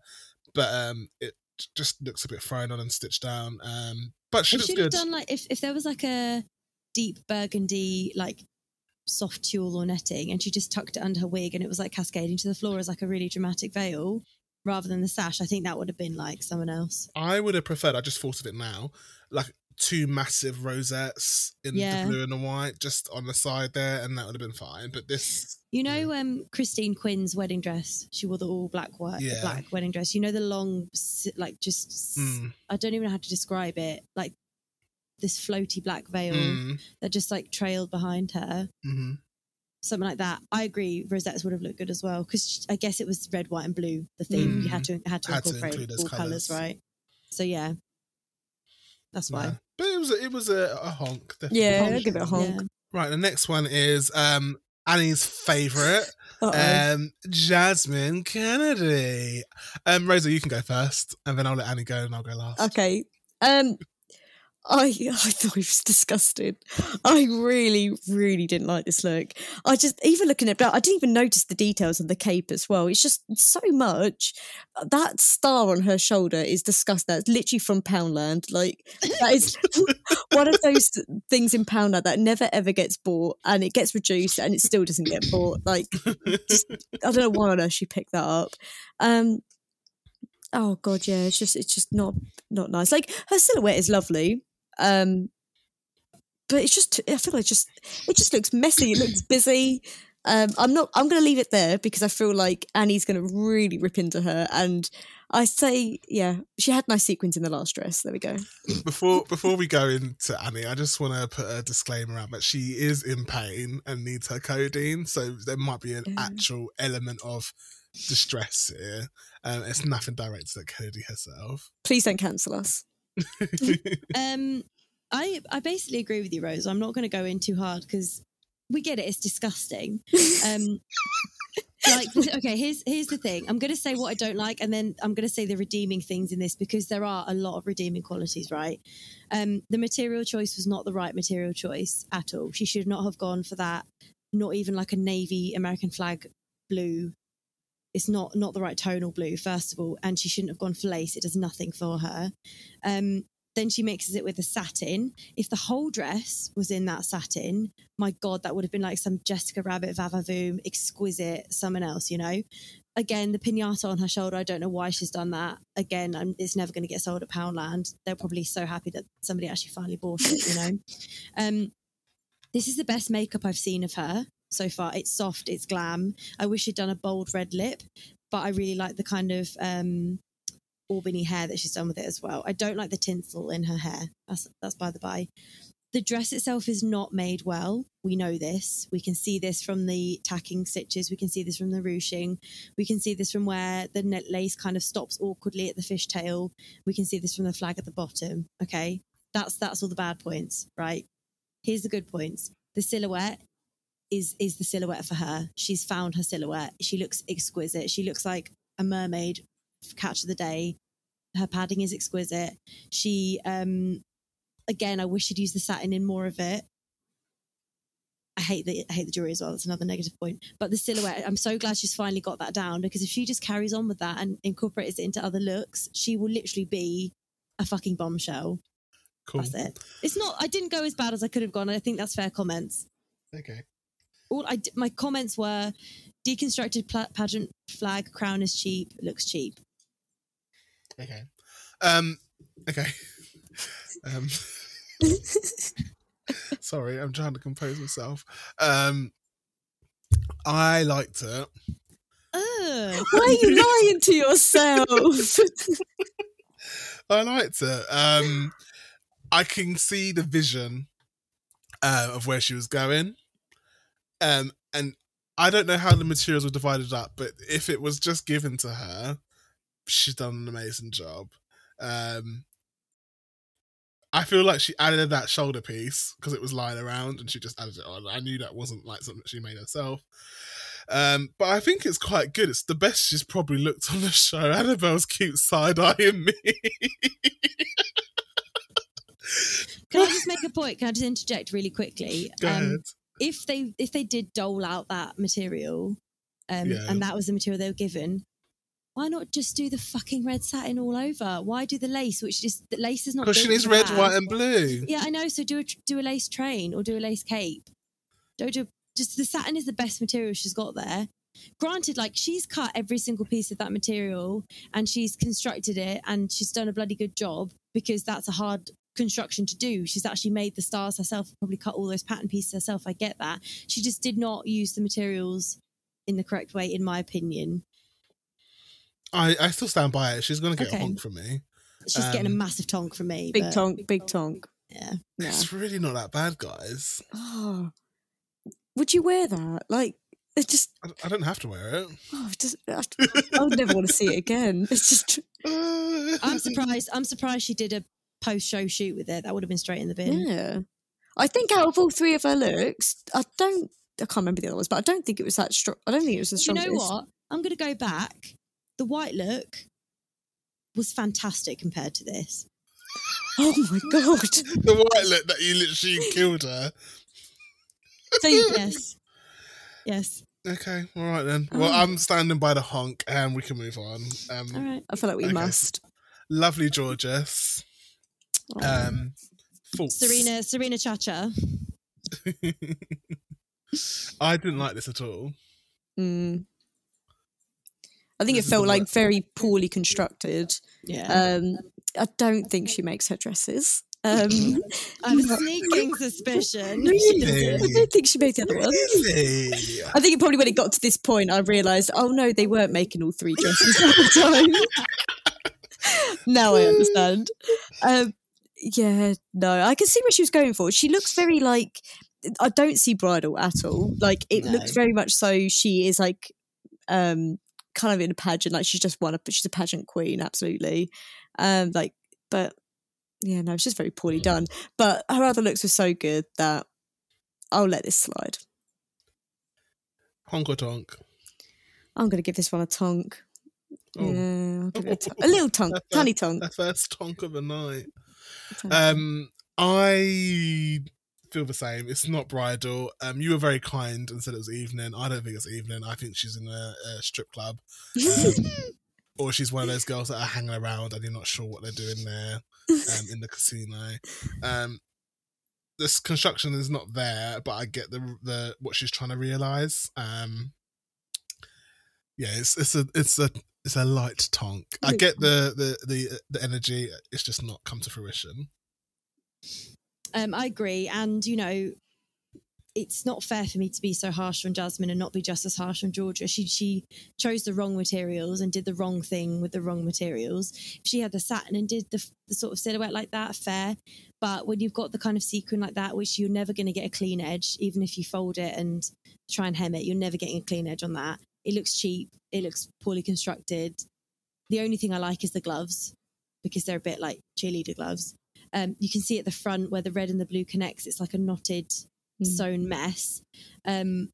but um, it just looks a bit thrown on and stitched down. Um, but she It looks should have done like if, if there was like a deep burgundy like soft tulle or netting and she just tucked it under her wig and it was like cascading to the floor as like a really dramatic veil rather than the sash. I think that would have been like someone else. I would have preferred. I just thought of it now, like two massive rosettes in Yeah. the blue and the white, just on the side there, and that would have been fine. But this, You know, um, Christine Quinn's wedding dress. She wore the all black white, the Yeah. black wedding dress. You know, the long, like just mm, I don't even know how to describe it. Like this floaty black veil mm, that just like trailed behind her. mhm. something like that. I agree. Rosettes would have looked good as well because I guess it was red, white, and blue. The theme you had to had to Had to incorporate include all colours, colours. right? So yeah, that's why. Yeah. But it was a, it was a, a honk. definitely. Yeah, Honk. I'll give it a honk. Yeah. Right. The next one is um Annie's favorite, um Jasmine Kennedy. Um, Rosa, you can go first, and then I'll let Annie go, and I'll go last. Okay. Um, I [LAUGHS] I thought it was disgusting. I really, really didn't like this look. I just even looking at I didn't even notice the details of the cape as well. It's just so much. That star on her shoulder is disgusting. That's literally from Poundland. Like that is [LAUGHS] one of those things in Poundland that never ever gets bought, and it gets reduced, and it still doesn't get bought. Like I don't know why on earth she picked that up. Um, oh god, yeah, it's just it's just not not nice. Like her silhouette is lovely, um, but it's just I feel like just it just looks messy. It looks busy. Um, I'm not. I'm going to leave it there because I feel like Annie's going to really rip into her. And I say, yeah, she had nice sequins in the last dress. There we go. before before we go into Annie, I just want to put a disclaimer out that she is in pain and needs her codeine, so there might be an Yeah. actual element of distress here. Um, it's nothing directed at Kennedy herself. Please don't cancel us. [LAUGHS] Um, I I basically agree with you, Rose. I'm not going to go in too hard because we get it. It's disgusting. Um, [LAUGHS] like okay, here's here's the thing. I'm going to say what I don't like, and then I'm going to say the redeeming things in this because there are a lot of redeeming qualities. Right? Um, the material choice was not the right material choice at all. She should not have gone for that. Not even like a navy American flag blue. It's not not the right tonal blue, first of all, and she shouldn't have gone for lace. It does nothing for her. Um, then she mixes it with the satin. If the whole dress was in that satin, my God, that would have been like some Jessica Rabbit Vavavoom, exquisite, someone else, you know? Again, the pinata on her shoulder, I don't know why she's done that. Again, um it's never going to get sold at Poundland. They're probably so happy that somebody actually finally bought it, you know? [LAUGHS] um, this is the best makeup I've seen of her so far. It's soft, it's glam. I wish she'd done a bold red lip, but I really like the kind of um, Albany hair that she's done with it as well. I don't like the tinsel in her hair. That's that's by the by. The dress itself is not made well. We know this. We can see this from the tacking stitches. We can see this from the ruching. We can see this from where the net lace kind of stops awkwardly at the fishtail. We can see this from the flag at the bottom. Okay, that's that's all the bad points, right? Here's the good points. The silhouette is is the silhouette for her. She's found her silhouette. She looks exquisite. She looks like a mermaid catch of the day. Her padding is exquisite. She, um, again, I wish she'd used the satin in more of it. I hate the I hate the jewelry as well. That's another negative point. But the silhouette, I'm so glad she's finally got that down because if she just carries on with that and incorporates it into other looks, she will literally be a fucking bombshell. Cool. That's it. It's not. I didn't go as bad as I could have gone. I think that's fair comments. Okay. All I d- my comments were deconstructed pla- pageant flag crown is cheap looks cheap. Okay. Um. Okay. [LAUGHS] Um. [LAUGHS] sorry, I'm trying to compose myself. Um. I liked it. Ugh. Why are you lying to yourself? [LAUGHS] I liked it. Um, I can see the vision uh, of where she was going, um, and I don't know how the materials were divided up, but if it was just given to her, she's done an amazing job. Um, I feel like she added that shoulder piece because it was lying around, and she just added it on. I knew that wasn't like something she made herself. Um, but I think it's quite good. It's the best she's probably looked on the show. [LAUGHS] Annabelle's cute side eyeing me. Can I just make a point? Can I just interject really quickly? Go Um, ahead. If they if they did dole out that material, um, Yeah. and that was the material they were given, why not just do the fucking red satin all over? Why do the lace, which is the lace is not Because she built needs red, that. white, and blue. Yeah, I know. So do a do a lace train or do a lace cape. Don't do just the satin is the best material she's got there. Granted, like she's cut every single piece of that material and she's constructed it and she's done a bloody good job because that's a hard construction to do. She's actually made the stars herself, probably cut all those pattern pieces herself. I get that. She just did not use the materials in the correct way, in my opinion. I, I still stand by it. She's going to get Okay. a honk from me. She's getting a Um, massive tonk from me. big but, tonk, big tonk. Yeah. Yeah. It's really not that bad, guys. Oh, would you wear that? Like, it just, I, I don't have to wear it. oh, it just I, I would never want to see it again. It's just, [LAUGHS] I'm surprised. I'm surprised she did a post show shoot with it. That would have been straight in the bin. yeah. I think out of all three of her looks, I don't, I can't remember the other ones, but I don't think it was that strong. I don't think it was the Do you know what? I'm going to go back. The white look was fantastic compared to this. Oh my god! [LAUGHS] the white look that you literally killed her. So [LAUGHS] Yes. Yes. Okay, all right then. Well, Oh. I'm standing by the honk, and we can move on. Um, All right. I feel like we Okay. must. Lovely Jorgeous. Oh. Um, thoughts? Serena, Serena Chacha. [LAUGHS] I didn't like this at all. Mm. I think This it is felt like worst. very poorly constructed. Yeah. Um, I don't think she makes her dresses. Um, [LAUGHS] I'm [LAUGHS] sneaking suspicion. really? I don't think she made the other ones. Really? I think it probably when it got to this point, I realised, oh no, they weren't making all three dresses at the time. now I understand. Um, yeah, no, I can see what she was going for. She looks very like I don't see bridal at all. Like it No. looks very much so she is like um kind of in a pageant, like she's just one of she's a pageant queen, absolutely. Um like but yeah, no, it's just very poorly done. But her other looks were so good that I'll let this slide. Honk or tonk? I'm gonna give this one a tonk. Oh. Yeah, I'll give it a, [LAUGHS] little tonk, That's tiny tonk. The first tonk of the night. Um, I feel the same. It's not bridal. Um, you were very kind and said it was evening. I don't think it's evening. I think she's in a, a strip club, um, [LAUGHS] or she's one of those girls that are hanging around and you're not sure what they're doing there um, in the casino. Um, this construction is not there, but I get the the what she's trying to realize. Um, yeah, it's it's a it's a it's a light tonk. I get the the the the energy. It's just not come to fruition. Um, I agree, and you know, it's not fair for me to be so harsh on Jasmine and not be just as harsh on Jorgeous. She she chose the wrong materials and did the wrong thing with the wrong materials. If she had the satin and did the, the sort of silhouette like that, fair. But when you've got the kind of sequin like that, which you're never going to get a clean edge, even if you fold it and try and hem it, you're never getting a clean edge on that. It looks cheap. It looks poorly constructed. The only thing I like is the gloves because they're a bit like cheerleader gloves. Um, you can see at the front where the red and the blue connects. It's like a knotted, Mm. sewn mess. Um,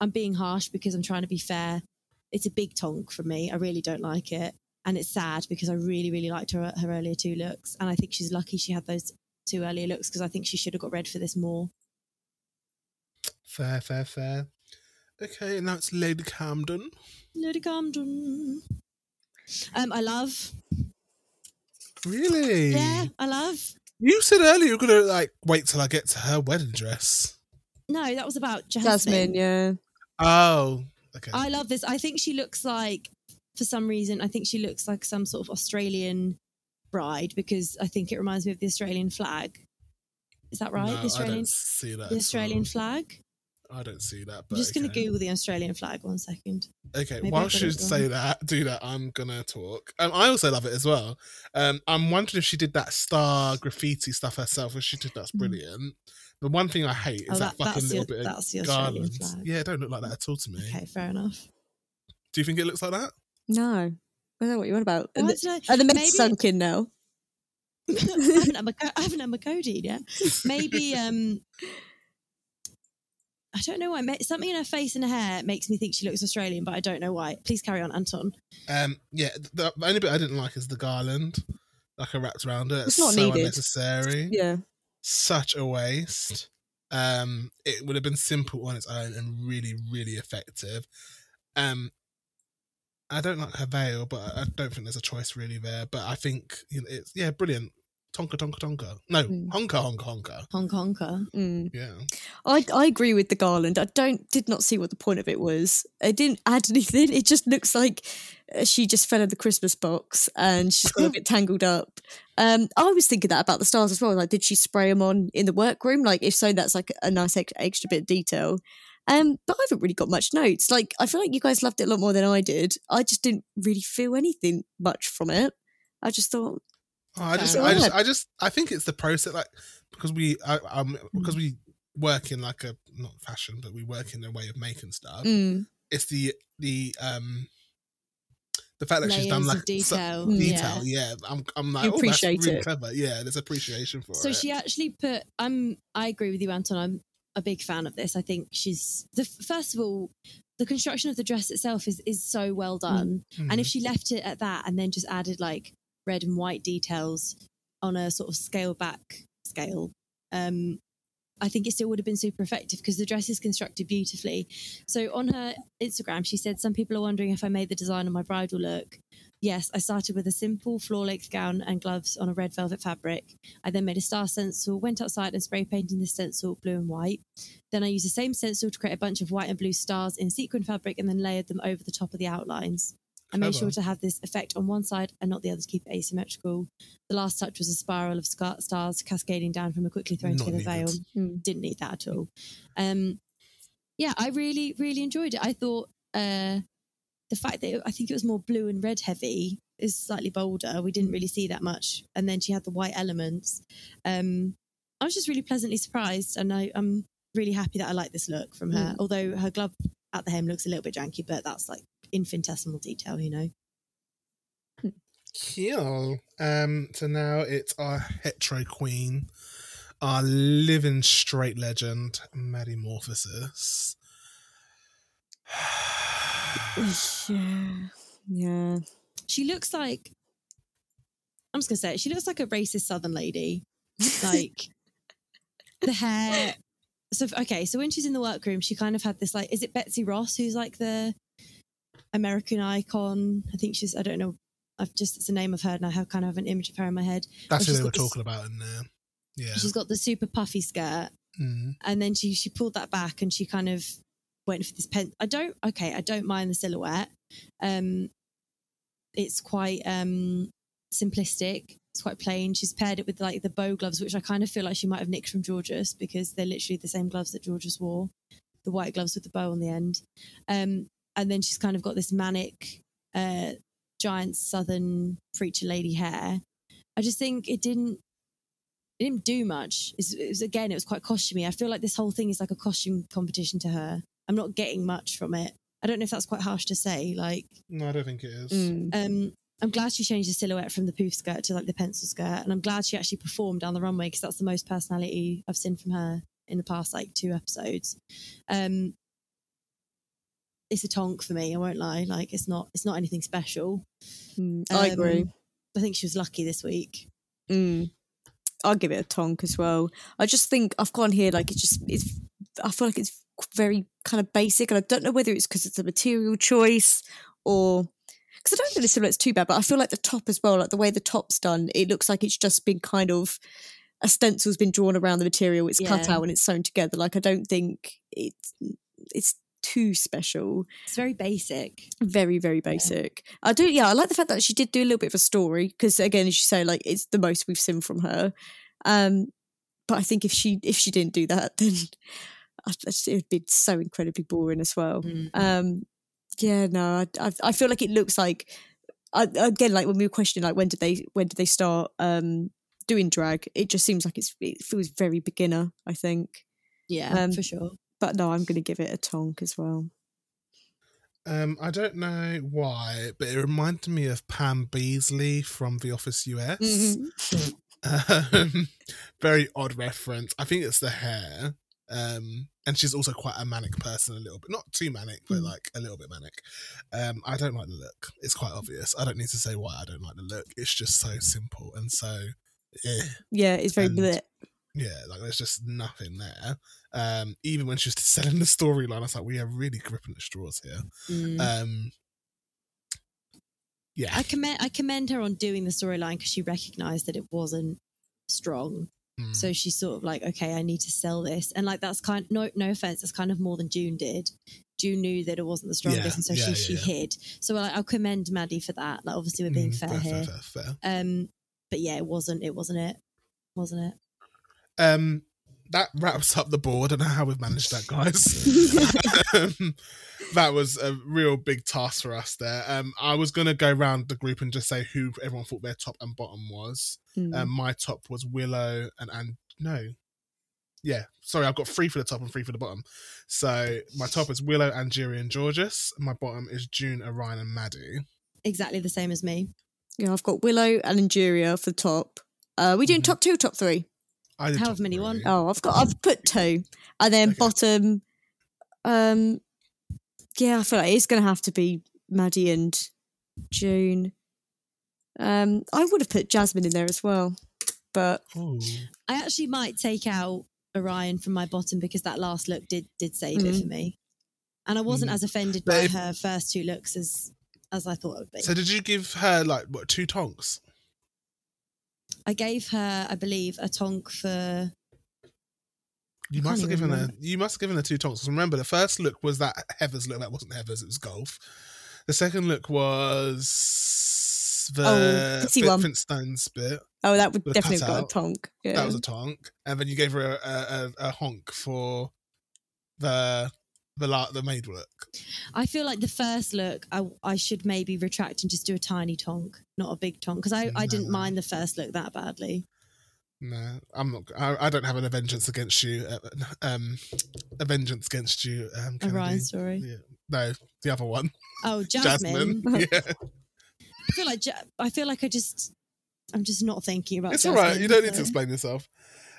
I'm being harsh because I'm trying to be fair. It's a big tonk for me. I really don't like it, and it's sad because I really, really liked her her earlier two looks, and I think she's lucky she had those two earlier looks because I think she should have got red for this more. Fair, fair, fair. Okay, now it's Lady Camden. Lady Camden. Um, I love. Really? Yeah, I love. You said earlier you're gonna like wait till I get to her wedding dress. No, that was about Jasmine. Jasmine, yeah. Oh, okay. I love this. I think she looks like, for some reason, I think she looks like some sort of Australian bride because I think it reminds me of the Australian flag. Is that right? No, the I Australian, don't see that. the Australian flag. I don't see that. I'm But just going to. Google the Australian flag. One second. Okay, Maybe I while got you say that, do that. I'm gonna talk. Um, I also love it as well. Um, I'm wondering if she did that star graffiti stuff herself. If she did, that's brilliant. The one thing I hate is Mm. Oh, that, that- fucking little the- bit that's the of Australian garland. flag. Yeah, it don't look like that at all to me. Okay, fair enough. Do you think it looks like that? No. I don't know what you're on about. Oh, And the, don't know. and the med's Maybe- sunk in now. [LAUGHS] I haven't had my co- I haven't had my codeine yet. [LAUGHS] Maybe um I don't know why. Ma- Something in her face and her hair makes me think she looks Australian, but I don't know why. Please carry on, Anton. Um, yeah, the, the only bit I didn't like is the garland, like a wrapped around it. It's not so needed. unnecessary. Yeah. Such a waste. Um, it would have been simple on its own and really, really effective. Um, I don't like her veil, but I I don't think there's a choice really there. But I think you know, it's yeah, brilliant. Tonka, tonka, tonka. No, Mm. honka, honka, honka. Hong Konger. Mm. Yeah. I I agree with the garland. I don't did not see what the point of it was. It didn't add [LAUGHS] anything. It just looks like uh, she just fell in the Christmas box and she's got a [LAUGHS] bit tangled up. Um, I was thinking that about the stars as well. Like, did she spray them on in the workroom? Like, if so, that's like a nice ex- extra bit of detail. Um, but I haven't really got much notes. Like, I feel like you guys loved it a lot more than I did. I just didn't really feel anything much from it. I just thought, Oh, I just, I just. I just, I think it's the process, like because we, I, um, because we work in like a not fashion, but we work in a way of making stuff. Mm. It's the the um the fact that she's done Layers like detail. so- Yeah. detail. Yeah, I'm I'm like You oh, appreciate that's really it. clever. Yeah, there's appreciation for So it. So she actually put. I'm. I agree with you, Anton. I'm a big fan of this. I think she's the first of all, the construction of the dress itself is is so well done. Mhm. And if she left it at that and then just added like red and white details on a sort of scale back scale, um, I think it still would have been super effective because the dress is constructed beautifully. So on her Instagram, she said, Some people are wondering if I made the design of my bridal look. Yes, I started with a simple floor length gown and gloves on a red velvet fabric. I then made a star stencil, went outside and spray painted the stencil blue and white. Then I used the same stencil to create a bunch of white and blue stars in sequin fabric and then layered them over the top of the outlines. I made sure to have this effect on one side and not the other to keep it asymmetrical. The last touch was a spiral of scar- stars cascading down from a quickly thrown Not together veil. Mm. Didn't need that at all. Um, yeah, I really, really enjoyed it. I thought uh, the fact that it, I think it was more blue and red heavy is slightly bolder. We didn't really see that much. And then she had the white elements. Um, I was just really pleasantly surprised, and I, I'm really happy that I like this look from her. Mm. Although her glove at the hem looks a little bit janky, but that's like infinitesimal detail, you know. Cool. Um, so now it's our hetero queen, our living straight legend, Maddy Morphosis. [SIGHS] [SIGHS] Yeah. Yeah. She looks like I'm just gonna say it. She looks like a racist Southern lady. Like [LAUGHS] the hair. So okay, so when she's in the workroom, she kind of had this like, is it Betsy Ross who's like the American icon? I think she's. I don't know. I've just it's a name I've heard, and I have kind of have an image of her in my head. That's who they were this- talking about in there. Yeah. She's got the super puffy skirt, Mm. and then she she pulled that back, and she kind of went for this pen. I don't. Okay, I don't mind the silhouette. Um, it's quite um simplistic. It's quite plain. She's paired it with like the bow gloves, which I kind of feel like she might have nicked from Jorgeous because they're literally the same gloves that Jorgeous wore, the white gloves with the bow on the end. Um, and then she's kind of got this manic, uh, giant southern preacher lady hair. I just think it didn't. It didn't do much. It's, it was again, it was quite costumey. I feel like this whole thing is like a costume competition to her. I'm not getting much from it. I don't know if that's quite harsh to say. Like, No, I don't think it is. Mm. um, I'm glad she changed the silhouette from the poof skirt to like the pencil skirt, and I'm glad she actually performed down the runway because that's the most personality I've seen from her in the past like two episodes. Um, it's a tonk for me. I won't lie. Like it's not. It's not anything special. Mm. I agree. Um, I think she was lucky this week. Mm. I'll give it a tonk as well. I just think I've gone here like it's just it's. I feel like it's very kind of basic, and I don't know whether it's because it's a material choice or because I don't think the silhouette's too bad, but I feel like the top as well, like the way the top's done, it looks like it's just been kind of a stencil's been drawn around the material, it's cut out and it's sewn together. Like I don't think it's it's too special. It's very basic. Very, very basic. I do, yeah. I like the fact that she did do a little bit of a story because, again, as you say, like it's the most we've seen from her. Um, but I think if she if she didn't do that, [LAUGHS] then it would be so incredibly boring as well. Mm. Um, yeah, no, I, I I feel like it looks like I, again, like when we were questioning, like when did they when did they start um doing drag? It just seems like it's it feels very beginner. I think, Yeah, Um, for sure. But no, I'm going to give it a tonk as well. Um, I don't know why, but it reminded me of Pam Beesly from The Office US. Mhm. Um, [LAUGHS] very odd reference. I think it's the hair. Um, and she's also quite a manic person, a little bit, not too manic, but Mm. like a little bit manic. Um, I don't like the look. It's quite obvious. I don't need to say why I don't like the look. It's just so simple and so, eh. Yeah, it's very And- bleh. yeah, like there's just nothing there. Um, even when she was [LAUGHS] selling the storyline, I was like, we are really gripping at straws here. Mm. Um, yeah, I commend I commend her on doing the storyline because she recognised that it wasn't strong. Mm. So she's sort of like, okay, I need to sell this, and like that's kind. No, no offense, that's kind of more than June did. June knew that it wasn't the strongest, Yeah, and so yeah, she yeah, she hid. So like, I'll commend Maddy for that. Like, obviously, we're being Mm, fair, fair, here. fair, fair, fair. Um, but yeah, it wasn't. It wasn't it. Wasn't it? Um, that wraps up the board. I don't know how we've managed that, guys. [LAUGHS] [LAUGHS] um, that was a real big task for us there. Um, I was gonna go around the group and just say who everyone thought their top and bottom was. Mm. Um, my top was Willow and and no, yeah, sorry, I've got three for the top and three for the bottom. So my top is Willow, Angeria, and Jorgeous. My bottom is June, Orion, and Maddy. Exactly the same as me. Yeah, I've got Willow and Angeria for the top. Uh, we doing Mhm. top two, top three. I did However many you three. want. Oh, I've got I've put two, and then Okay. bottom. Um, yeah, I feel like it's going to have to be Maddy and June. Um, I would have put Jasmine in there as well, but Ooh. I actually might take out Orion from my bottom because that last look did did save it Mhm. for me, and I wasn't Mhm. as offended But by if- her first two looks as as I thought it would be. So did you give her like what two tonks? I gave her, I believe, a tonk for You must have given even her. You must have given her two tonks. Remember, the first look was that Heather's look. That wasn't Heather's. It was golf. The second look was the Oh, Fit. Flintstones bit. oh, that would definitely have got a tonk. Yeah. That was a tonk, and then you gave her a, a, a honk for the the the maid look. I feel like the first look, I, I should maybe retract and just do a tiny tonk, not a big tonk, because I, I didn't mind the first look that badly. No, I'm not. I, I don't have an vengeance against you. Uh, um, a vengeance against you. Um, Kennedy. Orion story. Yeah. No, the other one, Oh, [LAUGHS] Jasmine. Jasmine. yeah, I feel like I feel like I just I'm just not thinking about. It. It's all Jasmine, right. You don't need to explain yourself.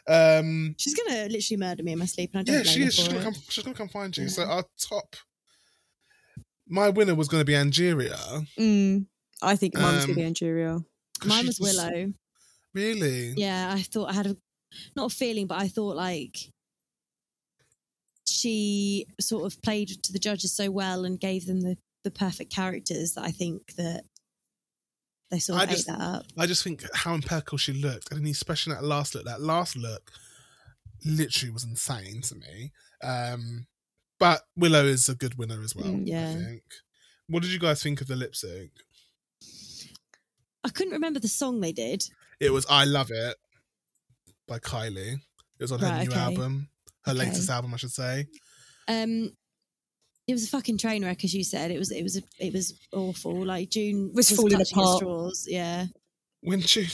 Um, She's gonna literally murder me in my sleep, and I don't yeah, she is. She's gonna come. She's gonna come find you. Yeah. So our top. My winner was going to be Angeria. Mm, I think mine was Um, going to be Angeria. Mine was Willow. Really? Yeah, I thought I had a not a feeling, but I thought like she sort of played to the judges so well and gave them the the perfect characters that I think that they sort I of just- that up. I just think how impeccable she looked, and especially that last look. That last look, literally was insane to me. Um, but Willow is a good winner as well. Mm, yeah. I think. What did you guys think of the lip sync? I couldn't remember the song they did. It was "I Love It" by Kylie. It was on her Right, new okay. album, her Okay. latest album, I should say. Um, it was a fucking train wreck, as you said. It was it was a, it was awful. Like June Was falling clutching at apart. straws. Yeah, When June,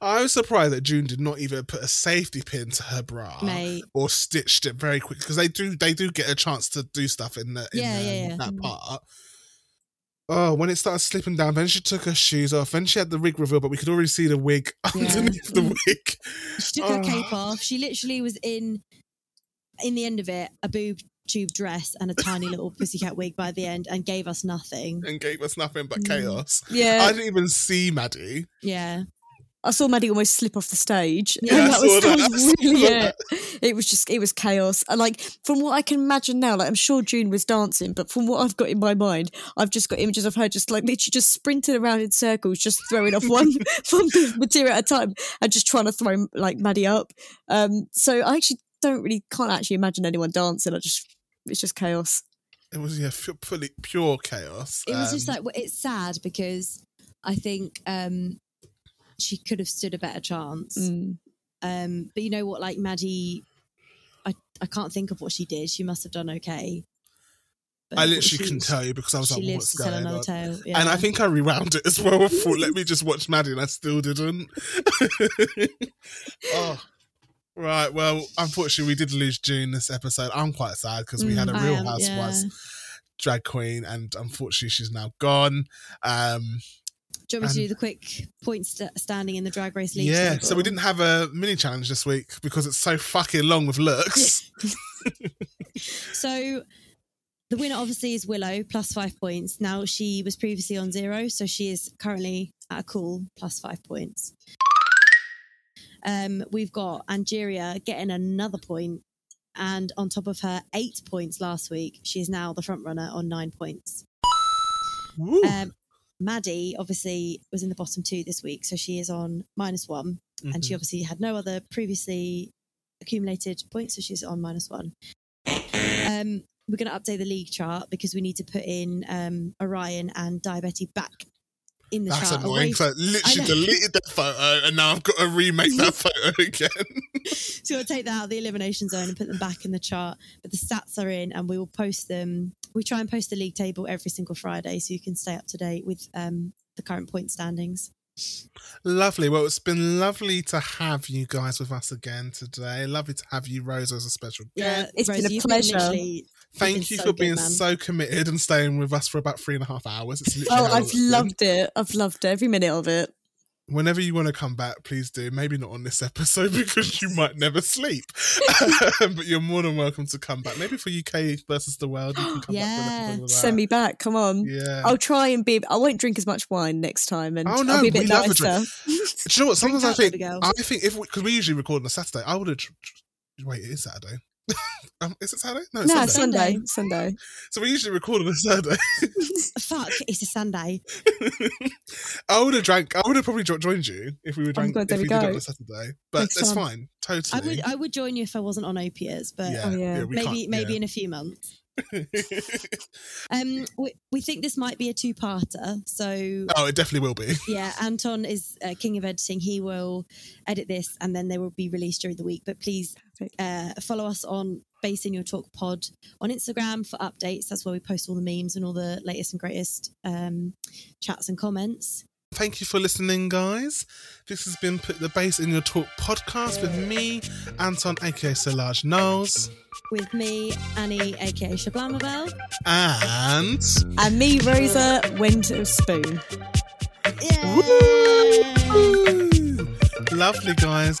I was surprised that June did not even put a safety pin to her bra mate. or stitched it very quick because they do they do get a chance to do stuff in the in Yeah, um, yeah, yeah. that Mm. part. Oh, when it started slipping down, then she took her shoes off. Then she had the wig reveal, but we could already see the wig [LAUGHS] Yeah. underneath the wig. She took her Oh. cape off. She literally was in, in the end of it, a boob tube dress and a tiny little [LAUGHS] pussycat wig by the end, and gave us nothing. and gave us nothing but Mm. chaos. Yeah, I didn't even see Maddy. Yeah, I saw Maddy almost slip off the stage. Yeah, and that was, [LAUGHS] [LAUGHS] saw that that. was really yeah. that. It was just it was chaos. And like from what I can imagine now, like I'm sure June was dancing, but from what I've got in my mind, I've just got images of her just like literally just sprinting around in circles, just throwing off one one bit material at a time and just trying to throw like Maddy up. Um, so I actually don't really can't actually imagine anyone dancing. I just it's just chaos. It was yeah, fu- fully pure chaos. it was just Um, like well, it's sad because I think um she could have stood a better chance. Mm. Um, but you know what? Like Maddy, I I can't think of what she did. She must have done okay. But I literally she- couldn't tell you because I was She like, lives "What's to tell going another on?" tale. And I think I rewound it as well. I thought, let me just watch Maddy, and I still didn't. oh, [LAUGHS] [LAUGHS] right. Well, unfortunately, we did lose June this episode. I'm quite sad because we had a Mm, real am, housewives yeah. drag queen, and unfortunately, she's now gone. Um, Do you want me to do the quick point st- standing in the drag race league? yeah. table? So we didn't have a mini challenge this week because it's so fucking long with looks. [LAUGHS] So the winner obviously is Willow plus five points. Now she was previously on zero, so she is currently at a cool plus five points. Um, we've got Angeria getting another point, and on top of her eight points last week, she is now the front runner on nine points. Um, Maddy obviously was in the bottom two this week, so she is on minus one, and she Mhm. obviously had no other previously accumulated points, so she's on minus one. Um, we're going to update the league chart because we need to put in um, Orion and Daya Betty back in the That's chart. annoying. away 'cause I I literally know. deleted that photo, and now I've got to remake that [LAUGHS] photo again. [LAUGHS] So we'll take that out of the elimination zone and put them back in the chart. But the stats are in, and we will post them. We try and post the league table every single Friday, so you can stay up to date with um, the current point standings. Lovely. Well, it's been lovely to have you guys with us again today. Lovely to have you, Rose, as a special Yeah, guest. It's been a pleasure. literally- Thank you so for good, being man. so committed and staying with us for about three and a half hours. It's literally Oh, I've it's been. loved it. I've loved every minute of it. Whenever you want to come back, please do. Maybe not on this [LAUGHS] episode because you might never sleep. [LAUGHS] [LAUGHS] but you're more than welcome to come back. Maybe for UK versus the world, you can [GASPS] come Yeah. back for an episode of that. Send me back. Come on. Yeah. I'll try and be. I won't drink as much wine next time, and Oh, no, I'll be a bit we a nicer. drink. Do you know what? Sometimes I think. I think if because we, usually record on a Saturday, I would have. Wait, it is Saturday. [LAUGHS] um, is it Saturday? No, it's No, Sunday. Sunday. Sunday. Sunday. So we usually record on a Saturday. [LAUGHS] Fuck, it's a Sunday. [LAUGHS] I would have drank. I would have probably joined you if we were drank. God, if we we did it go. on a Saturday, but Next it's time. fine. I Totally. would I would join you if I wasn't on opiates, but yeah, Oh, yeah. we maybe maybe yeah. in a few months. [LAUGHS] Um, we, we think this might be a two-parter. So oh, it definitely will be. [LAUGHS] yeah, Anton is uh, king of editing. He will edit this, and then they will be released during the week. But please uh, follow us on Bass in Your Talk Pod on Instagram for updates. That's where we post all the memes and all the latest and greatest um, chats and comments. Thank you for listening, guys. This has been Put the Bass in Your Talk podcast with me, Anton, aka Solange Knowles, With me, Annie, aka Shablamabel. and. And me, Rosa, Winter spoon. Woo! Lovely, guys.